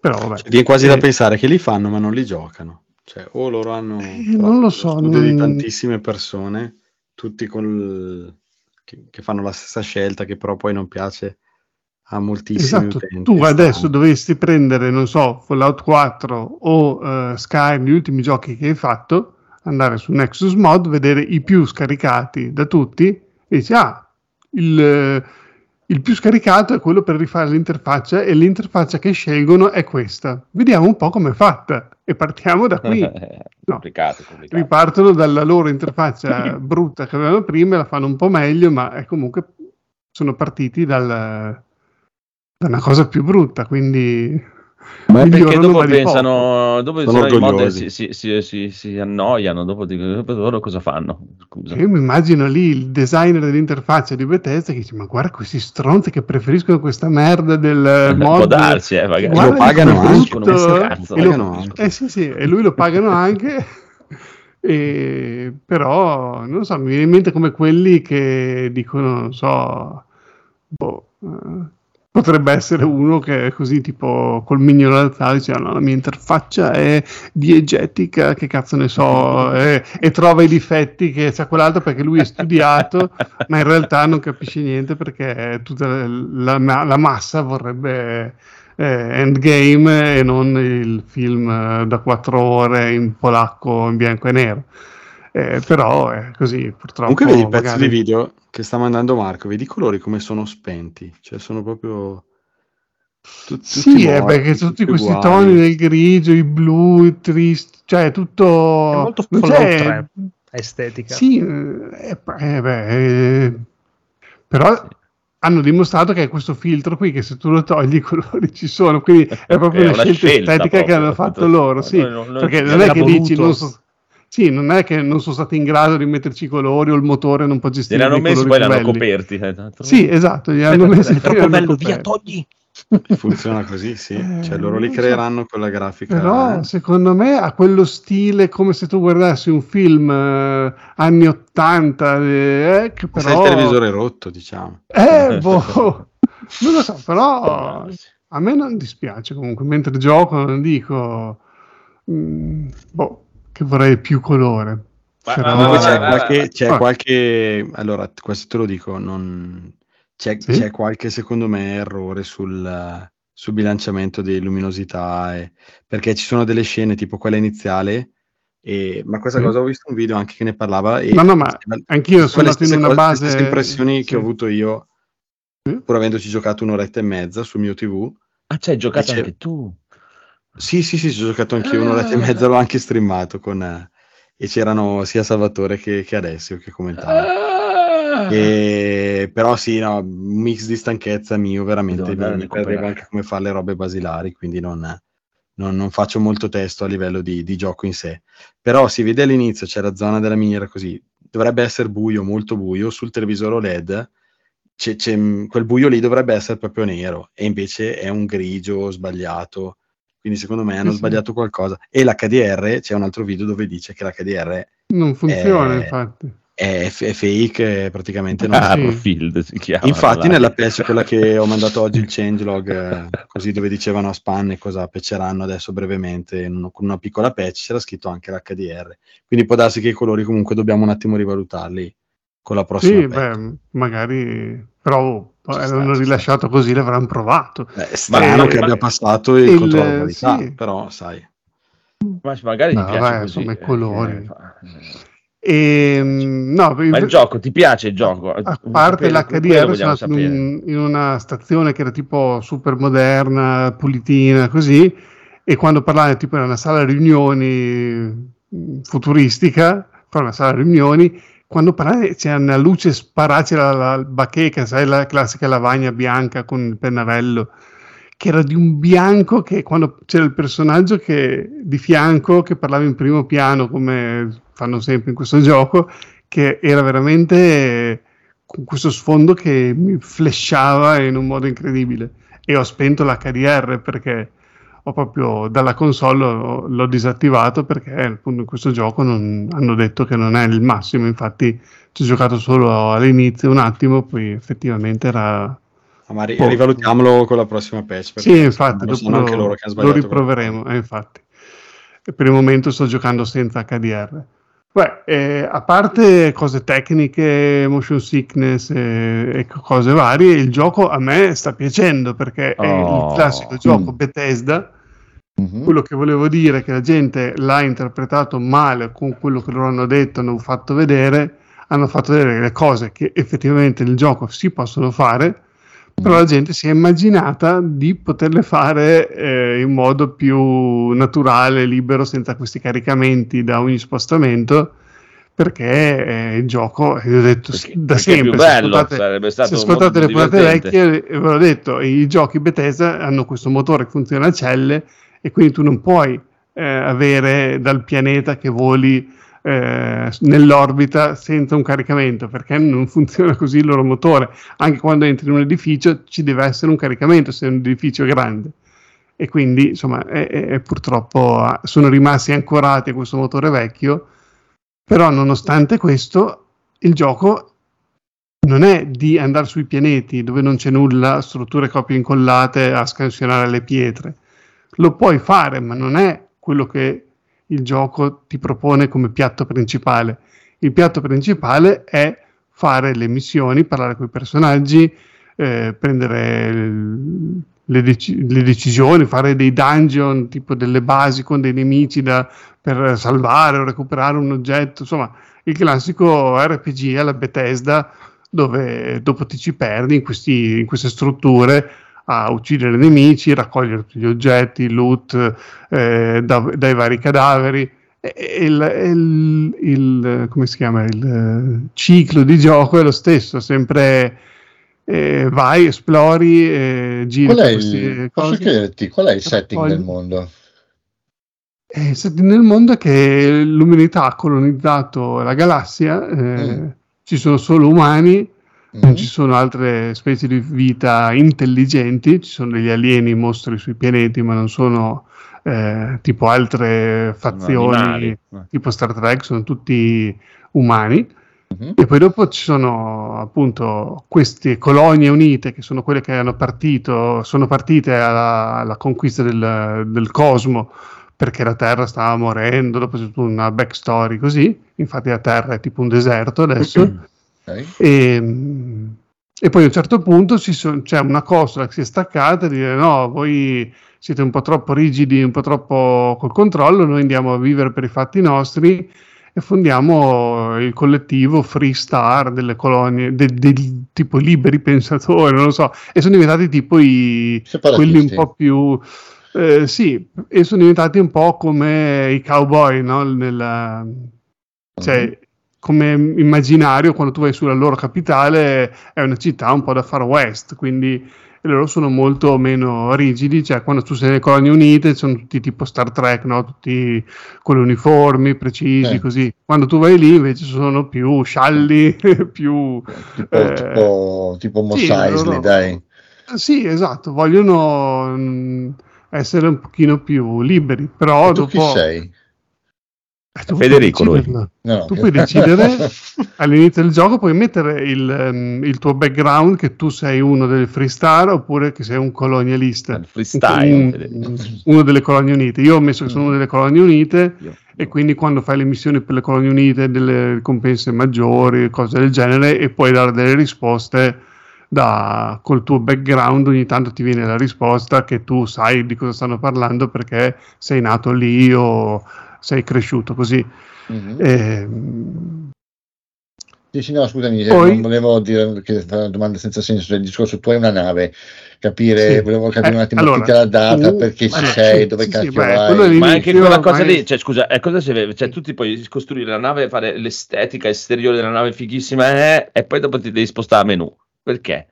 Però vabbè. Cioè, viene quasi eh, da pensare che li fanno ma non li giocano. Cioè, o loro hanno eh, non lo so, non... di tantissime persone, tutti col... che, che, fanno la stessa scelta, che però poi non piace a moltissimi esatto. utenti. Tu adesso stanno. dovresti prendere, non so, Fallout 4 o uh, Sky, gli ultimi giochi che hai fatto, andare su Nexus Mod, vedere i più scaricati da tutti e dici, ah, il... Uh, il più scaricato è quello per rifare l'interfaccia e l'interfaccia che scelgono è questa. Vediamo un po' come è fatta e partiamo da qui. No. complicato, complicato. Ripartono dalla loro interfaccia brutta che avevano prima, la fanno un po' meglio, ma è comunque sono partiti dal, da una cosa più brutta, quindi ma perché dopo pensano, dopo i mod si, si, si, si, annoiano, dopo, dopo loro cosa fanno? Scusa. Io mi immagino lì il designer dell'interfaccia di Bethesda che dice ma guarda questi stronzi che preferiscono questa merda del mod. Può darsi, eh, magari. Lo pagano anche. Cazzo, e, lo, anche. Eh sì sì, e lui lo pagano anche. e, però, non so, mi viene in mente come quelli che dicono, non so, boh... Potrebbe essere uno che è così tipo col mignolo alzato dice no, la mia interfaccia è diegetica che cazzo ne so e, e trova i difetti che c'ha quell'altro perché lui è studiato ma in realtà non capisce niente perché tutta la, la, la massa vorrebbe eh, Endgame e non il film eh, da quattro ore in polacco in bianco e nero eh, però è così purtroppo comunque vedi il pezzo magari... di video che sta mandando Marco, vedi i colori come sono spenti, cioè sono proprio... Tu, sì, è perché tutti questi uguali. toni del grigio, il blu, il triste, cioè tutto... È molto Fallout estetica. Sì, eh, eh, beh, eh, però sì. hanno dimostrato che è questo filtro qui che se tu lo togli i colori ci sono, quindi è proprio è una, una, scelta, scelta estetica proprio, che hanno fatto loro, sì, non, non, perché non è che voluto. dici... Non so, sì, non è che non sono stati in grado di metterci i colori o il motore non può gestire Li hanno messi poi li hanno coperti. Eh, sì, esatto, li hanno messi. È troppo bello, via, togli! Funziona così, sì. Cioè, loro li creeranno quella grafica. Però, eh. secondo me, ha quello stile come se tu guardassi un film eh, anni 80. Eh, che però... Sei il televisore rotto, diciamo. Eh, boh, non lo so, però a me non dispiace comunque. Mentre gioco, non dico... Mm, boh, che vorrei più colore. Però... c'è, qualche, c'è ah. qualche, allora questo te lo dico, non... c'è, sì? c'è qualche secondo me errore sul, sul bilanciamento di luminosità, e... perché ci sono delle scene tipo quella iniziale, e... ma questa cosa ho visto un video anche che ne parlava. E... No, no, ma anch'io sono andato in una cose, base... queste impressioni sì. che ho avuto io, pur avendoci giocato un'oretta e mezza sul mio TV. Ah, c'hai giocato dice... anche tu? Sì, sì, sì, ci ho giocato anch'io un'ora e Ah. mezza, l'ho anche streamato con... eh, e c'erano sia Salvatore che, che Alessio che commentavano. Ah. E, però sì, no, un mix di stanchezza mio, veramente, Devo mi, perdevo anche come fare le robe basilari, quindi non, non- non faccio molto testo a livello di, di gioco in sé. Però si vede all'inizio, c'è la zona della miniera così, dovrebbe essere buio, molto buio, sul televisore OLED c'è- c'è- quel buio lì dovrebbe essere proprio nero, e invece è un grigio sbagliato. Quindi secondo me hanno Sì, sì. sbagliato qualcosa. E l'HDR, c'è un altro video dove dice che l'HDR Non funziona, Eh, infatti. è, f- è fake, e praticamente non Ah, è sì. Arfield si chiama. Infatti, nella patch, quella che ho mandato oggi, il changelog, eh, così dove dicevano a spanne cosa patcheranno adesso brevemente, con una piccola patch c'era scritto anche l'HDR. Quindi può darsi che i colori comunque dobbiamo un attimo rivalutarli con la prossima Sì, patch. beh, magari, però Sta, l'hanno rilasciato così, l'avranno provato. Beh, è strano Ma- che ma- abbia passato il, il- controllo di qualità, sì. però sai. Ma magari No, ti piace vabbè, così. insomma, i eh, colori. eh, fa- E, no, Ma il gioco, ti piace il gioco? A parte l'HDR, sono sapere. in una stazione che era tipo super moderna, pulitina, così, e quando parlava tipo era una sala riunioni mm, futuristica, però una sala riunioni, quando parlava c'era una luce sparata, c'era la, la bacheca, sai, la classica lavagna bianca con il pennarello, che era di un bianco che quando c'era il personaggio che, di fianco che parlava in primo piano, come fanno sempre in questo gioco, che era veramente con questo sfondo che mi flashava in un modo incredibile. E ho spento l'HDR perché ho proprio dalla console ho- l'ho disattivato perché appunto in questo gioco non- hanno detto che non è il massimo. Infatti ci ho giocato solo all'inizio un attimo, poi effettivamente era Ah, Ma ri- rivalutiamolo con la prossima patch. sì, infatti, lo dopo lo, anche loro che lo riproveremo. eh, infatti. E per il momento sto giocando senza HDR. Beh, eh, a parte cose tecniche, motion sickness e, e cose varie, il gioco a me sta piacendo perché è Oh. il classico gioco Mm. Bethesda. Mhm. Quello che volevo dire è che la gente l'ha interpretato male con quello che loro hanno detto, hanno fatto vedere, hanno fatto vedere le cose che effettivamente nel gioco si possono fare, però la gente si è immaginata di poterle fare eh, in modo più naturale, libero, senza questi caricamenti da ogni spostamento, perché eh, il gioco, io ho detto Perché- da perché sempre, più se bello, ascoltate- se ascoltate le puntate vecchie, eh, ve l'ho detto, i giochi Bethesda hanno questo motore che funziona a celle e quindi tu non puoi eh, avere dal pianeta che voli eh, nell'orbita senza un caricamento perché non funziona così il loro motore. Anche quando entri in un edificio ci deve essere un caricamento se è un edificio grande. E quindi, insomma, è- è- purtroppo ah, sono rimasti ancorati a questo motore vecchio. Però, nonostante questo, il gioco non è di andare sui pianeti dove non c'è nulla, strutture copie incollate a scansionare le pietre. Lo puoi fare, ma non è quello che il gioco ti propone come piatto principale. Il piatto principale è fare le missioni, parlare con i personaggi, eh, prendere le, dec- le decisioni, fare dei dungeon, tipo delle basi con dei nemici da- per salvare o recuperare un oggetto, insomma, il classico RPG alla Bethesda dove dopo ti ci perdi in, questi- in queste strutture a uccidere nemici, raccogliere tutti gli oggetti, loot eh, da- dai vari cadaveri. E- Il, il- il- come si chiama? Il eh, ciclo di gioco è lo stesso, sempre eh, vai, esplori, eh, giri Qual è il, posso chiederti, qual è il setting Poi- del mondo? Eh, il setting nel mondo è che l'umanità ha colonizzato la galassia, eh, Mm. ci sono solo umani. Non ci sono altre specie di vita intelligenti, ci sono degli alieni, mostri sui pianeti, ma non sono eh, tipo altre fazioni, animali. tipo Star Trek, sono tutti umani. Mhm. E poi dopo ci sono appunto queste colonie unite che sono quelle che hanno partito, sono partite alla, alla conquista del, del cosmo perché la Terra stava morendo, dopo c'è tutta una backstory così, infatti la Terra è tipo un deserto adesso. Ok. E, mm, e poi a un certo punto so- c'è una costola che si è staccata e dire no, voi siete un po' troppo rigidi, un po' troppo col controllo, noi andiamo a vivere per i fatti nostri e fondiamo il collettivo Free Star delle colonie, de- dei tipo liberi pensatori, non lo so, e sono diventati tipo i, quelli un po' più Eh, sì, e sono diventati un po' come i cowboy, no? Nella- cioè, Mhm. Come immaginario, quando tu vai sulla loro capitale, è una città un po' da far west, quindi loro sono molto meno rigidi, cioè quando tu sei nelle colonie unite sono tutti tipo Star Trek, no? Tutti con le uniformi precisi, Eh. così. Quando tu vai lì invece sono più scialli, più... Tipo, eh, tipo, tipo Mos sì, Eisley, dai. Sì, esatto, vogliono mm, essere un pochino più liberi, però tu chi dopo... sei? Eh, tu puoi Federico, lui. No. Tu puoi decidere all'inizio del gioco, puoi mettere il, ehm, il tuo background che tu sei uno delle freestar oppure che sei un colonialista. Il freestyle. Un- uno delle colonie unite. Io ho messo che sono una delle colonie unite Io- e quindi quando fai le missioni per le colonie unite delle ricompense maggiori, cose del genere, e puoi dare delle risposte da, col tuo background, ogni tanto ti viene la risposta che tu sai di cosa stanno parlando perché sei nato lì o sei cresciuto così. Mhm. Ehm, Sì, sì, no, scusami, eh, Poi- non volevo dire che fare una domanda senza senso del discorso. Tu hai una nave, capire, Sì. volevo capire Eh, un attimo allora, chi te l'ha data, tu- perché ci sei, sì, dove sì, cacchio vai. è Ma anche quella cosa è- lì, cioè scusa, è cosa si cioè tu ti puoi costruire la nave, fare l'estetica esteriore della nave fighissima eh, e poi dopo ti devi spostare a menu. Perché?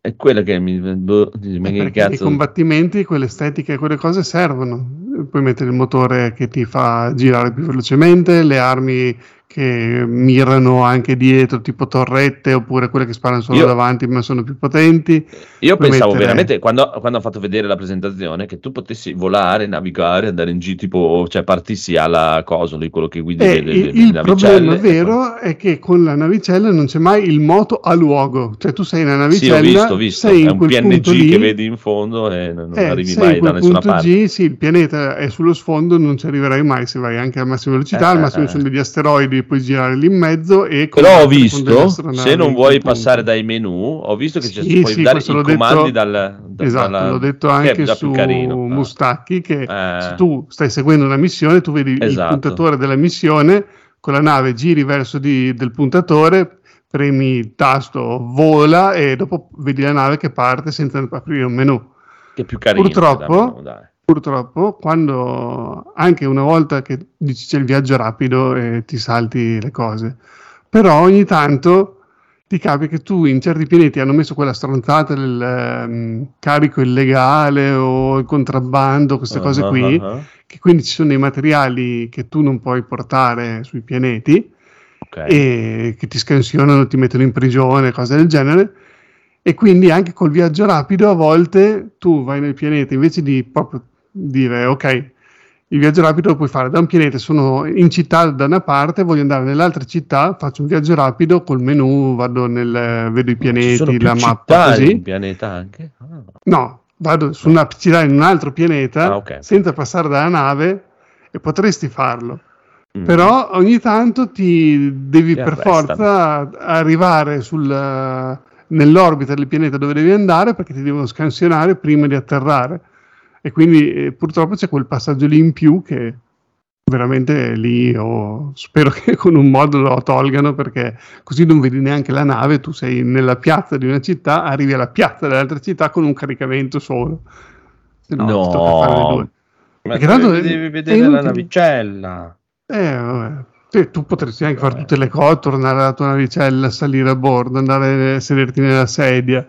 È quello che mi... Boh, dici, ma Eh, che cazzo... combattimenti quelle estetiche e quelle cose servono. Puoi mettere il motore che ti fa girare più velocemente, le armi che mirano anche dietro, tipo torrette, oppure quelle che sparano solo Io- davanti ma sono più potenti. Io puoi pensavo mettere- veramente, quando, quando ho fatto vedere la presentazione, che tu potessi volare, navigare, andare in giro, tipo, cioè partissi alla cosa, lì, quello che guidi E le, le- il, le problema e vero è che con la navicella non c'è mai il moto a luogo, cioè tu sei nella poi- Sì, navicella, ho visto, ho visto. sei È in un PNG lì, che vedi in fondo e non, Eh, arrivi mai da nessuna parte. G, sì, il pianeta è sullo sfondo, non ci arriverai mai se vai anche a massima velocità. Eh, al eh, massimo eh. ci sono degli asteroidi, puoi girare lì in mezzo. E Però ho visto, se non vuoi punto. passare dai menu, ho visto che c'è- Sì, puoi sì, dare i l'ho detto- comandi dal, da- Esatto, dalla- l'ho detto è anche su carino. Ah. Mustacchi che Eh. se tu stai seguendo una missione, tu vedi il Esatto. puntatore della missione con la nave, giri verso di- del puntatore, premi il tasto vola e dopo vedi la nave che parte senza aprire un menu. che è più carino. Purtroppo- dai. Purtroppo, quando anche una volta che dici c'è il viaggio rapido e ti salti le cose, però ogni tanto ti capita che tu in certi pianeti hanno messo quella stronzata del ehm, carico illegale o il contrabbando, queste cose qui, Ah, ah, ah. che quindi ci sono dei materiali che tu non puoi portare sui pianeti Ok. e che ti scansionano, ti mettono in prigione, cose del genere. E quindi anche col viaggio rapido a volte tu vai nel pianeta invece di proprio dire ok, il viaggio rapido lo puoi fare da un pianeta, sono in città da una parte, voglio andare nell'altra città, faccio un viaggio rapido col menu, vado nel, vedo i pianeti, la mappa così. in pianeta anche? Ah. No, vado su una città in un altro pianeta Ah, ok. senza passare dalla nave e potresti farlo. Mm. Però ogni tanto ti devi Ti per forza arrivare sul- nell'orbita del pianeta dove devi andare perché ti devono scansionare prima di atterrare. E quindi eh, purtroppo c'è quel passaggio lì in più che veramente lì oh, spero che con un modo lo tolgano perché così non vedi neanche la nave, tu sei nella piazza di una città, arrivi alla piazza dell'altra città con un caricamento solo. Se no, No. tocca fare le due. Ma Perché tanto devi, vedere la navicella. Eh, vabbè. Sì, tu potresti anche fare tutte le cose, tornare alla tua navicella, salire a bordo, andare a sederti nella sedia.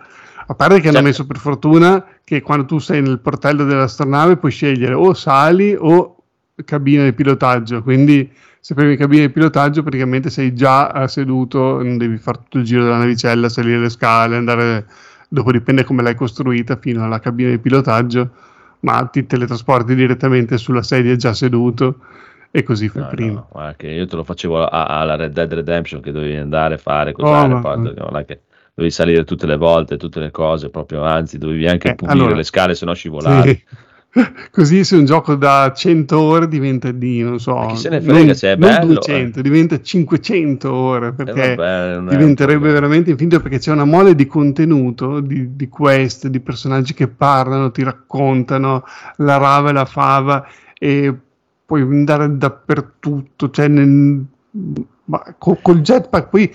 A parte che hanno Cioè- messo per fortuna che quando tu sei nel portello dell'astronave puoi scegliere o sali o cabina di pilotaggio. Quindi se premi cabina di pilotaggio praticamente sei già seduto, non devi fare tutto il giro della navicella, salire le scale, andare... Dopo dipende come l'hai costruita fino alla cabina di pilotaggio, ma ti teletrasporti direttamente sulla sedia già seduto e così fai No, prima. no, io te lo facevo alla Red Dead Redemption che dovevi andare a fare, Oh, cos'era, ma- poi non è che dovevi salire tutte le volte, tutte le cose, proprio anzi dovevi anche Eh, pulire allora- le scale se no scivolavi. Sì. Così se un gioco da 100 ore diventa di, non so, Ma chi se ne frega non, se è non bello, 200, diventa 500 ore Eh, perché vabbè, non è un diventerebbe problema. veramente infinito perché c'è una mole di contenuto, di, di quest, di personaggi che parlano, ti raccontano la rava e la fava e puoi andare dappertutto, cioè nel- ma co- col jetpack poi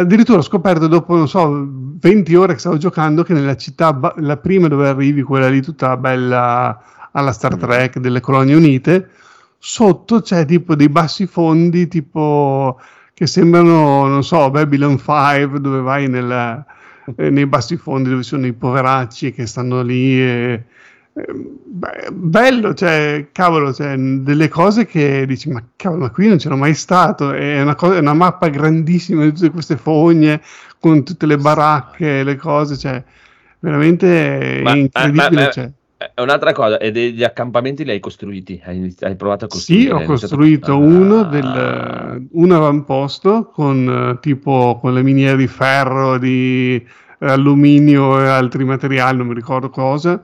addirittura ho scoperto dopo, non so, 20 ore che stavo giocando che nella città, ba- la prima dove arrivi, quella lì tutta bella alla Star Mm. Trek delle Colonie Unite, sotto c'è tipo dei bassi fondi tipo che sembrano, non so, Babylon 5 dove vai nella- eh, nei bassi fondi dove sono i poveracci che stanno lì e, beh, bello, cioè, cavolo, cioè, delle cose che dici, ma cavolo, ma qui non c'ero mai stato, è una, cosa, è una mappa grandissima di tutte queste fogne, con tutte le baracche, le cose, cioè, veramente Ma- incredibile. ma- ma- cioè. È un'altra cosa, e degli accampamenti li hai costruiti? Hai, hai provato a costruire? Sì, ho costruito Ah. uno del, un avamposto con eh, tipo con le miniere di ferro, di eh, alluminio e altri materiali, non mi ricordo cosa,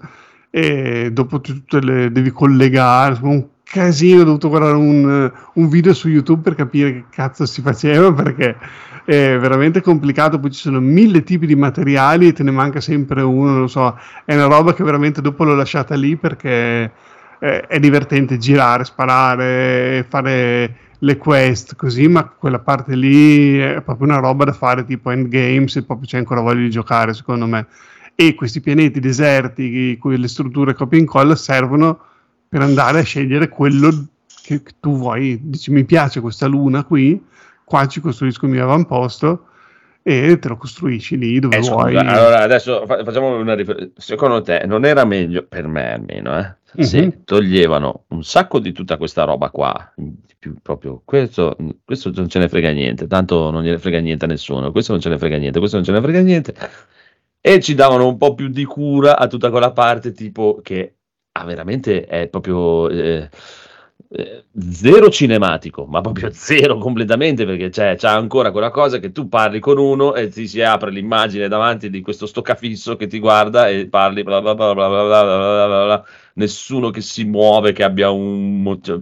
e dopo tutte le devi collegare, un casino, ho dovuto guardare un, un video su YouTube per capire che cazzo si faceva perché è veramente complicato, poi ci sono mille tipi di materiali e te ne manca sempre uno, non so, è una roba che veramente dopo l'ho lasciata lì perché eh, è divertente girare, sparare, fare le quest così, ma quella parte lì è proprio una roba da fare tipo endgame se proprio c'è ancora voglia di giocare secondo me. E questi pianeti deserti, con le strutture copia e incolla, servono per andare a scegliere quello che tu vuoi. Dici mi piace questa luna qui, qua ci costruisco il mio avamposto e te lo costruisci lì dove Eh, scusa, vuoi. allora adesso fa- facciamo una riflessione. Secondo te non era meglio, per me almeno, eh, se Mhm. toglievano un sacco di tutta questa roba qua, più proprio questo, questo non ce ne frega niente, tanto non gliene frega niente a nessuno, questo non ce ne frega niente, questo non ce ne frega niente, e ci davano un po' più di cura a tutta quella parte tipo che ah, veramente è proprio eh, eh, zero cinematico, ma proprio zero completamente perché c'è, c'è ancora quella cosa che tu parli con uno e ti si apre l'immagine davanti di questo stoccafisso che ti guarda e parli bla bla bla bla bla bla bla bla bla, nessuno che si muove, che abbia un cioè,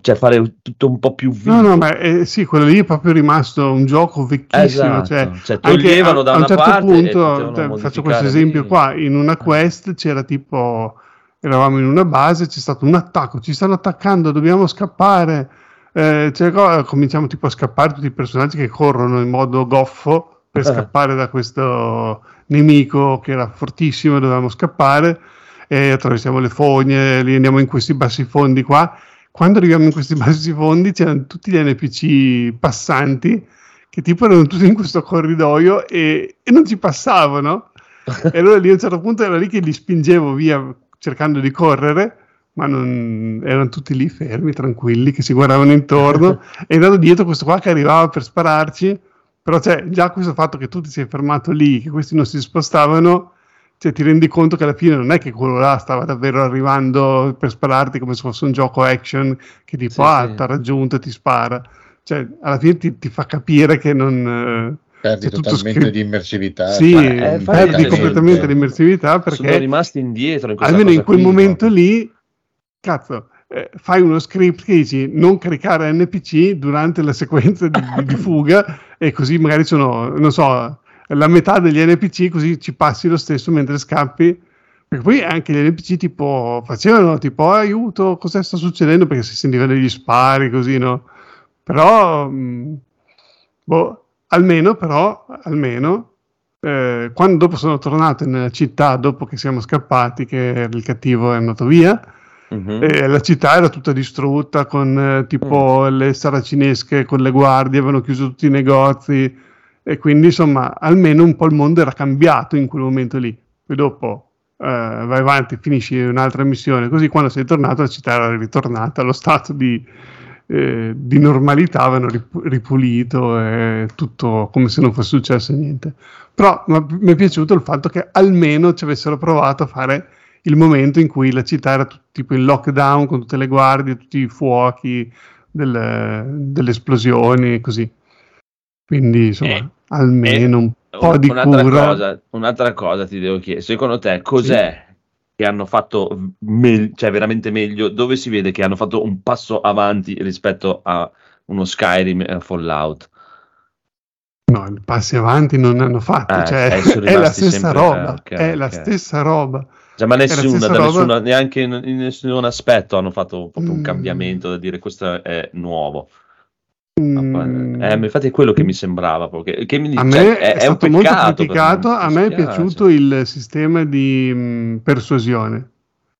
cioè fare tutto un po' più vivo. No, no, ma eh, sì, quello lì è proprio rimasto un gioco vecchissimo. Esatto, Cioè, cioè, toglievano a, da a un una certo parte e punto, faccio questo esempio lì. qua, in una quest c'era tipo, eravamo in una base, c'è stato un attacco, ci stanno attaccando, dobbiamo scappare, eh, co- cominciamo tipo a scappare tutti i personaggi che corrono in modo goffo per Eh. scappare da questo nemico che era fortissimo, dovevamo scappare e attraversiamo le fogne, lì andiamo in questi bassi fondi qua. Quando arriviamo in questi bassi fondi c'erano tutti gli NPC passanti che tipo erano tutti in questo corridoio e, e non ci passavano. E allora lì a un certo punto era lì che li spingevo via cercando di correre, ma non, erano tutti lì fermi, tranquilli, che si guardavano intorno e andando dietro questo qua che arrivava per spararci. Però c'è già questo fatto che tu ti sei fermato lì, che questi non si spostavano, cioè ti rendi conto che alla fine non è che quello là stava davvero arrivando per spararti come se fosse un gioco action che tipo Sì, ah sì. ti ha raggiunto e ti spara. Cioè alla fine ti, ti fa capire che non... eh, Perdi totalmente scritto- di immersività. Sì, cioè, eh, puoi perdi completamente niente. l'immersività Sono perché rimasti indietro in almeno in quel qui, momento no? lì, cazzo, eh, fai uno script che dici non caricare NPC durante la sequenza di, di fuga e così magari sono, non so, la metà degli NPC così ci passi lo stesso mentre scappi. Perché poi anche gli NPC tipo facevano tipo "Oh, aiuto, cosa sta succedendo? Perché si sentivano degli spari così, no? Però, mh, boh, almeno però, almeno eh, quando dopo sono tornato nella città, dopo che siamo scappati, che il cattivo è andato via, Mhm. e la città era tutta distrutta con eh, tipo le saracinesche con le guardie, avevano chiuso tutti i negozi e quindi insomma almeno un po' il mondo era cambiato in quel momento lì. Poi dopo eh, vai avanti, finisci un'altra missione, così quando sei tornato la città era ritornata allo stato di, eh, di normalità, avevano rip- ripulito e tutto come se non fosse successo niente. Però mi è piaciuto il fatto che almeno ci avessero provato a fare il momento in cui la città era tut- tipo in lockdown con tutte le guardie, tutti i fuochi, delle, delle esplosioni e così. Quindi insomma, Eh, almeno un po' di un'altra cura. Cosa, un'altra cosa ti devo chiedere, secondo te cos'è che hanno fatto me- cioè veramente meglio? Dove si vede che hanno fatto un passo avanti rispetto a uno Skyrim e a Fallout? No, passi avanti non ne hanno fatto, Eh, cioè, eh, è la stessa sempre- roba, eh, ok, è la stessa roba. Cioè, ma nessuna, da roba. nessuna- neanche in, in nessun aspetto hanno fatto proprio un Mm. cambiamento da dire questo è nuovo. Mm, Eh, infatti è quello che mi sembrava. Che, che mi a dice, me cioè, è, è, un stato molto peccato. criticato, a me è dispiace. piaciuto il sistema di mh, persuasione.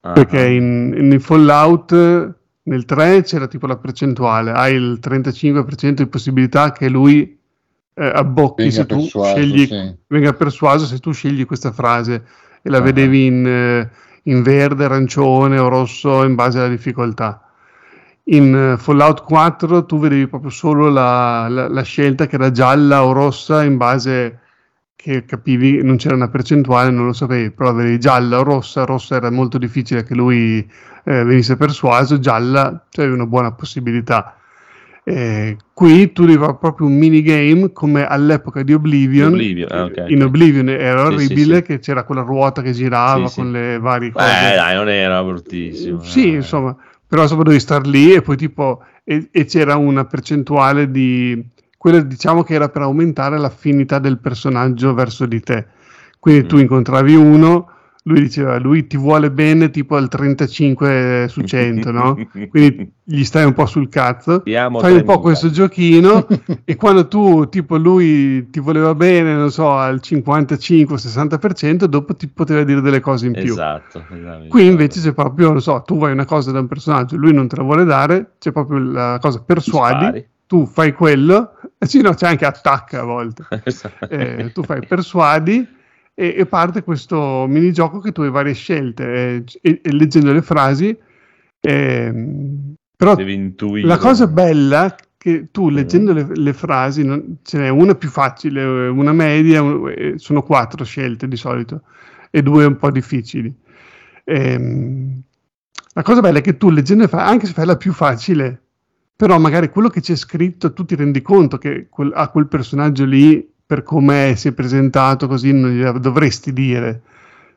Ah, perché in, in Fallout nel 3 c'era tipo la percentuale, hai il 35% di possibilità che lui eh, abbocchi Venga se tu persuaso, scegli, sì. venga persuaso se tu scegli questa frase e la Ah. vedevi in, eh, in verde, arancione o rosso in base alla difficoltà. In eh, Fallout 4 tu vedevi proprio solo la, la- la scelta che era gialla o rossa in base che capivi, non c'era una percentuale, non lo sapevi, però avevi gialla o rossa, rossa era molto difficile che lui eh, venisse persuaso, gialla c'era una buona possibilità. Eh, qui tu devi proprio un minigame come all'epoca di Oblivion. Oblivion, ah, ok, In ok. Oblivion era Sì, sì, orribile sì. che c'era quella ruota che girava Sì, con le varie cose. Beh, dai, non era bruttissimo. Sì, eh. insomma, però insomma dovevi star lì e poi tipo e, e c'era una percentuale di quella diciamo che era per aumentare l'affinità del personaggio verso di te. Quindi tu Mm. incontravi uno, lui diceva lui ti vuole bene tipo al 35 su 100, no? Quindi gli stai un po' sul cazzo. Ti amo Fai un po' 3000. questo giochino e quando tu tipo lui ti voleva bene, non so, al 55-60%, dopo ti poteva dire delle cose in più. Esatto. esatto. Qui invece c'è proprio, non so, tu vuoi una cosa da un personaggio, lui non te la vuole dare, c'è proprio la cosa persuadi, Spari. tu fai quello, e sì, no, c'è anche attacca a volte. Eh, tu fai persuadi e, e parte questo minigioco che tu hai varie scelte eh, e, e leggendo le frasi. ehm, però la cosa bella che tu leggendo le, le frasi, non- ce n'è una più facile, una media, un- eh, sono quattro scelte di solito e due un po' difficili. Ehm, la cosa bella è che tu leggendo le frasi, anche se fai la più facile, però magari quello che c'è scritto tu ti rendi conto che quel- a quel personaggio lì, per come si è presentato così, non gliela dovresti dire.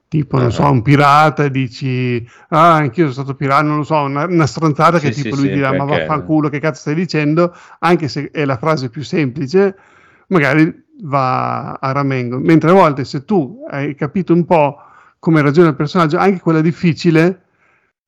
Tipo, non Ah. so, un pirata e dici, ah, anch'io sono stato pirata, non lo so, una, una stronzata che Sì, tipo sì, lui sì, dirà, ma vaffanculo, che cazzo stai dicendo? Anche se è la frase più semplice, magari va a ramengo. Mentre a volte se tu hai capito un po' come ragiona il personaggio, anche quella difficile,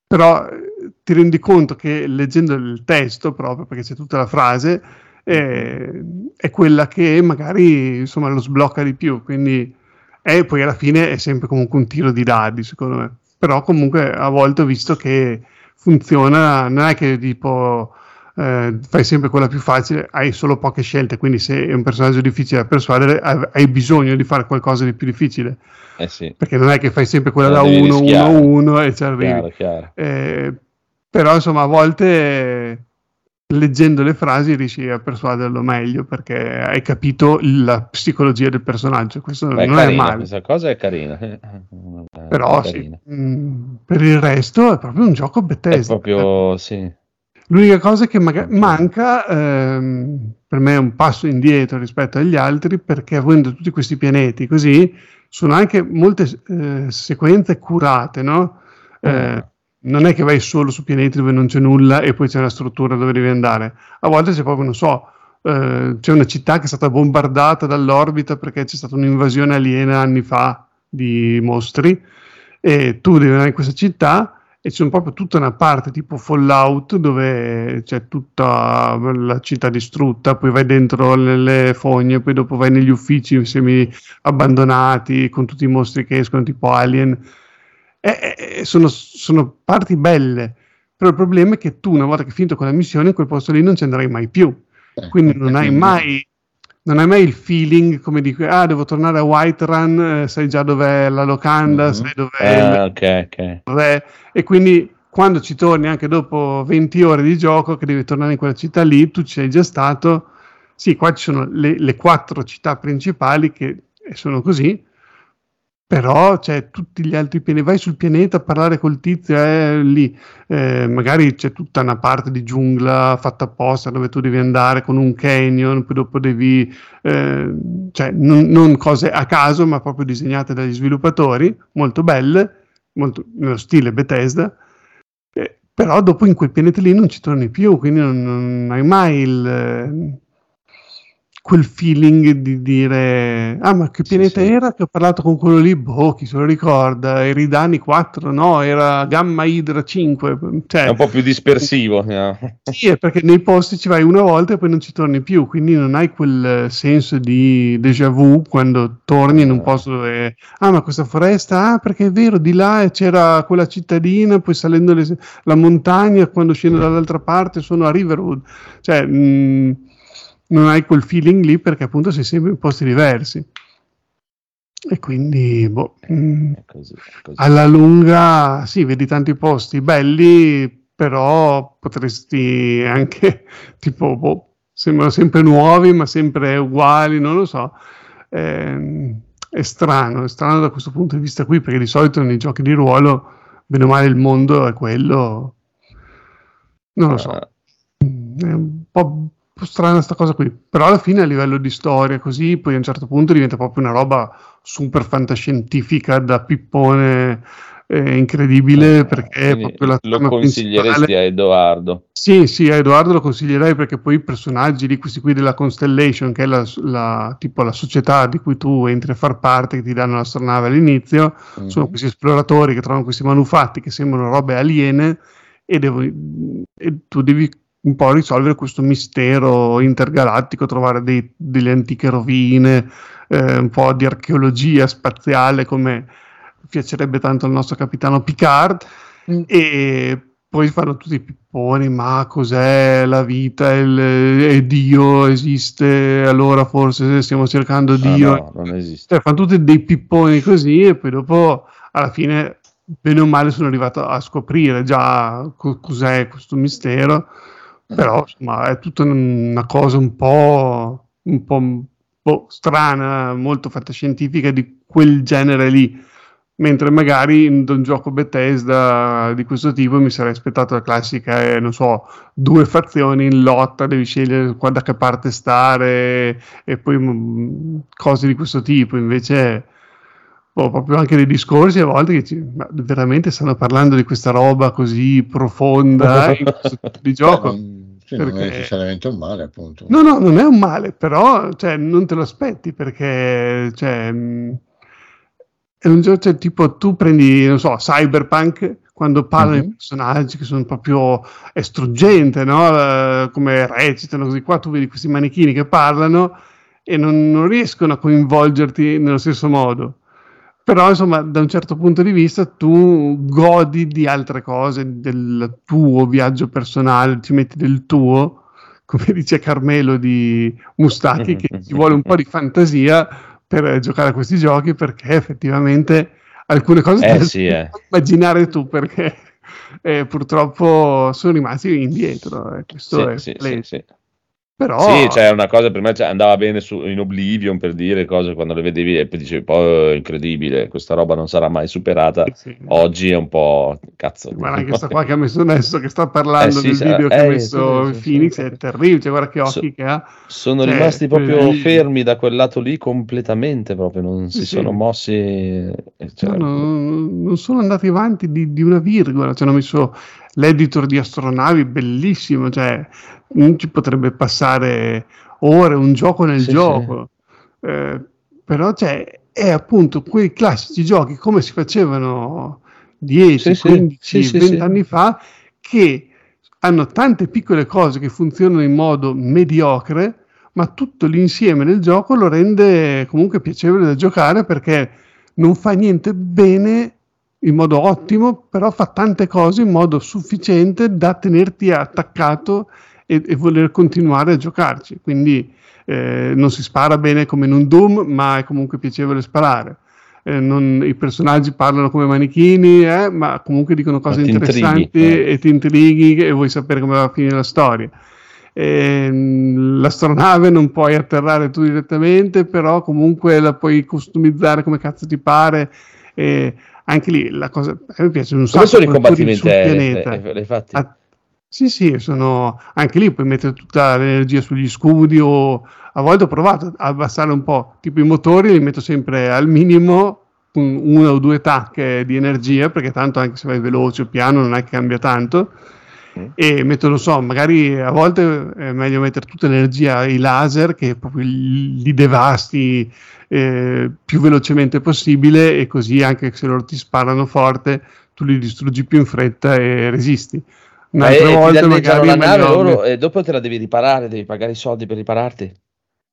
però eh, ti rendi conto che leggendo il testo proprio, perché c'è tutta la frase, eh, è quella che magari insomma lo sblocca di più. Quindi e poi alla fine è sempre comunque un tiro di dadi, secondo me. Però comunque a volte ho visto che funziona, non è che tipo eh, fai sempre quella più facile, hai solo poche scelte, quindi se è un personaggio difficile da persuadere hai, bisogno di fare qualcosa di più difficile, Eh sì, perché non è che fai sempre quella Non da devi 1, 1, rischiare. 1 e ci arrivi. chiaro, chiaro. Eh, però insomma a volte eh, leggendo le frasi riesci a persuaderlo meglio perché hai capito la psicologia del personaggio questo Beh, non carina, è male Questa cosa è carina. eh. però È sì, carina. mm, per il resto è proprio un gioco È Bethesda proprio, sì. l'unica cosa che magari manca ehm, per me è un passo indietro rispetto agli altri perché avendo tutti questi pianeti così sono anche molte eh, sequenze curate no? Eh, non è che vai solo su pianeti dove non c'è nulla e poi c'è una struttura dove devi andare. A volte c'è proprio, non so, eh, c'è una città che è stata bombardata dall'orbita perché c'è stata un'invasione aliena anni fa di mostri e tu devi andare in questa città e c'è proprio tutta una parte tipo Fallout dove c'è tutta la città distrutta, poi vai dentro nelle fogne, poi dopo vai negli uffici semi abbandonati con tutti i mostri che escono tipo Alien. E- e- sono, sono parti belle, però il problema è che tu una volta che hai finito quella missione in quel posto lì non ci andrai mai più, Eh, quindi non hai mai, non hai mai il feeling come dico, ah devo tornare a Whiterun, eh, sai già dov'è la locanda, Mhm. sai dov'è il Ah, ok, ok. re, e quindi quando ci torni anche dopo 20 ore di gioco che devi tornare in quella città lì, tu ci sei già stato, sì qua ci sono le, le quattro città principali che sono così, però c'è tutti gli altri pianeti, vai sul pianeta a parlare col tizio, è lì, eh, magari c'è tutta una parte di giungla fatta apposta dove tu devi andare con un canyon, poi dopo devi, eh, cioè non, non cose a caso, ma proprio disegnate dagli sviluppatori, molto belle, molto nello stile Bethesda, eh, però dopo in quel pianeta lì non ci torni più, quindi non, non hai mai il... eh, quel feeling di dire ah ma che pianeta sì. era che ho parlato con quello lì boh chi se lo ricorda Eridani 4 no era Gamma Hydra 5 cioè È un po' più dispersivo. eh. sì, è perché nei posti ci vai una volta e poi non ci torni più, quindi non hai quel eh, senso di déjà vu quando torni in un posto dove, ah ma questa foresta, ah perché è vero, di là c'era quella cittadina, poi salendo le- la montagna, quando scendo dall'altra parte sono a Riverwood, cioè mh, non hai quel feeling lì perché appunto sei sempre in posti diversi. E quindi, boh, mh, È così, è così. alla lunga, sì, vedi tanti posti belli, però potresti anche, tipo, boh, sembrano sempre nuovi, ma sempre uguali, non lo so. Ehm, è strano, è strano da questo punto di vista qui, perché di solito nei giochi di ruolo, bene o male, il mondo è quello. Non lo so. Ah, È un po', un po' strana sta cosa qui, però alla fine a livello di storia così, poi a un certo punto diventa proprio una roba super fantascientifica da pippone eh, incredibile perché proprio la lo consiglieresti principale. a Edoardo. Sì, sì, a Edoardo lo consiglierei perché poi i personaggi di questi qui della Constellation, che è la, la- tipo la società di cui tu entri a far parte, che ti danno l'astronave all'inizio, Mhm. sono questi esploratori che trovano questi manufatti che sembrano robe aliene e, devo- e tu devi un po' risolvere questo mistero intergalattico, trovare dei- delle antiche rovine, eh, un po' di archeologia spaziale come piacerebbe tanto al nostro capitano Picard Mm. e poi fanno tutti i pipponi, ma cos'è la vita, il, è Dio esiste, allora forse stiamo cercando Ah, Dio. no, non esiste. Cioè, fanno tutti dei pipponi così e poi dopo, alla fine, bene o male, sono arrivato a scoprire già co- cos'è questo mistero. Però, insomma, è tutta una cosa un po', un po' un po' strana, molto fantascientifica di quel genere lì. Mentre magari in un gioco Bethesda di questo tipo mi sarei aspettato la classica, eh, non so, due fazioni in lotta, devi scegliere qua da che parte stare e poi mm, cose di questo tipo. Invece, boh, proprio anche dei discorsi a volte che ma veramente stanno parlando di questa roba così profonda in questo tipo di gioco. Sì, non è Perché- necessariamente un male, appunto. No, no, non è un male, però cioè, non te lo aspetti perché cioè, mh, è un gioco, cioè, tipo tu prendi, non so, Cyberpunk, quando parlano Mhm. i personaggi che sono proprio è struggente, no? Eh, come recitano così qua, tu vedi questi manichini che parlano e non, non riescono a coinvolgerti nello stesso modo. Però, insomma, da un certo punto di vista tu godi di altre cose, del tuo viaggio personale, ci metti del tuo, come dice Carmelo di Mustacchi, che ci vuole un po' di fantasia per giocare a questi giochi perché effettivamente alcune cose Eh, sì, eh. immaginare tu perché eh, purtroppo sono rimasti indietro. eh, questo Sì, è sì. Però Sì, cioè una cosa per me cioè, andava bene su, in Oblivion per dire cose quando le vedevi e poi dicevi poi è incredibile, questa roba non sarà mai superata. sì, Oggi è un po' cazzo. Guarda anche sta qua che ha messo adesso, che sta parlando Eh, sì, del sì, video che eh, ha messo sì, Phoenix, è terribile, cioè, guarda che occhi So- che ha. Sono Cioè, rimasti proprio quelli- fermi da quel lato lì completamente, proprio non si sono mossi. eh, cioè, No, no, non sono andati avanti di, di una virgola, ci hanno messo l'editor di astronavi, bellissimo, cioè non ci potrebbe passare ore un gioco nel Sì, gioco. Eh, però cioè, è appunto quei classici giochi come si facevano 10, Sì, sì, 15, sì, sì, 20 sì. anni fa che hanno tante piccole cose che funzionano in modo mediocre, ma tutto l'insieme del gioco lo rende comunque piacevole da giocare perché non fa niente bene in modo ottimo, però fa tante cose in modo sufficiente da tenerti attaccato e, e voler continuare a giocarci. Quindi eh, non si spara bene come in un Doom, ma è comunque piacevole sparare. Eh, non- I personaggi parlano come manichini, eh, ma comunque dicono cose ti intrighi, interessanti eh. e ti intrighi e vuoi sapere come va a finire la storia. Ehm, l'astronave non puoi atterrare tu direttamente, però comunque la puoi customizzare come cazzo ti pare. E anche lì la cosa a me piace un Come sacco sono i combattimenti sul aerei? Ah, sì, sì, sono anche lì puoi mettere tutta l'energia sugli scudi o a volte ho provato a abbassare un po', tipo i motori li metto sempre al minimo con una o due tacche di energia perché tanto anche se vai veloce o piano non è che cambia tanto Mm. e mettono, so, magari a volte è meglio mettere tutta l'energia ai laser che proprio li devasti eh, più velocemente possibile e così anche se loro ti sparano forte tu li distruggi più in fretta e resisti. Un'altra Eh, volta magari la nave loro, e dopo te la devi riparare, devi pagare i soldi per ripararti.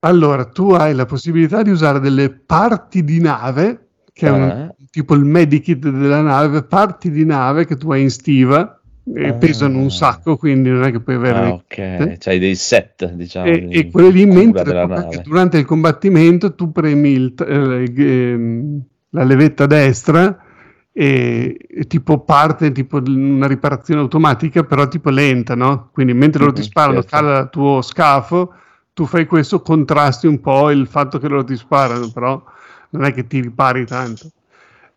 Allora, tu hai la possibilità di usare delle parti di nave, che è un- Ah. tipo il medikit della nave, parti di nave che tu hai in stiva Ah. pesano un sacco, quindi non è che puoi avere Ah, ok, c'hai dei set, diciamo. e, di e quelle lì mentre durante, il combattimento tu premi il eh, ehm, la levetta destra e, e tipo parte tipo una riparazione automatica però tipo lenta no? quindi mentre loro ti Mhm, sparano certo. cala il tuo scafo tu fai questo contrasti un po' il fatto che loro ti sparano però non è che ti ripari tanto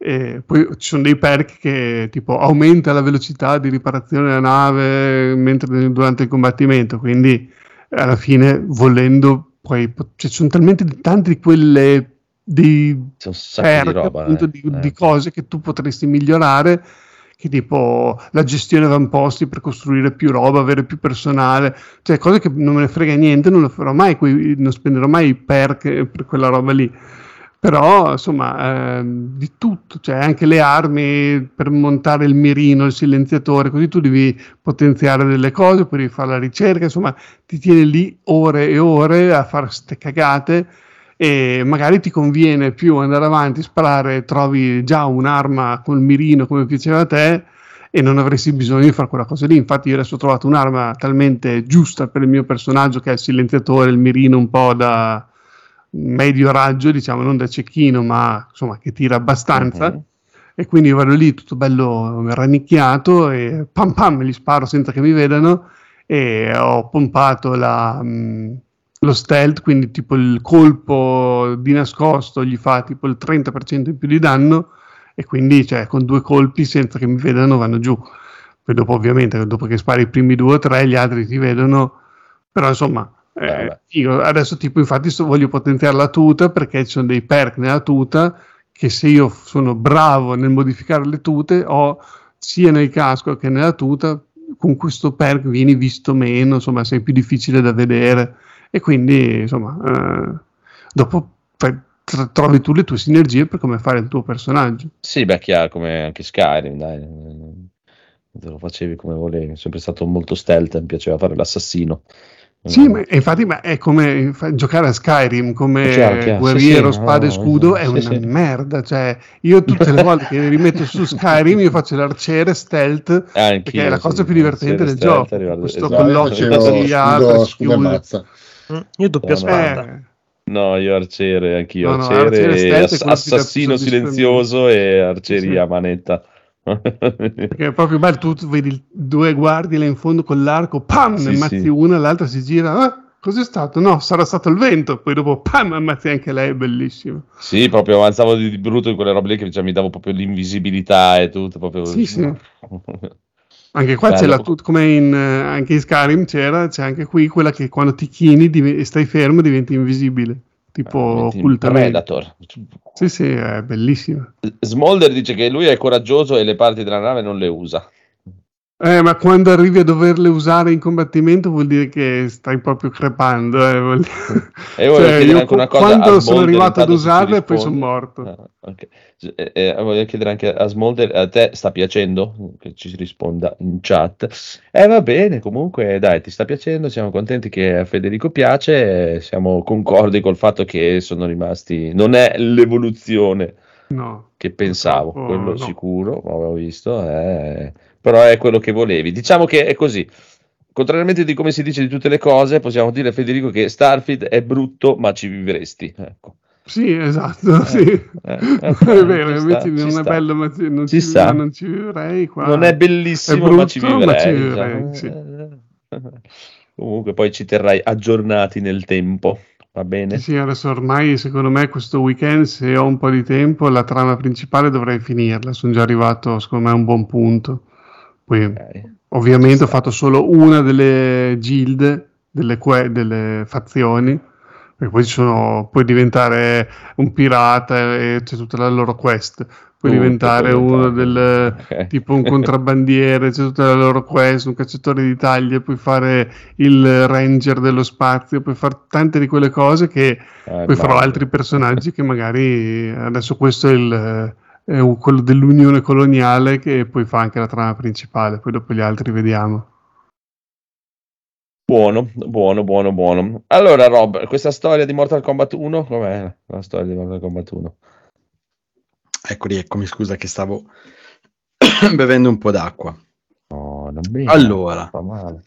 e poi ci sono dei perk che tipo aumenta la velocità di riparazione della nave mentre, durante il combattimento, quindi alla fine volendo poi cioè, ci sono talmente tante di quelle di perk, di roba. appunto, eh. di, Eh. di cose che tu potresti migliorare che tipo la gestione avamposti per costruire più roba, avere più personale, cioè cose che non me ne frega niente, non lo farò mai, non spenderò mai i perk per quella roba lì. Però, insomma, ehm, di tutto, cioè anche le armi per montare il mirino, il silenziatore, così tu devi potenziare delle cose, poi devi fare la ricerca, insomma, ti tieni lì ore e ore a fare ste cagate e magari ti conviene più andare avanti, sparare, trovi già un'arma col mirino come piaceva a te e non avresti bisogno di fare quella cosa lì. Infatti io adesso ho trovato un'arma talmente giusta per il mio personaggio che è il silenziatore, il mirino un po' da medio raggio, diciamo, non da cecchino, ma insomma che tira abbastanza. Mhm. E quindi io vado lì tutto bello rannicchiato e pam pam li sparo senza che mi vedano e ho pompato la, mh, lo stealth, quindi tipo il colpo di nascosto gli fa tipo il 30% in più di danno e quindi cioè, con due colpi senza che mi vedano vanno giù. Poi dopo ovviamente dopo che spari i primi due o tre gli altri ti vedono, però insomma eh, figo. adesso tipo infatti sto- voglio potenziare la tuta perché ci sono dei perk nella tuta che se io sono bravo nel modificare le tute ho sia nel casco che nella tuta con questo perk vieni visto meno insomma sei più difficile da vedere e quindi insomma eh, dopo fai- tr- trovi tu le tue sinergie per come fare il tuo personaggio Sì, beh, chiaro, come anche Skyrim, dai. Te lo facevi come volevi. È sempre stato molto stealth, mi piaceva fare l'assassino. Sì, Eh, ma e infatti ma è come fa- giocare a Skyrim come Chiaro, chiaro. guerriero, Sì, sì, spada e no, scudo è sì, una sì. merda. Cioè, io tutte le volte che rimetto su Skyrim io faccio l'arciere stealth Anch'io, perché è la sì, cosa più divertente del stealth, gioco. arrivare- Questo esatto. con No, io l'occhio facevo che si apre, scudo, si scudo e chiude. mazza. Mm, Io doppia spada. Eh, No, io arciere, anch'io No, no, arciere, arciere stealth ass- assassino silenzioso e arceria manetta. Perché è proprio bello, tu vedi il- due guardie là in fondo con l'arco, pam, Sì, ne ammazzi sì. una, l'altra si gira, ah, cos'è stato? No, sarà stato il vento, poi dopo, pam, ammazzi anche lei, è bellissimo. Sì, proprio avanzavo di, brutto in quelle robe lì che cioè, mi davo proprio l'invisibilità e tutto. Proprio... Sì, sì. Anche qua c'è Bello. la tut- come in, eh, anche in Skyrim c'era, c'è anche qui quella che quando ti chini e stai fermo diventi invisibile, tipo occultamente. Predator. Sì, sì, è bellissima. Smolder dice che lui è coraggioso e le parti della nave non le usa. Eh, ma quando arrivi a doverle usare in combattimento vuol dire che stai proprio crepando. eh, vuol dire- E voglio Cioè, io una cosa. quando sono Smolder, arrivato ad usarle e poi sono morto. Ah, ok. Eh, eh, voglio chiedere anche a Smolder, a te sta piacendo? Che ci risponda in chat. Eh, va bene, comunque, dai, ti sta piacendo, siamo contenti che a Federico piace, siamo concordi col fatto che sono rimasti... Non è l'evoluzione No. che pensavo, Purtroppo quello no. sicuro, avevo visto, eh, però è quello che volevi. Diciamo che è così. Contrariamente di come si dice di tutte le cose, possiamo dire Federico che Starfield è brutto, ma ci vivresti. Ecco. Sì, esatto, sì. eh, eh, è vero, ci invece sta, non è sta. bello, ma ci- non Ci ci, sta. non ci vivrei qua. Non è bellissimo, È ma ci brutto, ma ci vivrei. vivrei, diciamo. Comunque poi ci terrai aggiornati nel tempo, va bene? Sì, sì, adesso ormai secondo me questo weekend, se ho un po' di tempo, la trama principale dovrei finirla. Sono già arrivato, secondo me, a un buon punto. Poi, Ok. ovviamente, ho fatto solo una delle gilde, delle, que- delle fazioni. Perché poi ci sono, puoi diventare un pirata e c'è tutta la loro quest. puoi Tutto diventare uno del Ok. tipo un contrabbandiere, c'è tutta la loro quest, un cacciatore di taglie, puoi fare il ranger dello spazio, puoi fare tante di quelle cose che Eh, poi farò altri personaggi che magari adesso questo è, il, è un- quello dell'unione coloniale che poi fa anche la trama principale, poi dopo gli altri vediamo. Buono, buono, buono, buono. Allora, Rob, questa storia di Mortal Kombat 1, com'è la storia di Mortal Kombat 1? Eccoli, eccomi, scusa che stavo bevendo un po' d'acqua. Non bene. Allora. Fa male.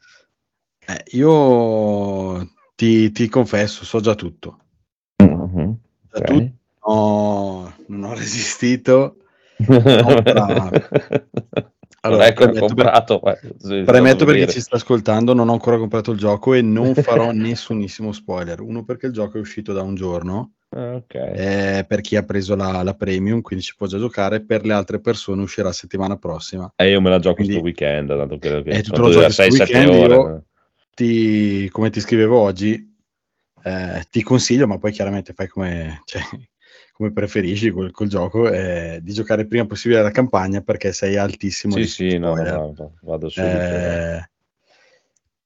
Eh, io ti, ti confesso, so già tutto. Mhm, Già ok. tutto. No, non ho resistito. Allora, non hai ancora premetto comprato. sì, Premetto perché dire. ci sta ascoltando, non ho ancora comprato il gioco e non farò nessunissimo spoiler. Uno perché il gioco è uscito da un giorno, Ah, ok. eh, per chi ha preso la, la premium, quindi ci può già giocare, per le altre persone uscirà settimana prossima. E io me la gioco Quindi- questo weekend, tanto credo che Eh, tu lo giochi sto 6-7 weekend, ore. io- Ti, come ti scrivevo oggi, eh, ti consiglio, ma poi chiaramente fai come, cioè, come preferisci col, col gioco, eh, di giocare il prima possibile la campagna perché sei altissimo Sì, sì, no, no, no, vado subito. Eh,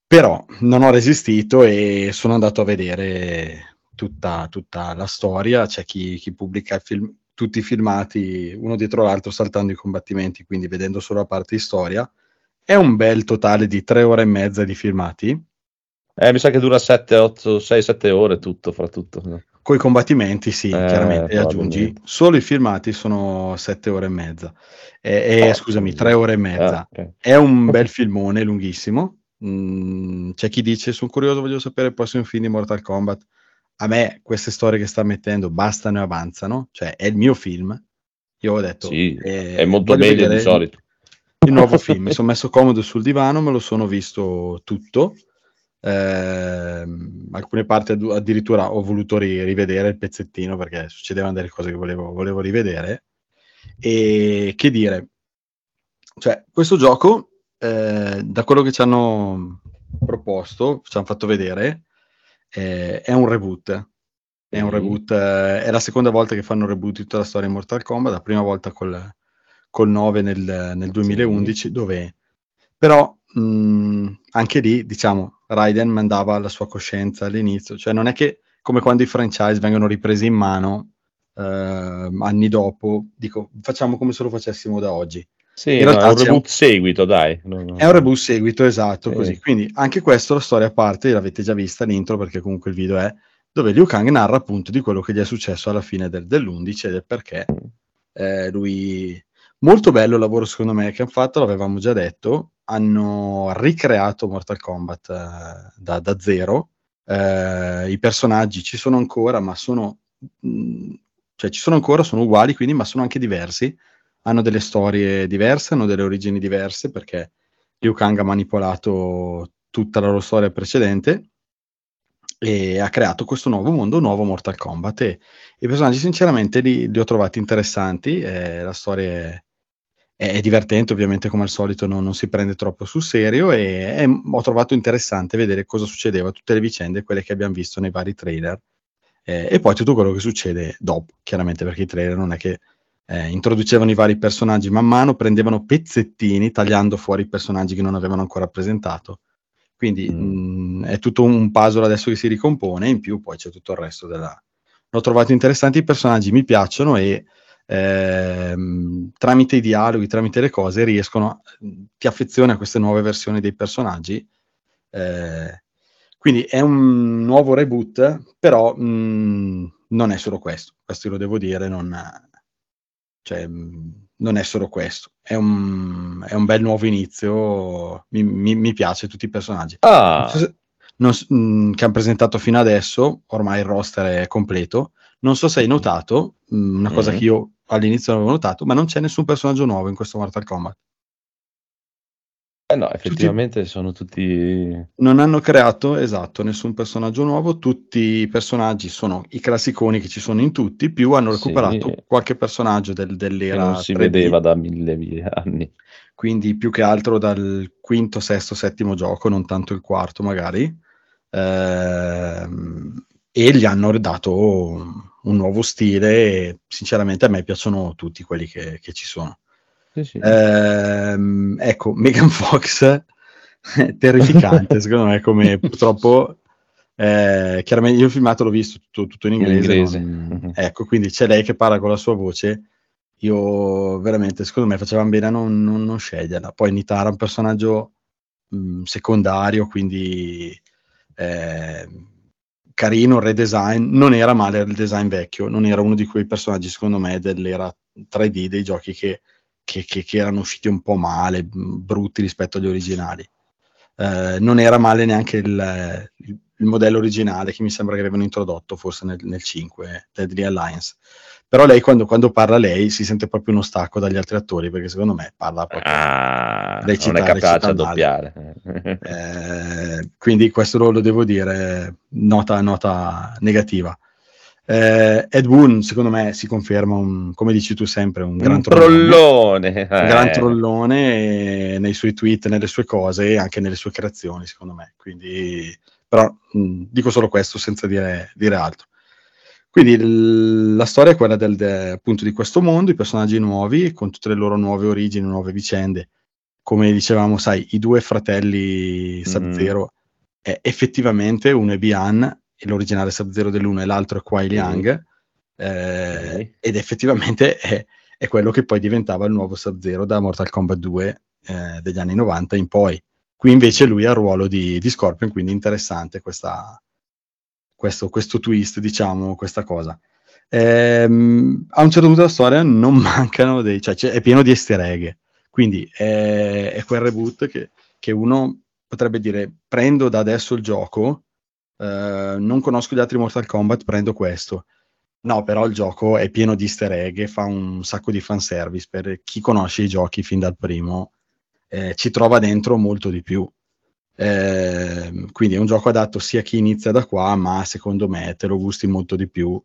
però non ho resistito e sono andato a vedere tutta, tutta la storia. C'è chi, chi pubblica il film- tutti i filmati uno dietro l'altro saltando i combattimenti, quindi vedendo solo la parte di storia. È un bel totale di tre ore e mezza di filmati. Eh, mi sa che dura 7, 8, 6, 7 ore tutto, fra tutto. no? Coi combattimenti, sì, Eh, chiaramente aggiungi. Solo i filmati sono sette ore e mezza. E, e, Oh, scusami, scusa. tre ore e mezza. Ah, ok. È un bel filmone lunghissimo. Mm, c'è chi dice: Sono curioso, voglio sapere il prossimo film di Mortal Kombat. A me queste storie che sta mettendo bastano e avanzano. Cioè, è il mio film. Io ho detto: Sì, eh, è molto meglio di solito. Il nuovo film. Mi sono messo comodo sul divano, me lo sono visto tutto. Ehm, alcune parti addu- addirittura ho voluto ri- rivedere il pezzettino perché succedevano delle cose che volevo, volevo rivedere. E che dire, cioè, questo gioco, eh, da quello che ci hanno proposto, ci hanno fatto vedere, eh, è un reboot. È un Sì. reboot, eh, è la seconda volta che fanno un reboot di tutta la storia di Mortal Kombat, la prima volta col, col 9 nel, nel 2011, dove però mh, anche lì, diciamo, Raiden mandava la sua coscienza all'inizio, cioè non è che come quando i franchise vengono ripresi in mano eh, anni dopo, dico, facciamo come se lo facessimo da oggi. Sì, In no, realtà è un reboot seguito, dai. No, no. È un reboot seguito, esatto, Sì. così. Quindi anche questo, la storia a parte, l'avete già vista l'intro, perché comunque il video è dove Liu Kang narra appunto di quello che gli è successo alla fine del- dell'11 e del perché eh, lui... Molto bello il lavoro secondo me che hanno fatto, l'avevamo già detto, hanno ricreato Mortal Kombat eh, da, da zero, Eh, i personaggi ci sono ancora, ma sono... mh, cioè ci sono ancora, sono uguali quindi, ma sono anche diversi, hanno delle storie diverse, hanno delle origini diverse perché Liu Kang ha manipolato tutta la loro storia precedente e ha creato questo nuovo mondo, un nuovo Mortal Kombat. E i personaggi sinceramente li, li ho trovati interessanti, eh, la storia è, è- divertente ovviamente come al solito non, non si prende troppo sul serio e è- ho trovato interessante vedere cosa succedeva, tutte le vicende, quelle che abbiamo visto nei vari trailer eh, e poi tutto quello che succede dopo, chiaramente perché i trailer non è che eh, introducevano i vari personaggi man mano, prendevano pezzettini tagliando fuori i personaggi che non avevano ancora presentato. Quindi Mm. mh, è tutto un puzzle adesso che si ricompone, in più poi c'è tutto il resto della... L'ho trovato interessanti, i personaggi mi piacciono e ehm, tramite i dialoghi, tramite le cose riescono, a- ti affezioni a queste nuove versioni dei personaggi. eh, quindi è un nuovo reboot, però mh, non è solo questo, questo lo devo dire, non, cioè, mh, non è solo questo, è un, è un bel nuovo inizio, mi, mi- mi piace tutti i personaggi. Ah, Non se- mh, che hanno presentato fino adesso, ormai il roster è completo, non so se hai notato, mh, una cosa Mhm. che io all'inizio non avevo notato, ma non c'è nessun personaggio nuovo in questo Mortal Kombat. eh no, effettivamente sono tutti... Non hanno creato, esatto, nessun personaggio nuovo, tutti i personaggi sono i classiconi che ci sono in tutti, più hanno Sì. recuperato qualche personaggio del- che dell'era non si 3D, vedeva da mille anni. quindi più che altro dal quinto, sesto, settimo gioco, non tanto il quarto magari, Ehm, e gli hanno dato un nuovo stile e sinceramente a me piacciono tutti quelli che, che ci sono. Sì, sì. Ehm, ecco, Megan Fox è terrificante, secondo me, come purtroppo eh, chiaramente io il filmato l'ho visto tutto, tutto in inglese. In inglese. non- Mhm. Ecco, quindi c'è lei che parla con la sua voce. Io veramente, secondo me, facevano bene a non, non- non sceglierla. Poi Nitara è un personaggio mh, secondario, quindi eh, carino, il redesign. Non era male il design vecchio, non era uno di quei personaggi, secondo me, dell'era 3D dei giochi che, che- che- che erano usciti un po' male, brutti rispetto agli originali. Eh, non era male neanche il, il- modello originale che mi sembra che avevano introdotto forse nel, nel 5, Deadly Alliance. Però lei quando, quando parla lei si sente proprio uno stacco dagli altri attori perché secondo me parla proprio... Ah, Recita- non è capace a doppiare. Eh, quindi questo lo, devo dire, nota, nota negativa. Eh, Ed Boon, secondo me, si conferma, un, come dici tu sempre, un gran Un trollone. trollone. Un gran eh. trollone eh, nei suoi tweet, nelle sue cose e anche nelle sue creazioni, secondo me. Quindi, però mh, dico solo questo senza dire, dire altro. Quindi il- la storia è quella del, de- appunto di questo mondo, i personaggi nuovi, con tutte le loro nuove origini, nuove vicende. Come dicevamo, sai, i due fratelli Sub-Zero, è effettivamente uno è Bian, l'originale Sub-Zero dell'uno e l'altro è Kuai Sì. Liang, eh, Ok. ed effettivamente è, è quello che poi diventava il nuovo Sub-Zero da Mortal Kombat 2 eh, degli anni 90 in poi. Qui invece lui ha il ruolo di, di Scorpion, quindi interessante questa, questo, questo twist, diciamo, questa cosa. Ehm, a un certo punto della storia non mancano dei... cioè è pieno di easter egg, quindi è, è quel reboot che, che uno potrebbe dire prendo da adesso il gioco, eh, non conosco gli altri Mortal Kombat, prendo questo. No, però il gioco è pieno di easter egg e fa un sacco di fanservice per chi conosce i giochi fin dal primo, eh, ci trova dentro molto di più. Eh, quindi è un gioco adatto sia a chi inizia da qua, ma secondo me te lo gusti molto di più.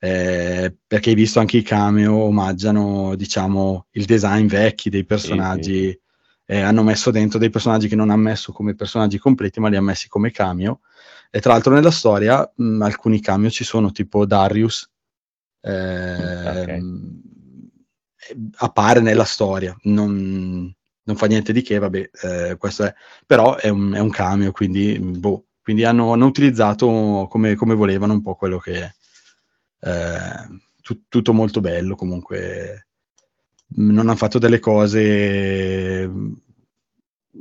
Eh, perché hai visto anche i cameo omaggiano, diciamo, il design vecchi dei personaggi. eh, hanno messo dentro dei personaggi che non hanno messo come personaggi completi, ma li hanno messi come cameo. E tra l'altro nella storia mh, alcuni cameo ci sono, tipo Darius. ehm, appare nella storia, non, non fa niente di che, vabbè, eh, questo è, però è un, è un cameo, quindi, boh, quindi hanno, hanno utilizzato come, come volevano un po' quello che eh, tu- tutto molto bello comunque. Non hanno fatto delle cose mm,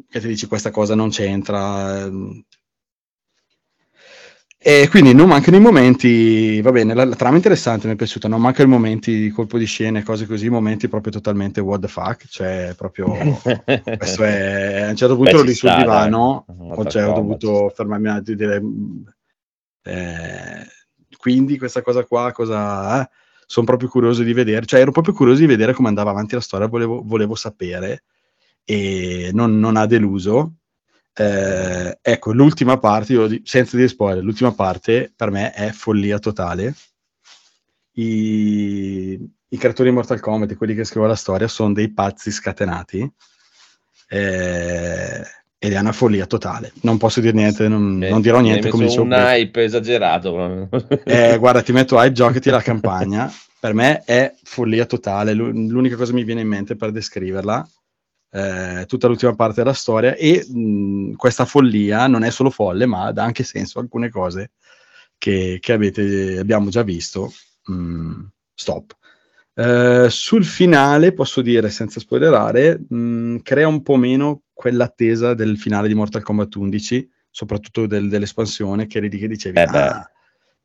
che ti dici questa cosa non c'entra mm. e quindi non mancano i momenti va bene la, la trama interessante mi è piaciuta non mancano i momenti di colpo di scena e cose così momenti proprio totalmente what the fuck cioè proprio questo è a un certo punto Beh, ero lì sul divano cioè, ho dovuto fermarmi e dire mm, eh, quindi questa cosa qua cosa eh? sono proprio curioso di vedere. Cioè ero proprio curioso di vedere come andava avanti la storia volevo, volevo sapere e non, non ha deluso. Eh, ecco l'ultima parte io senza dire spoiler l'ultima parte per me è follia totale. I, i creatori di Mortal Kombat quelli che scrivono la storia sono dei pazzi scatenati. Eh, ed è una follia totale. Non posso dire niente, non, non dirò niente come dicevo un prima. hype esagerato. Eh, guarda, ti metto hype, giocati la campagna. Per me è follia totale. L'u- L'unica cosa che mi viene in mente per descriverla, eh, tutta l'ultima parte della storia. E mh, questa follia non è solo folle, ma dà anche senso a alcune cose che, che avete, abbiamo già visto. Mm, stop. Eh, sul finale posso dire senza spoilerare, mh, crea un po' meno quell'attesa del finale di Mortal Kombat 11, soprattutto del- dell'espansione, che eri lì che dicevi, Eh. "Ah,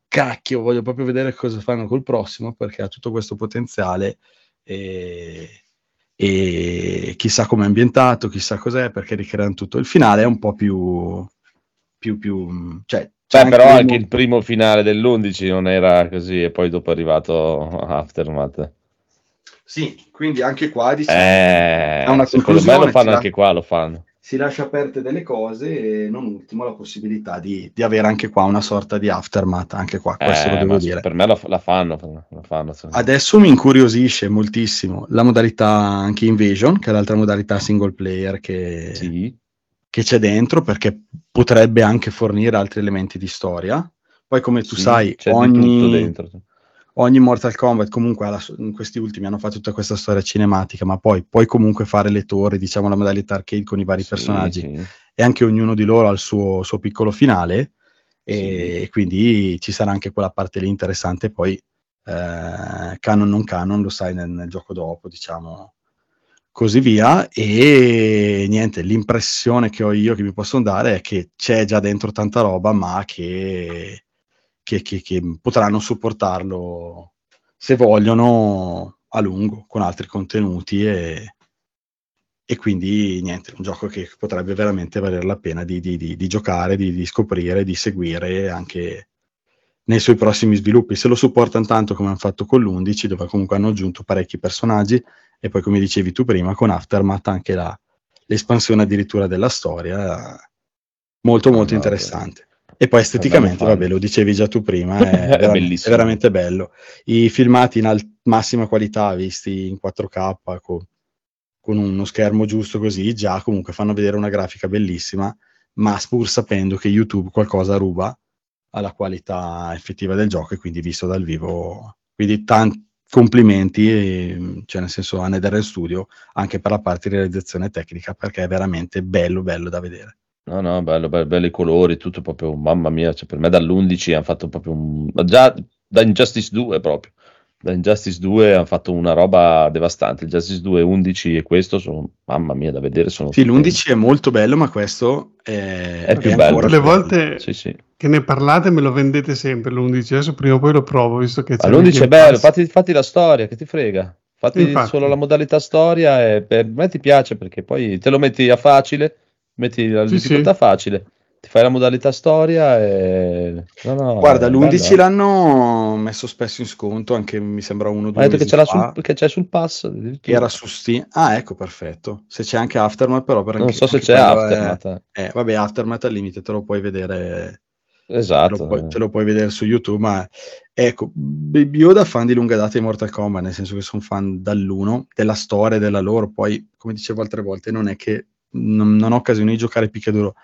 cacchio, voglio proprio vedere cosa fanno col prossimo perché ha tutto questo potenziale e, e chissà come è ambientato, chissà cos'è, perché ricreano tutto. Il finale è un po' più... più, più cioè, c'è Beh, però anche il primo finale dell'11 non era così e poi dopo è arrivato Aftermath. Sì, quindi anche qua diciamo, Eh, una secondo me lo fanno anche qua, lo fanno. si lascia aperte delle cose e non ultimo la possibilità di, di avere anche qua una sorta di aftermath, anche qua, questo Eh, lo devo dire. Per me la, la fanno, la fanno. sì. Adesso mi incuriosisce moltissimo la modalità anche Invasion, che è l'altra modalità single player che, Sì. che c'è dentro, perché potrebbe anche fornire altri elementi di storia. Poi come tu Sì, sai, ogni, tutto dentro. Ogni Mortal Kombat comunque alla- questi ultimi hanno fatto tutta questa storia cinematica, ma poi puoi comunque fare le torri, diciamo la modalità arcade con i vari Sì, personaggi. sì. e anche ognuno di loro ha il suo, suo piccolo finale e quindi ci sarà anche quella parte lì interessante poi eh, canon non canon lo sai nel, nel gioco dopo diciamo così via. E niente l'impressione che ho io che mi possono dare è che c'è già dentro tanta roba ma che, che, che- che potranno supportarlo se vogliono a lungo con altri contenuti e, e quindi niente, un gioco che potrebbe veramente valere la pena di, di- di- di giocare, di, di scoprire, di seguire anche nei suoi prossimi sviluppi. Se lo supportano tanto come hanno fatto con l'11, dove comunque hanno aggiunto parecchi personaggi, e poi come dicevi tu prima, con Aftermath anche la- l'espansione addirittura della storia, molto molto Ah, interessante. E poi esteticamente, vabbè, lo dicevi già tu prima, è, È veramente, bellissimo. è veramente bello. I filmati in al- massima qualità, visti in 4K, co- con uno schermo giusto così, già comunque fanno vedere una grafica bellissima, ma pur sapendo che YouTube qualcosa ruba alla qualità effettiva del gioco e quindi visto dal vivo. Quindi tanti complimenti, e, cioè nel senso a Nether Studio, anche per la parte di realizzazione tecnica, perché è veramente bello, bello da vedere. No, no, bello, bello, belli colori, tutto proprio, mamma mia, cioè per me dall'11 hanno fatto proprio un... già da Injustice 2 proprio, da Injustice 2 hanno fatto una roba devastante, Injustice 2, 11 e questo sono, mamma mia, da vedere sono... Sì, stupendi. l'11 è molto bello, ma questo è, È più è bello. Le volte Sì, sì. che ne parlate me lo vendete sempre l'11, adesso prima o poi lo provo, visto che c'è Ma l'11 il è bello, fatti, fatti la storia, che ti frega. Fatti Infatti. solo la modalità storia e per me ti piace perché poi te lo metti a facile, metti la Sì, difficoltà sì. facile, ti fai la modalità storia e... No, no, Guarda, è l'11 bello, l'hanno messo spesso in sconto, anche mi sembra uno o due detto che mesi ce l'ha fa, sul, che c'è sul pass? era su Steam. Ah, ecco, perfetto. Se c'è anche Aftermath, però per Non anche- so se c'è quello è- Aftermath. eh. Eh, vabbè, Aftermath al limite te lo puoi vedere, te lo Esatto. puoi, te lo puoi vedere su YouTube, ma ecco, io da fan di lunga data di Mortal Kombat, nel senso che sono fan dall'1, della storia, della loro, poi, come dicevo altre volte, non è che non, non ho occasione di giocare picchiaduro.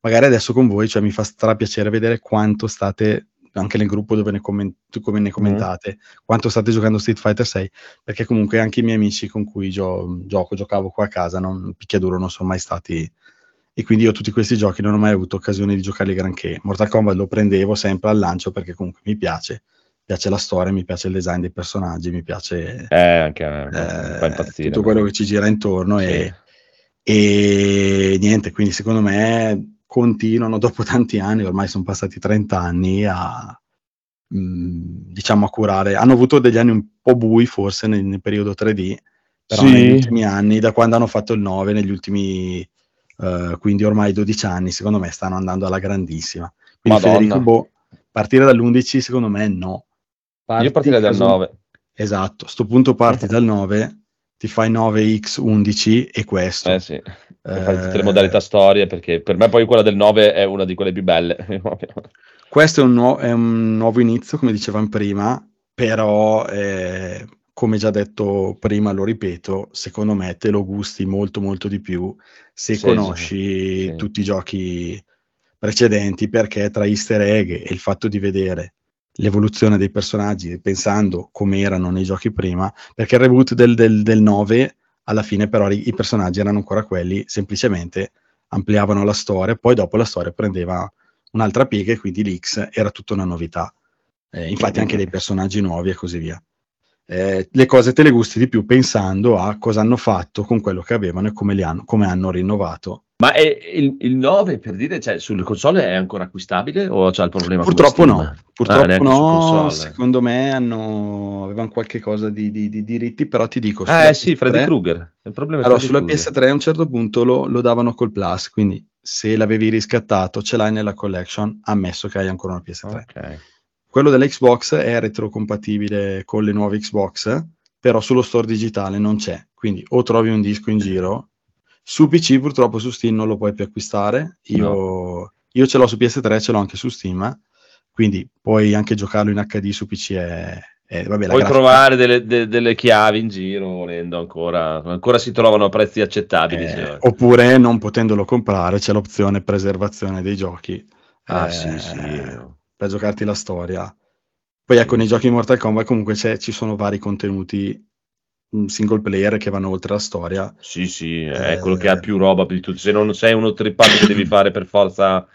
Magari adesso con voi, cioè, mi fa stra piacere vedere quanto state, anche nel gruppo dove ne, commen- come ne commentate, quanto state giocando Street Fighter 6, perché comunque anche i miei amici con cui gio- gioco, giocavo qua a casa, non, picchiaduro non sono mai stati e quindi io tutti questi giochi non ho mai avuto occasione di giocarli granché. Mortal Kombat lo prendevo sempre al lancio perché comunque mi piace, mi piace la storia, mi piace il design dei personaggi, mi piace Eh, anche a me, mi eh, tutto quello che ci gira intorno Sì. e, e niente, quindi secondo me continuano dopo tanti anni, ormai sono passati 30 anni a mh, diciamo a curare, hanno avuto degli anni un po' bui forse nel, nel periodo 3D, però Sì. negli ultimi anni, da quando hanno fatto il 9, negli ultimi eh, quindi ormai 12 anni, secondo me stanno andando alla grandissima. Quindi Madonna. Federico, boh, partire dall'11 secondo me no. Parti Io partirei dal caso- 9. Esatto, a sto punto parti dal 9, ti fai 9x11 e questo. Eh sì. E fai tutte le Eh, modalità storie perché per me poi quella del 9 è una di quelle più belle. Questo è un, nuo- è un nuovo inizio, come dicevamo prima, però eh, come già detto prima, lo ripeto, secondo me te lo gusti molto molto di più se Sì, conosci sì. tutti i giochi precedenti, perché tra easter egg e il fatto di vedere l'evoluzione dei personaggi pensando come erano nei giochi prima, perché il reboot del, del, del 9 alla fine però i, i personaggi erano ancora quelli, semplicemente ampliavano la storia, poi dopo la storia prendeva un'altra piega e quindi l'X era tutta una novità. Eh, infatti anche dei personaggi nuovi e così via. Eh, le cose te le gusti di più pensando a cosa hanno fatto con quello che avevano e come, li hanno, come hanno rinnovato. Ma è il, il 9 per dire, cioè, sulle console è ancora acquistabile o c'è il problema? Purtroppo no, purtroppo Ah, no, secondo me hanno, avevano qualche cosa di, di- di diritti, però ti dico... Eh sulla sì, PS3 Freddy Krueger. Il problema Allora, sulla Krueger. PS3 a un certo punto lo, lo davano col Plus, quindi se l'avevi riscattato, ce l'hai nella collection, ammesso che hai ancora una PS3. Ok. Quello dell'Xbox è retrocompatibile con le nuove Xbox, però sullo store digitale non c'è. Quindi o trovi un disco in giro, su PC purtroppo su Steam non lo puoi più acquistare. Io, io ce l'ho su PS3, ce l'ho anche su Steam, quindi puoi anche giocarlo in HD su PC. È, è- vabbè, Puoi grafica- trovare delle, de- delle chiavi in giro volendo ancora, ancora si trovano a prezzi accettabili. eh, oppure non potendolo comprare c'è l'opzione preservazione dei giochi. ah eh, sì, sì. Per giocarti la storia. Poi ecco, nei giochi di Mortal Kombat comunque c'è- ci sono vari contenuti mm, single player che vanno oltre la storia. Sì, sì, è Eh. quello che ha più roba di tutti. Se non sei uno trippato che devi fare per forza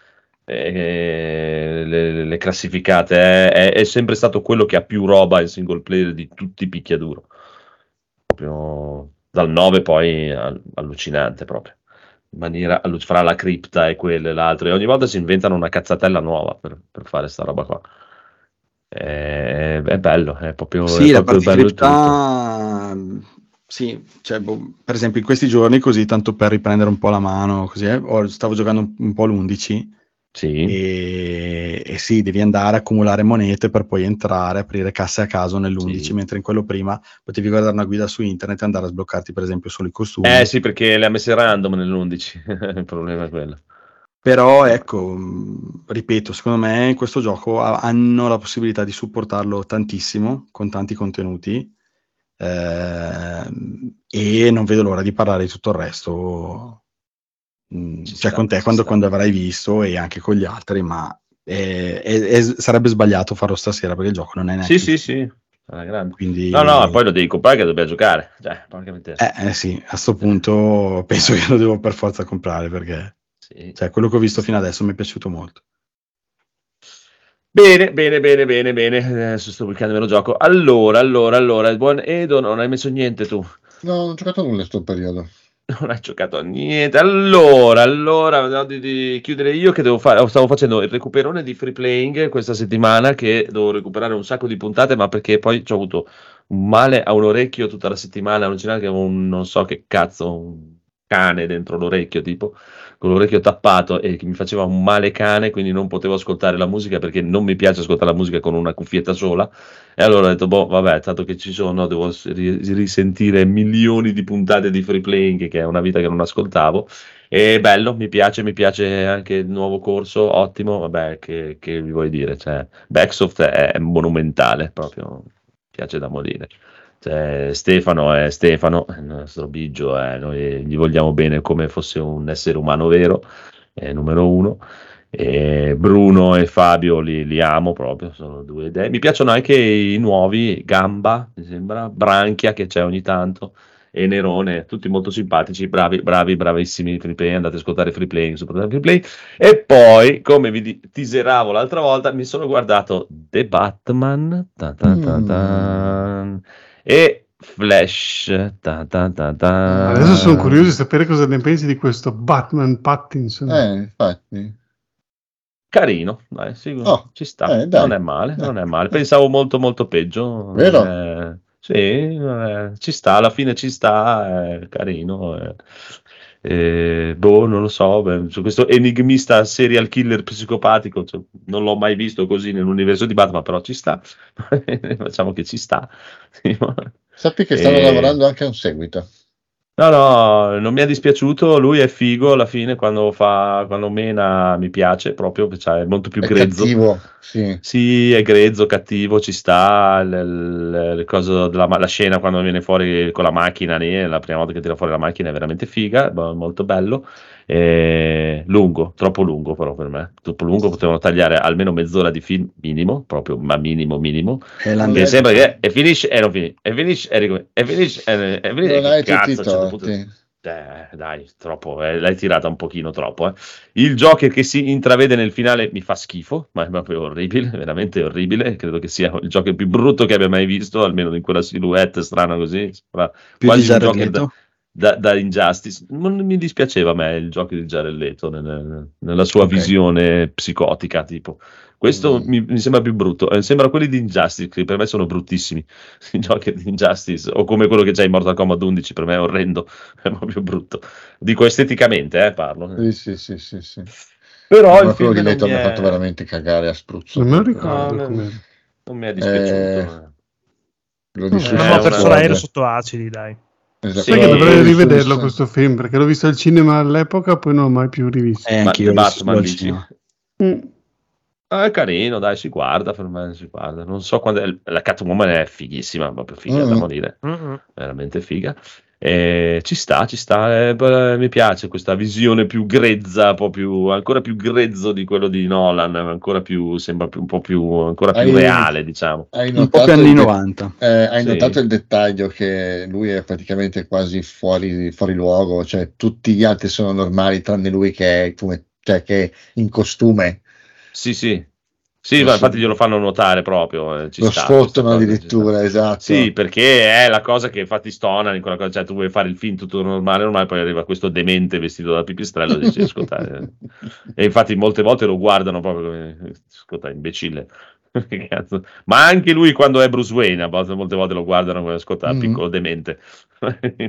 eh, le, le classificate, eh, è, è sempre stato quello che ha più roba in single player di tutti i picchiaduro. Proprio dal 9 poi al- allucinante proprio. In maniera fra la cripta e quelle e l'altro. E ogni volta si inventano una cazzatella nuova per, per fare sta roba qua. È, è bello, è proprio, Sì, è proprio bello particolarità, mm, sì, cioè, boh, per esempio in questi giorni, così tanto per riprendere un po' la mano, così, eh, stavo giocando un, un po' l'11 Sì. e, e sì, devi andare a accumulare monete per poi entrare, aprire casse a caso nell'11, Sì. mentre in quello prima potevi guardare una guida su internet e andare a sbloccarti per esempio solo i costumi. Eh sì, perché le ha messe random nell'11, il problema è quello. Però ecco, ripeto, secondo me in questo gioco ha- hanno la possibilità di supportarlo tantissimo, con tanti contenuti, ehm, e non vedo l'ora di parlare di tutto il resto, mh, Ci cioè sta, con te quando, quando avrai visto e anche con gli altri, ma è- è- è- sarebbe sbagliato farlo stasera perché il gioco non è neanche Sì, sì, sì. Quindi, No, no, poi lo devi comprare che dobbiamo giocare. Cioè, eh, eh sì, a sto punto penso che lo devo per forza comprare perché Sì. cioè, quello che ho visto fino adesso mi è piaciuto molto. Bene, bene, bene, bene, bene. Adesso sto cliccando me lo gioco. Allora, allora, allora, il buon Edo, non hai messo niente tu. No, non ho giocato nulla in sto periodo. Non hai giocato a niente. Allora, allora, vediamo di, di chiudere io che devo fare. Stavo facendo il recuperone di free playing questa settimana che devo recuperare un sacco di puntate, ma perché poi ho avuto un male a un orecchio tutta la settimana, allucinante che avevo un non so che cazzo, un cane dentro l'orecchio, tipo con l'orecchio tappato e che mi faceva un male cane, quindi non potevo ascoltare la musica perché non mi piace ascoltare la musica con una cuffietta sola. E allora ho detto, boh, vabbè, tanto che ci sono, devo risentire milioni di puntate di free playing, che è una vita che non ascoltavo. E bello, mi piace, mi piace anche il nuovo corso, ottimo, vabbè, che, che vi vuoi dire? Cioè, Backsoft è, monumentale, proprio, piace da morire. Cioè, Stefano è Stefano, il nostro Biggio, è- noi gli vogliamo bene come fosse un essere umano vero, è numero uno. E Bruno e Fabio li, li amo proprio, sono due idee. Mi piacciono anche i nuovi, Gamba, mi sembra, Branchia che c'è ogni tanto, e Nerone, tutti molto simpatici, bravi, bravi, bravissimi free play, andate a ascoltare free play, soprattutto free play. E poi, come vi teaseravo l'altra volta, mi sono guardato The Batman ta ta ta ta, e Flash. ta ta ta. Adesso sono curioso di sapere cosa ne pensi di questo Batman Pattinson. Eh, infatti. Carino, dai, sì, Oh, ci sta, eh, dai. non è male, non è male. Pensavo molto molto peggio. Vero? Eh, sì, eh, ci sta, alla fine ci sta, è carino. Eh. Boh, non lo so, beh, su questo enigmista serial killer psicopatico, cioè, non l'ho mai visto così nell'universo di Batman, però ci sta. Facciamo che ci sta. Sappi che stanno Eh. lavorando anche a un seguito. No, no, non mi è dispiaciuto. Lui è figo alla fine quando fa, quando mena mi piace proprio, cioè, è molto più È grezzo. cattivo, sì. Sì, è grezzo, cattivo, ci sta. Le, le- cose della la scena quando viene fuori con la macchina lì, la prima volta che tira fuori la macchina è veramente figa, molto bello. E lungo, troppo lungo però per me. Troppo lungo, potevano tagliare almeno mezz'ora di film minimo, proprio, ma minimo, minimo. E Che sembra che e finisce e non finisce, e finisce e ricomincia, e finisce e, e finisce. Non hai tutti certo punto- eh, dai, troppo, eh, l'hai tirata un pochino troppo. eh. Il Joker che si intravede nel finale mi fa schifo, ma è proprio orribile, veramente orribile. Credo che sia il Joker più brutto che abbia mai visto, almeno in quella silhouette strana così. Più quasi un Joker da. Da- da Injustice. Non mi dispiaceva a me il Joker di Jared Leto nel- nella sua Ok. visione psicotica, tipo. Questo Mm. mi, mi sembra più brutto. Eh, sembra quelli di Injustice, che per me sono bruttissimi. I Joker di Injustice, o come quello che c'è in Mortal Kombat 11, per me è orrendo, è proprio brutto. Dico esteticamente, eh, parlo. Sì, sì, sì, sì, sì. Però il film di Leto mi, ha è, fatto veramente cagare a spruzzo. Non me lo ricordo No, com'era. non mi è dispiaciuto. Lo Eh, dissi Una persona aereo sotto acidi, dai. Esatto. Sì, Sai che dovrei rivederlo questo film perché l'ho visto al cinema all'epoca, poi non l'ho mai più rivisto. Eh, l'ho visto Batman dici? Mm. Ah, è carino, dai, si guarda, per me si guarda. Non so quando... La Catwoman è fighissima, proprio figa da Mm. morire. Mm-mm. veramente figa. Eh, ci sta, ci sta, eh, beh, mi piace questa visione più grezza, un po' più, ancora più grezzo di quello di Nolan, ancora più, sembra più, un po' più, ancora più Hai- reale, diciamo. Hai Un po' più anni il, de- 90. eh, hai Sì. notato il dettaglio che lui è praticamente quasi fuori, fuori luogo, cioè tutti gli altri sono normali tranne lui che è, come- cioè, che è in costume. Sì, sì. Sì, ma infatti glielo fanno notare proprio. eh, Lo sta, addirittura, sta. esatto. Sì, perché è la cosa che infatti stona in quella cosa, cioè tu vuoi fare il film tutto normale, normale, poi arriva questo demente vestito da pipistrello e dici, ascolta, eh. e infatti molte volte lo guardano proprio come, ascolta, imbecille. Ma anche lui quando è Bruce Wayne, a volte- molte volte lo guardano come, ascolta, Mhm. piccolo demente.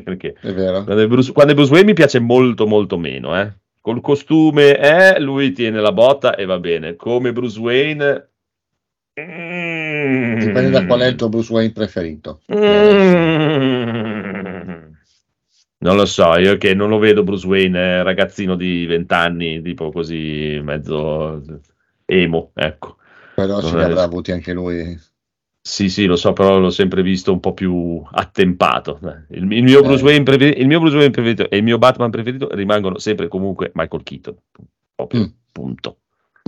perché È vero. quando è, Bruce, quando è Bruce Wayne mi piace molto molto meno, eh. Col costume, eh, lui tiene la botta e va bene. Come Bruce Wayne... Dipende da qual è il tuo Bruce Wayne preferito. Mm. Non lo so, io che non lo vedo Bruce Wayne, eh, ragazzino di 20 anni, tipo così mezzo emo, ecco. Però ce Non li è- avrà avuti anche lui. Sì, sì, lo so, però l'ho sempre visto un po' più attempato. Il, il mio, Eh. Bruce Wayne preferito, il mio Bruce Wayne preferito e il mio Batman preferito rimangono sempre comunque Michael Keaton. Proprio, Mm. punto.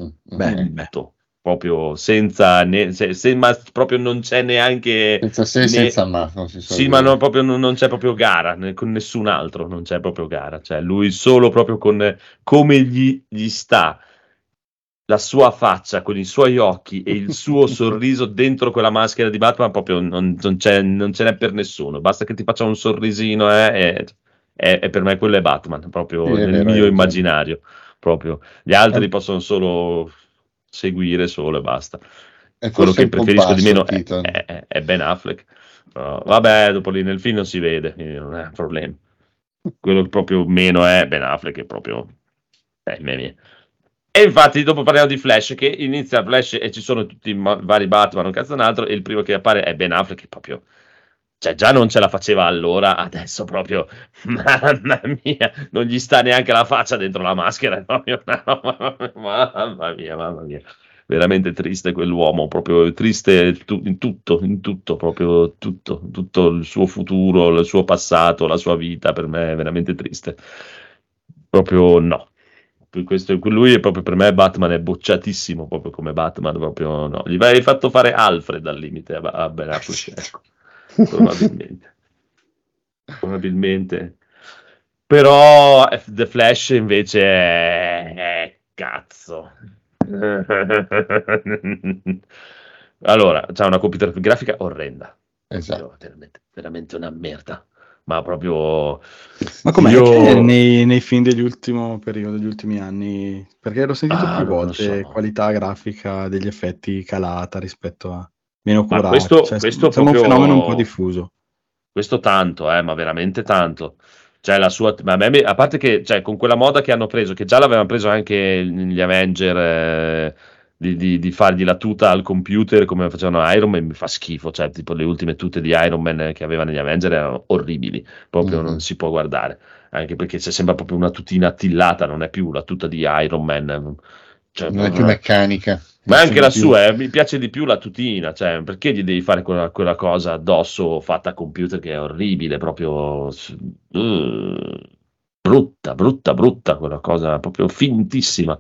Mm, Beh, mm. beh. Punto. Proprio senza, ne- se, se- ma proprio non c'è neanche... Senza se ne- senza ma. non si Sì, dire. ma no, proprio non, non c'è proprio gara né- con nessun altro, non c'è proprio gara. Cioè, lui solo proprio con come gli, gli sta la sua faccia, con i suoi occhi e il suo sorriso dentro quella maschera di Batman, proprio non, non c'è, non ce n'è per nessuno. Basta che ti faccia un sorrisino, eh, e, e- per me quello è Batman, proprio Sì, nel mio immaginario. Proprio. Gli altri Eh. possono solo seguire solo e basta È quello che preferisco di meno è, è- è- Ben Affleck. Però, vabbè, dopo lì nel film non si vede, quindi non è un problema. Quello che proprio meno è Ben Affleck, è proprio... Eh, me- me. E infatti dopo parliamo di Flash, che inizia Flash e ci sono tutti i vari Batman, un cazzo un altro, e il primo che appare è Ben Affleck, che proprio... Cioè, già non ce la faceva allora, adesso proprio, mamma mia, non gli sta neanche la faccia dentro la maschera, proprio, mamma mia, mamma mia veramente triste quell'uomo, proprio triste in tutto, in tutto, proprio tutto, tutto il suo futuro, il suo passato, la sua vita, per me è veramente triste. Proprio no. Questo, lui è proprio per me Batman è bocciatissimo proprio come Batman, proprio no. Gli vai fatto fare Alfred al limite a, a Ben Affleck, ecco. probabilmente. probabilmente. Però The Flash invece è, è cazzo. allora, c'ha una computer grafica orrenda. Esatto. Veramente, veramente una merda. Ma proprio... Ma com'è Io- nei, nei film degli ultimi periodo, degli ultimi anni, perché l'ho sentito Ah, più volte, so. qualità grafica degli effetti calata rispetto a meno Ma curati, questo- cioè, questo un proprio- fenomeno un po' diffuso. Questo tanto, eh, ma veramente tanto. Cioè, la sua, ma a, me- a parte che cioè, con quella moda che hanno preso, che già l'avevano preso anche gli Avenger, eh, di, di- di fargli la tuta al computer come facevano Iron Man, mi fa schifo. Cioè, tipo le ultime tute di Iron Man che aveva negli Avenger erano orribili, proprio Mhm. non si può guardare. Anche perché c'è sembra proprio una tutina attillata, non è più la tuta di Iron Man. Cioè, Non è più meccanica. ma anche la più. sua, eh, mi piace di più la tutina, cioè perché gli devi fare quella, quella cosa addosso fatta a computer che è orribile, proprio uh, brutta, brutta, brutta, quella cosa proprio fintissima.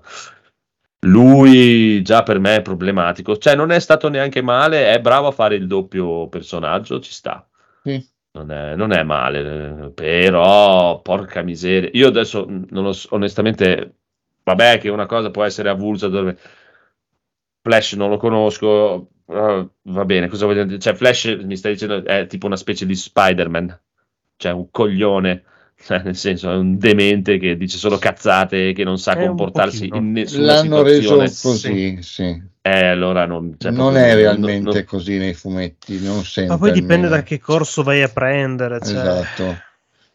Lui già per me è problematico, cioè non è stato neanche male, è bravo a fare il doppio personaggio, ci sta. Sì. Non è, non è male, però porca miseria. Io adesso non so, onestamente, vabbè che una cosa può essere avulsa dove Flash non lo conosco, però va bene, cosa voglio dire? Cioè Flash mi stai dicendo è tipo una specie di Spider-Man, cioè un coglione, cioè nel senso è un demente che dice solo cazzate e che non sa È comportarsi in nessuna L'hanno reso situazione. così, sì. Eh, allora non, cioè, non è non- realmente non- così nei fumetti, non. Ma poi dipende almeno. da che corso vai a prendere. Cioè. Esatto.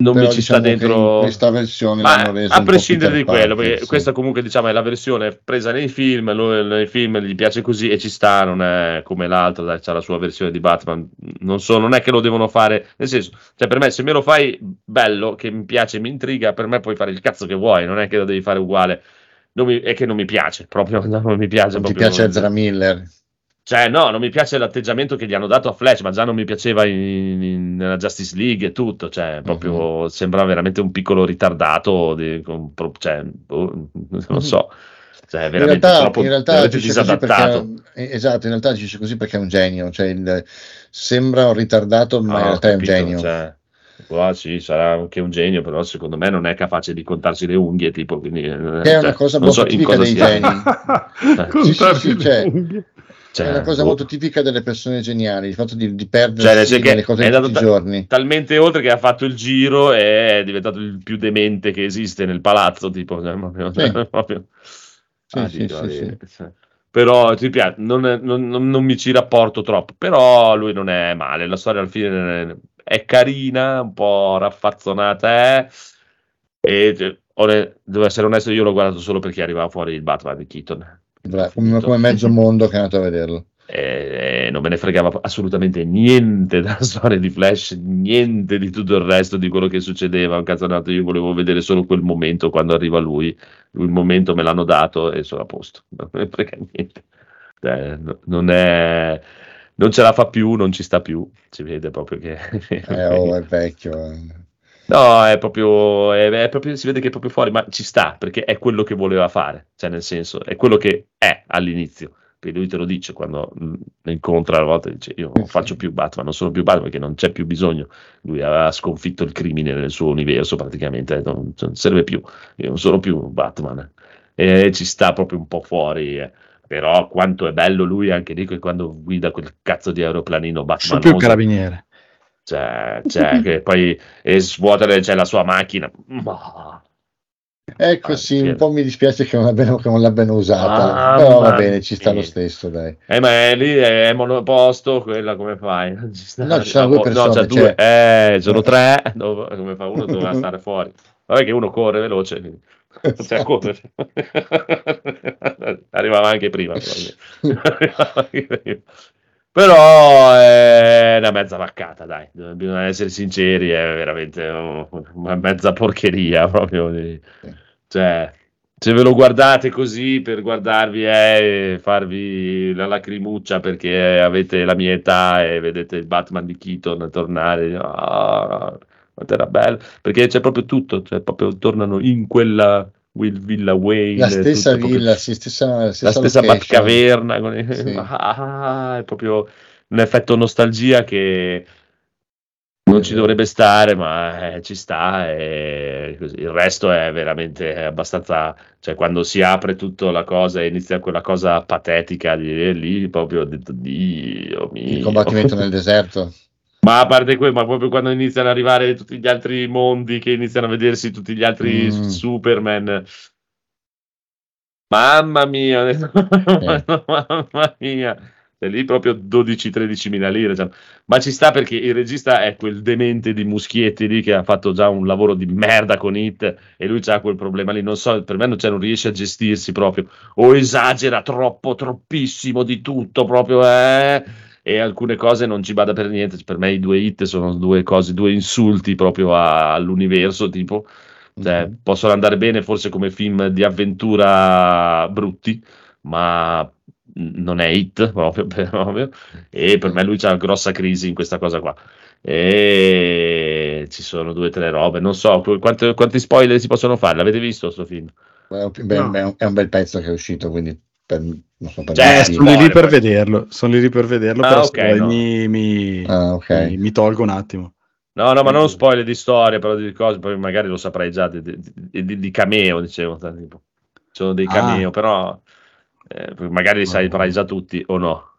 Non Però mi ci sta diciamo che dentro. questa versione Ma a prescindere di quello, perché sì. questa comunque diciamo è la versione presa nei film, lui nei film gli piace così e ci sta, non è come l'altro, dai, c'ha la sua versione di Batman. Non so, non è che lo devono fare, nel senso, cioè per me se me lo fai bello, che mi piace, mi intriga, per me puoi fare il cazzo che vuoi, non è che lo devi fare uguale. Non mi- è che non mi piace, proprio non mi piace. Non ti piace Ezra Miller? Cioè, no, non mi piace l'atteggiamento che gli hanno dato a Flash, ma già non mi piaceva in, in- nella Justice League e tutto. Cioè, proprio sembra veramente un piccolo ritardato. Di, con cioè, boh, non so. Cioè, In realtà, troppo in realtà veramente dice così disadattato. perché, esatto, in realtà dice così perché è un genio, cioè il- sembra un ritardato, ma Ah, in ho realtà è un capito, genio. cioè, ah, sì, sarà anche un genio, però secondo me non è capace di contarsi le unghie, tipo, quindi, eh, Che è una cioè, cosa non molto so tipica cosa dei sia- geni. Contarsi Sì, sì, sì, le cioè- unghie. Cioè, è una cosa boh. molto tipica delle persone geniali, il fatto di, di Cioè, senso che nelle cose di tutti ta- giorni. talmente oltre che ha fatto il giro e è diventato il più demente che esiste nel palazzo, tipo, cioè, proprio, Sì. proprio- Sì, Ah, sì, sì, eh, cioè. Però ti piace, non, non- non- non mi ci rapporto troppo, però lui non è male, la storia alla fine è carina, un po' raffazzonata, è, e cioè, devo essere onesto, io l'ho guardato solo perché arrivava fuori il Batman di Keaton. Bra- Come, come mezzo mondo che è andato a vederlo. E non me ne fregava assolutamente niente della storia di Flash, niente di tutto il resto di quello che succedeva. Un cazzonato, io volevo vedere solo quel momento quando arriva lui. Il momento me l'hanno dato e sono a posto. Non me ne frega niente. No- non è. Non ce la fa più, non ci sta più. Si vede proprio che. Eh, oh, è vecchio. No, è proprio, è, è proprio, si vede che è proprio fuori, ma ci sta perché è quello che voleva fare, cioè nel senso, è quello che è all'inizio. Perché lui te lo dice quando mh, lo incontra a volte, dice io non faccio più Batman, non sono più Batman perché non c'è più bisogno. Lui aveva sconfitto il crimine nel suo universo praticamente, detto, non, non serve più, io non sono più Batman. E ci sta proprio un po' fuori. eh. Però quanto è bello lui anche lì quando guida quel cazzo di aeroplanino Sono più Batman. carabiniere. Cioè, cioè, che poi e svuotare c'è la sua macchina. Ma... Ecco Ah, sì, un po' mi dispiace che non l'abbiano, che non l'abbiano usata, Mamma però va bene, ci sta lo stesso, dai. Eh, ma è lì è monoposto, quella come fai? Ci sta. No, ci sono due persone, No, c'è due. cioè- Eh, sono tre. Dove- come fa uno doveva stare fuori. Vabbè che uno corre veloce. quindi- Cioè, corre. Arrivava anche prima. Arrivava anche prima. Però è una mezza vaccata, dai, bisogna essere sinceri, è veramente una mezza porcheria proprio. di- Cioè, se ve lo guardate così per guardarvi e farvi la lacrimuccia perché avete la mia età e vedete il Batman di Keaton tornare, ah, quanto era bello, perché c'è proprio tutto, cioè proprio tornano in quella Will Villa Wayne, La stessa tutto proprio- villa, sì, stessa, la la stessa, stessa. Batcaverna, con Sì. Ah, è proprio un effetto nostalgia che non ci dovrebbe stare, ma eh, ci sta. E così. Il resto è veramente abbastanza. Cioè, quando si apre tutta la cosa e inizia quella cosa patetica di lì, proprio ho detto, Dio mio. Il combattimento nel deserto. Ma a parte quello, ma proprio quando iniziano ad arrivare tutti gli altri mondi, che iniziano a vedersi tutti gli altri Mm. Superman. Mamma mia, detto, mamma mia. E lì proprio 12-13 mila lire. cioè. Ma ci sta perché il regista è quel demente di Muschietti lì che ha fatto già un lavoro di merda con Hit e lui ha quel problema lì. Non so, per me non, cioè, non riesce a gestirsi proprio. O esagera troppo, troppissimo di tutto proprio. Eh? E alcune cose non ci bada per niente. Per me i due hit sono due cose, due insulti proprio a- all'universo, tipo. Cioè, Mhm. possono andare bene forse come film di avventura brutti, ma non è hit proprio, per- ovvio. E per me lui c'ha una grossa crisi in questa cosa qua. E ci sono due o tre robe, non so qu- quante- quanti spoiler si possono fare. L'avete visto sto film? Beh, No. è un- è un bel pezzo che è uscito, quindi per, non so, per Cioè, sono lì spoiler, per poi. vederlo, sono lì per vederlo, Ah, però ok, poi no. mi, mi- Ah, ok. mi- mi tolgo un attimo. No, no, ma non spoiler di storia, però di cose, poi magari lo saprai già di, di- di- di cameo, dicevo. tipo. Ci sono dei Ah. cameo, però eh, magari li No. saprai già tutti o no.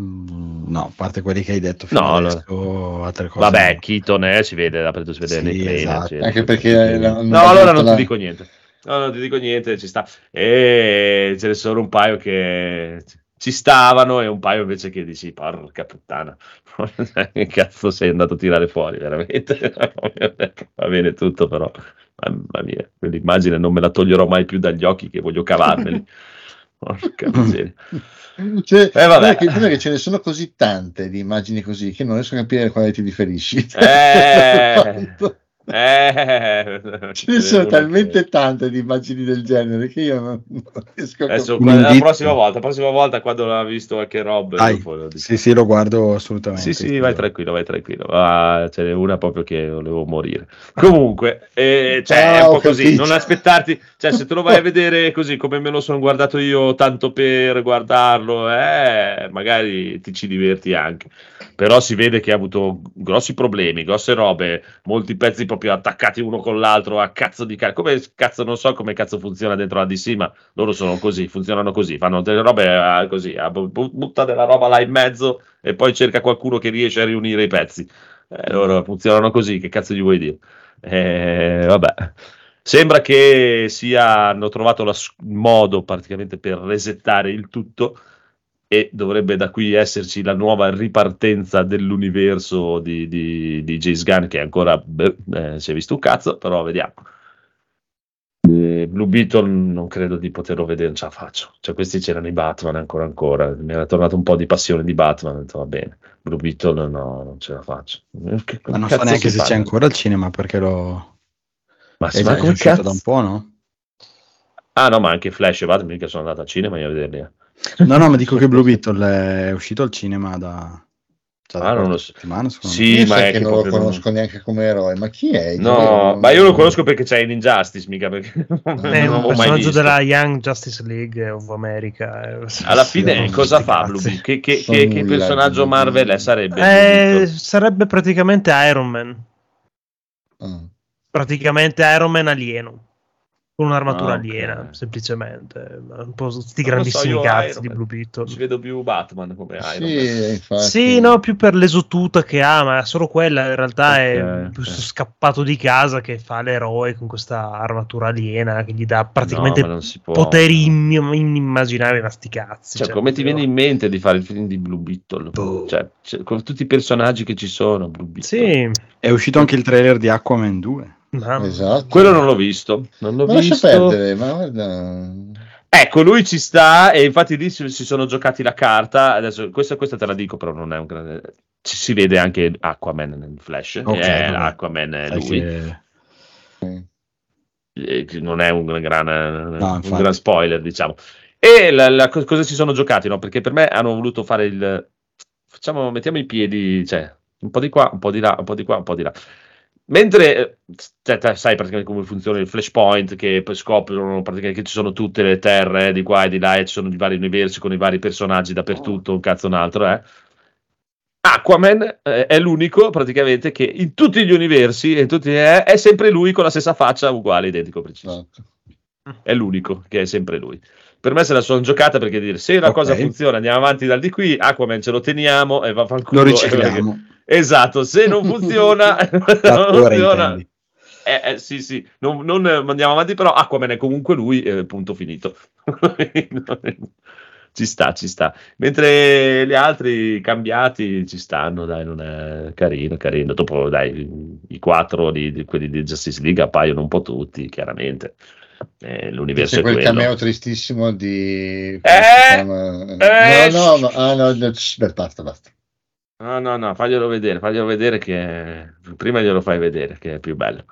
Mm, no, a parte quelli che hai detto No, adesso, altre cose. Vabbè, no. Keaton eh, si vede, si vede Sì, nei trailer, esatto. Anche perché No, allora non la- ti dico niente. No, non ti dico niente, ci sta. E ce ne sono un paio che ci stavano e un paio invece che dici, porca puttana, che cazzo sei andato a tirare fuori, veramente. Va bene tutto, però, mamma mia, quell'immagine non me la toglierò mai più dagli occhi che voglio cavarmeli. Porca miseria. Cioè, Eh, vabbè. che, che ce ne sono così tante di immagini così che non riesco a capire quale ti riferisci. Eh. Eh, Ce ne sono talmente tante di immagini del genere che io non, non riesco a Adesso, capire. la indizio. prossima volta, la prossima volta quando l'ha visto anche Rob, Dai, dopo lo sì, sì, lo guardo assolutamente. Sì, sì, vai tranquillo, vai tranquillo. Ah, ce n'è una proprio che volevo morire. Comunque, eh, cioè, Ah, è un ho po' così, capito. non aspettarti, cioè, se te lo vai a vedere così come me lo sono guardato io, tanto per guardarlo, eh, magari ti ci diverti anche. Però si vede che ha avuto grossi problemi, grosse robe, molti pezzi proprio attaccati uno con l'altro a cazzo di cazzo. Come cazzo, non so come cazzo funziona dentro la DC, ma loro sono così, funzionano così, fanno delle robe ah, così, ah, bu- bu- butta della roba là in mezzo e poi cerca qualcuno che riesce a riunire i pezzi. Eh, loro funzionano così, che cazzo gli vuoi dire? Eh, vabbè. Sembra che sia, hanno trovato il modo praticamente per resettare il tutto e dovrebbe da qui esserci la nuova ripartenza dell'universo di, di, di James Gunn che ancora beh, eh, si è visto un cazzo, però vediamo. Eh, Blue Beetle non credo di poterlo vedere, non ce la faccio. Cioè, questi c'erano i Batman ancora ancora. Mi era tornato un po' di passione di Batman. Ho detto, va bene. Blue Beetle no, non ce la faccio. Eh, Che, Ma non so neanche si se c'è parla? ancora al cinema perché lo Ma è già ma come cazzo? da un po', no? Ah no, ma anche Flash e Batman mica sono andato al cinema io a vederli. eh. No, no, ma dico che Blue Beetle è uscito al cinema da, da Ah, non lo so. settimana, Sì, ma è che non lo proprio non- conosco neanche come eroe, ma chi è? No, ma io lo conosco perché c'è in Injustice, mica perché non È un personaggio della Young Justice League of America. eh, Alla sì, fine cosa fa. Blue Beetle? Che, che- che- che personaggio Marvel è? sarebbe? Eh, sarebbe praticamente Iron Man. Ah. Praticamente Iron Man alieno. Con un'armatura Ah, ok. aliena, semplicemente. Un po' sti so, grandissimi io cazzi Iron di Man. Blue Beetle. Ci vedo più Batman come Iron Man. Sì, infatti. Sì, no, più per l'esotuta che ha, ma solo quella in realtà è Ok, più ok. scappato di casa che fa l'eroe con questa armatura aliena che gli dà praticamente No, poteri in- inimmaginabili, ma sti cazzi. Cioè, come ti viene in mente di fare il film di Blue Beetle? Boh. Cioè, cioè, con tutti i personaggi che ci sono, Blue Beetle. Sì. È uscito anche il trailer di Aquaman 2. Ma- Esatto. Quello non l'ho visto. Non l'ho Ma lascia visto. perdere, ma guarda... Ecco, lui ci sta e infatti lì si, si sono giocati la carta. Adesso, questa, questa te la dico, però non è un grande. Ci si vede anche Aquaman nel Flash. Ok, Eh. Aquaman è lui. che- Eh, che non è un gran, un infatti. gran spoiler, diciamo. E la- la- co- cosa si sono giocati? No? Perché per me hanno voluto fare il. Facciamo, mettiamo i piedi, cioè, un po' di qua, un po' di là, un po' di qua, un po' di là. Mentre eh, cioè, sai praticamente come funziona il flashpoint, che poi scoprono praticamente che ci sono tutte le terre di qua e di là, e ci sono i vari universi con i vari personaggi dappertutto, un cazzo un altro, eh. Aquaman eh, è l'unico praticamente che in tutti gli universi in tutti, eh, è sempre lui con la stessa faccia uguale, identico, preciso. Esatto. È l'unico che è sempre lui. Per me se la sono giocata perché dire se la Ok. cosa funziona andiamo avanti dal di qui, Aquaman ce lo teniamo e va a fanculo. Lo ricicliamo. Esatto, se non funziona, non funziona eh, eh, sì, sì, non, non eh, andiamo avanti, però Aquaman è comunque lui, eh, punto finito. ci sta, ci sta. Mentre gli altri cambiati ci stanno, dai, non è carino, carino. Dopo, dai, i quattro di, di quelli di Justice League appaiono un po' tutti, chiaramente. Eh, l'universo C'è è quel quello. cameo tristissimo di... Eh, chiama? eh, no, no. Ah, no, no, beh, basta, basta. No, no, no, faglielo vedere, faglielo vedere che prima glielo fai vedere che è più bello.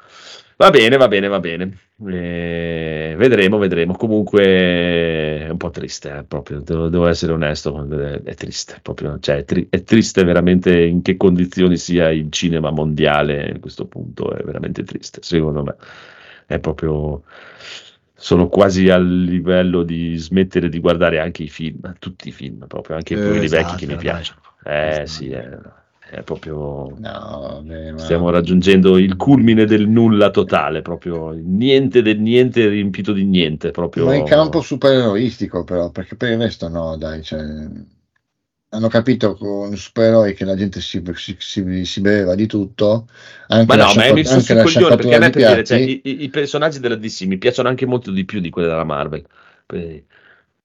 Va bene, va bene, va bene. Eh, vedremo, vedremo. Comunque è un po' triste, eh, proprio, devo, devo essere onesto, è, triste, proprio, cioè, è, tri- è triste veramente in che condizioni sia il cinema mondiale a questo punto, è veramente triste, secondo me. È proprio sono quasi al livello di smettere di guardare anche i film, tutti i film, proprio anche Eh, quelli vecchi esatto, che mi dai. piacciono. Eh sì, è- è, è proprio... No, vabbè, ma... Stiamo raggiungendo il culmine del nulla totale, proprio niente del niente riempito di niente, proprio... Ma in campo supereroistico però, perché per il resto no, dai, cioè, hanno capito con supereroi che la gente si, si, si, beveva di tutto, anche Ma no, ma è messo anche la coglione, perché a me per dire, cioè, i, i- i personaggi della DC mi piacciono anche molto di più di quelli della Marvel. Per-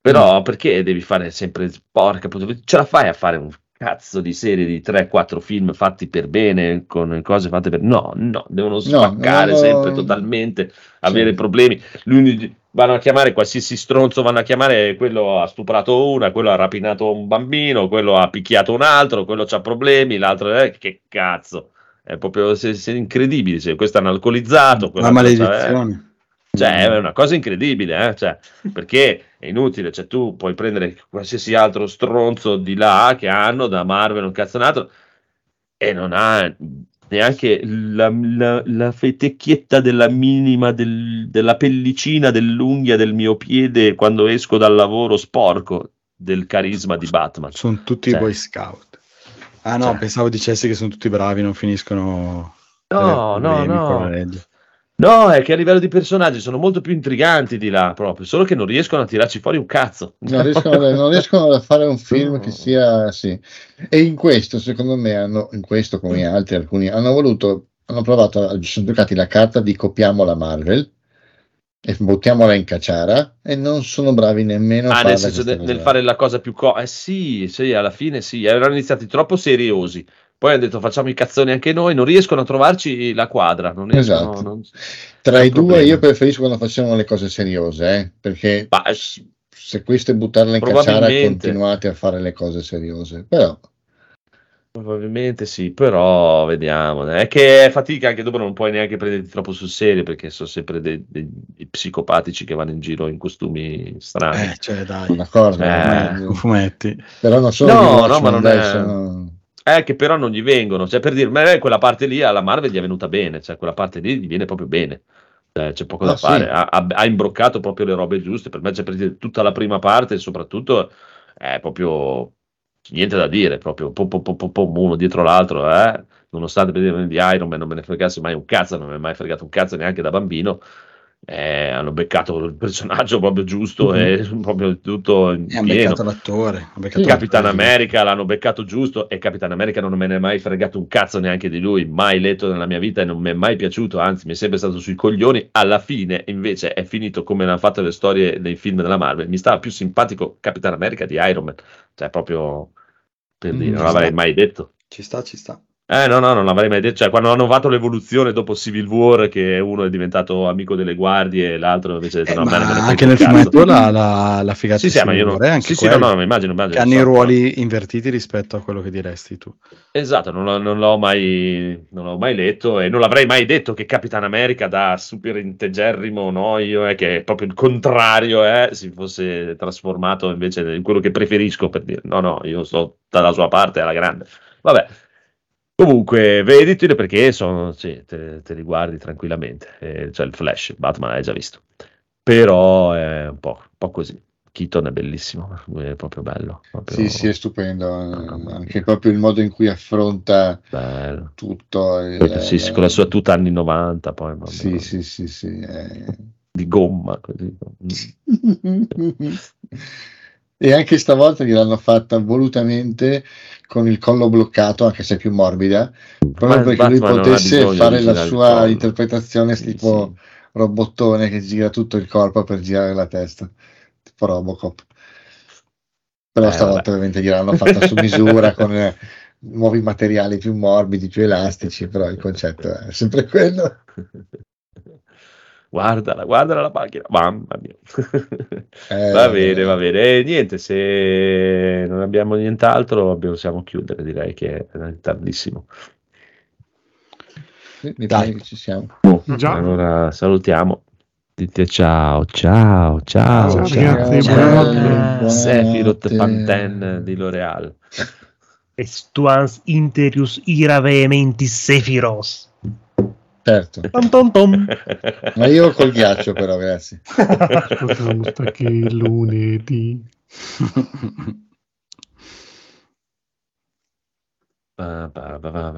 Però perché devi fare sempre, porca puttana, ce la fai a fare un cazzo di serie di 3-4 film fatti per bene, con cose fatte per... No, no, devono spaccare no, sempre totalmente, avere Sì. problemi. L'uni- vanno a chiamare qualsiasi stronzo, vanno a chiamare quello ha stuprato una, quello ha rapinato un bambino, quello ha picchiato un altro, quello ha problemi, l'altro... Eh, che cazzo! è proprio se, se incredibile. Cioè, questo è un alcolizzato. La quella cosa maledizione. Cioè, è una cosa incredibile, eh? Cioè, perché è inutile, cioè, tu puoi prendere qualsiasi altro stronzo di là che hanno da Marvel, un cazzonato, e non ha neanche la, la, la fetecchietta della minima del- della pellicina dell'unghia del mio piede quando esco dal lavoro sporco del carisma di Batman. Sono tutti Cioè. boy scout. Ah no, Cioè. pensavo dicessi che sono tutti bravi, non finiscono. No, con no. No, è che a livello di personaggi sono molto più intriganti di là proprio, solo che non riescono a tirarci fuori un cazzo. Non riescono, non riescono a fare un film che sia sì. E in questo, secondo me, hanno, in questo come in altri, alcuni hanno voluto, hanno provato, a- sono giocati la carta di copiamo la Marvel e buttiamola in cacciara e non sono bravi nemmeno a Ah, farla nel senso de- nel fare la cosa più co... Eh sì, sì, alla fine sì, erano iniziati troppo seriosi. Poi hanno detto facciamo i cazzoni anche noi, non riescono a trovarci la quadra. Non riescono, Esatto. non- Tra i due problema. io preferisco quando facevano le cose seriose, eh, perché Ma, s- se questo è buttarla in cacciara continuate a fare le cose seriose. Però Probabilmente sì, però vediamo. È che è fatica anche dopo non puoi neanche prenderti troppo sul serio perché sono sempre dei, dei- dei psicopatici che vanno in giro in costumi strani. Eh, cioè, dai. d'accordo, Eh, Con fumetti. però non sono No, no, ma non dai, è- sono- Eh, che però non gli vengono. Cioè, per dire, a me quella parte lì alla Marvel gli è venuta bene, cioè quella parte lì gli viene proprio bene. Cioè, c'è poco Ah, da sì. fare. Ha, ha- ha imbroccato proprio le robe giuste. Per me c'è per dire, tutta la prima parte, soprattutto, è proprio niente da dire, proprio po, po, po, po, po, uno dietro l'altro, eh. Nonostante per dire, di Iron Man non me ne fregasse mai un cazzo, non mi è mai fregato un cazzo neanche da bambino. Eh, hanno beccato il personaggio proprio giusto e proprio tutto in E ha pieno. beccato l'attore. beccato Capitan l'attore. America l'hanno beccato giusto e Capitan America non me ne è mai fregato un cazzo neanche di lui, mai letto nella mia vita e non mi è mai piaciuto, anzi mi è sempre stato sui coglioni. Alla fine invece è finito come hanno fatto le storie nei film della Marvel, mi stava più simpatico Capitan America di Iron Man, cioè proprio per Mm, dire, non ci l'avrei mai detto. Ci sta, ci sta. Eh no, no, non l'avrei mai detto. Cioè, quando hanno fatto l'evoluzione dopo Civil War, che uno è diventato amico delle guardie e l'altro invece ha detto Eh, no, ma bene, anche nel fumetto la, la, la figata Sì, sì, ma io non... War anche sì, sì, no, quello, no, mi immagino, immagino. che hanno i so, ruoli invertiti rispetto a quello che diresti tu. Esatto, non, l'ho- non l'ho mai, non l'ho mai letto e non l'avrei mai detto che Capitan America da super integerrimo noio, eh, che è proprio il contrario, eh, si fosse trasformato invece in quello che preferisco per dire no, no, io sto dalla sua parte alla grande. Vabbè, comunque, vediteli perché sono, sì, te, te li guardi tranquillamente. Eh, cioè il Flash, Batman l'hai già visto, però è un po', un po' così. Keaton è bellissimo, è proprio bello. proprio Sì, sì, è stupendo. Mia. Anche proprio il modo in cui affronta bello. tutto. il- Sì, sì, con la sua tuta anni 90, poi vabbè, Sì, sì, sì, sì. eh. di gomma. Così. e anche stavolta gliel'hanno fatta volutamente con il collo bloccato, anche se più morbida, proprio Ma perché lui potesse fare la sua interpretazione Sì, tipo robottone che gira tutto il corpo per girare la testa, tipo Robocop. Però Eh, stavolta vabbè. ovviamente gliel'hanno fatta su misura con eh, nuovi materiali più morbidi, più elastici, però il concetto è sempre quello. Guardala, guardala la macchina, mamma mia. Eh, va bene, va bene. E niente, se non abbiamo nient'altro, possiamo chiudere, direi che è tardissimo. Mi Dai. pare che ci siamo. Già. Allora salutiamo. Dite ciao, ciao, ciao, Ciao, ciao. Sefirot. Pantene di L'Oreal. Estuans interius ira vehementis sephiros. Certo. Tom, tom, tom. Ma io col ghiaccio però, grazie. Ascoltiamo sta che lunedì. Ba, ba, ba,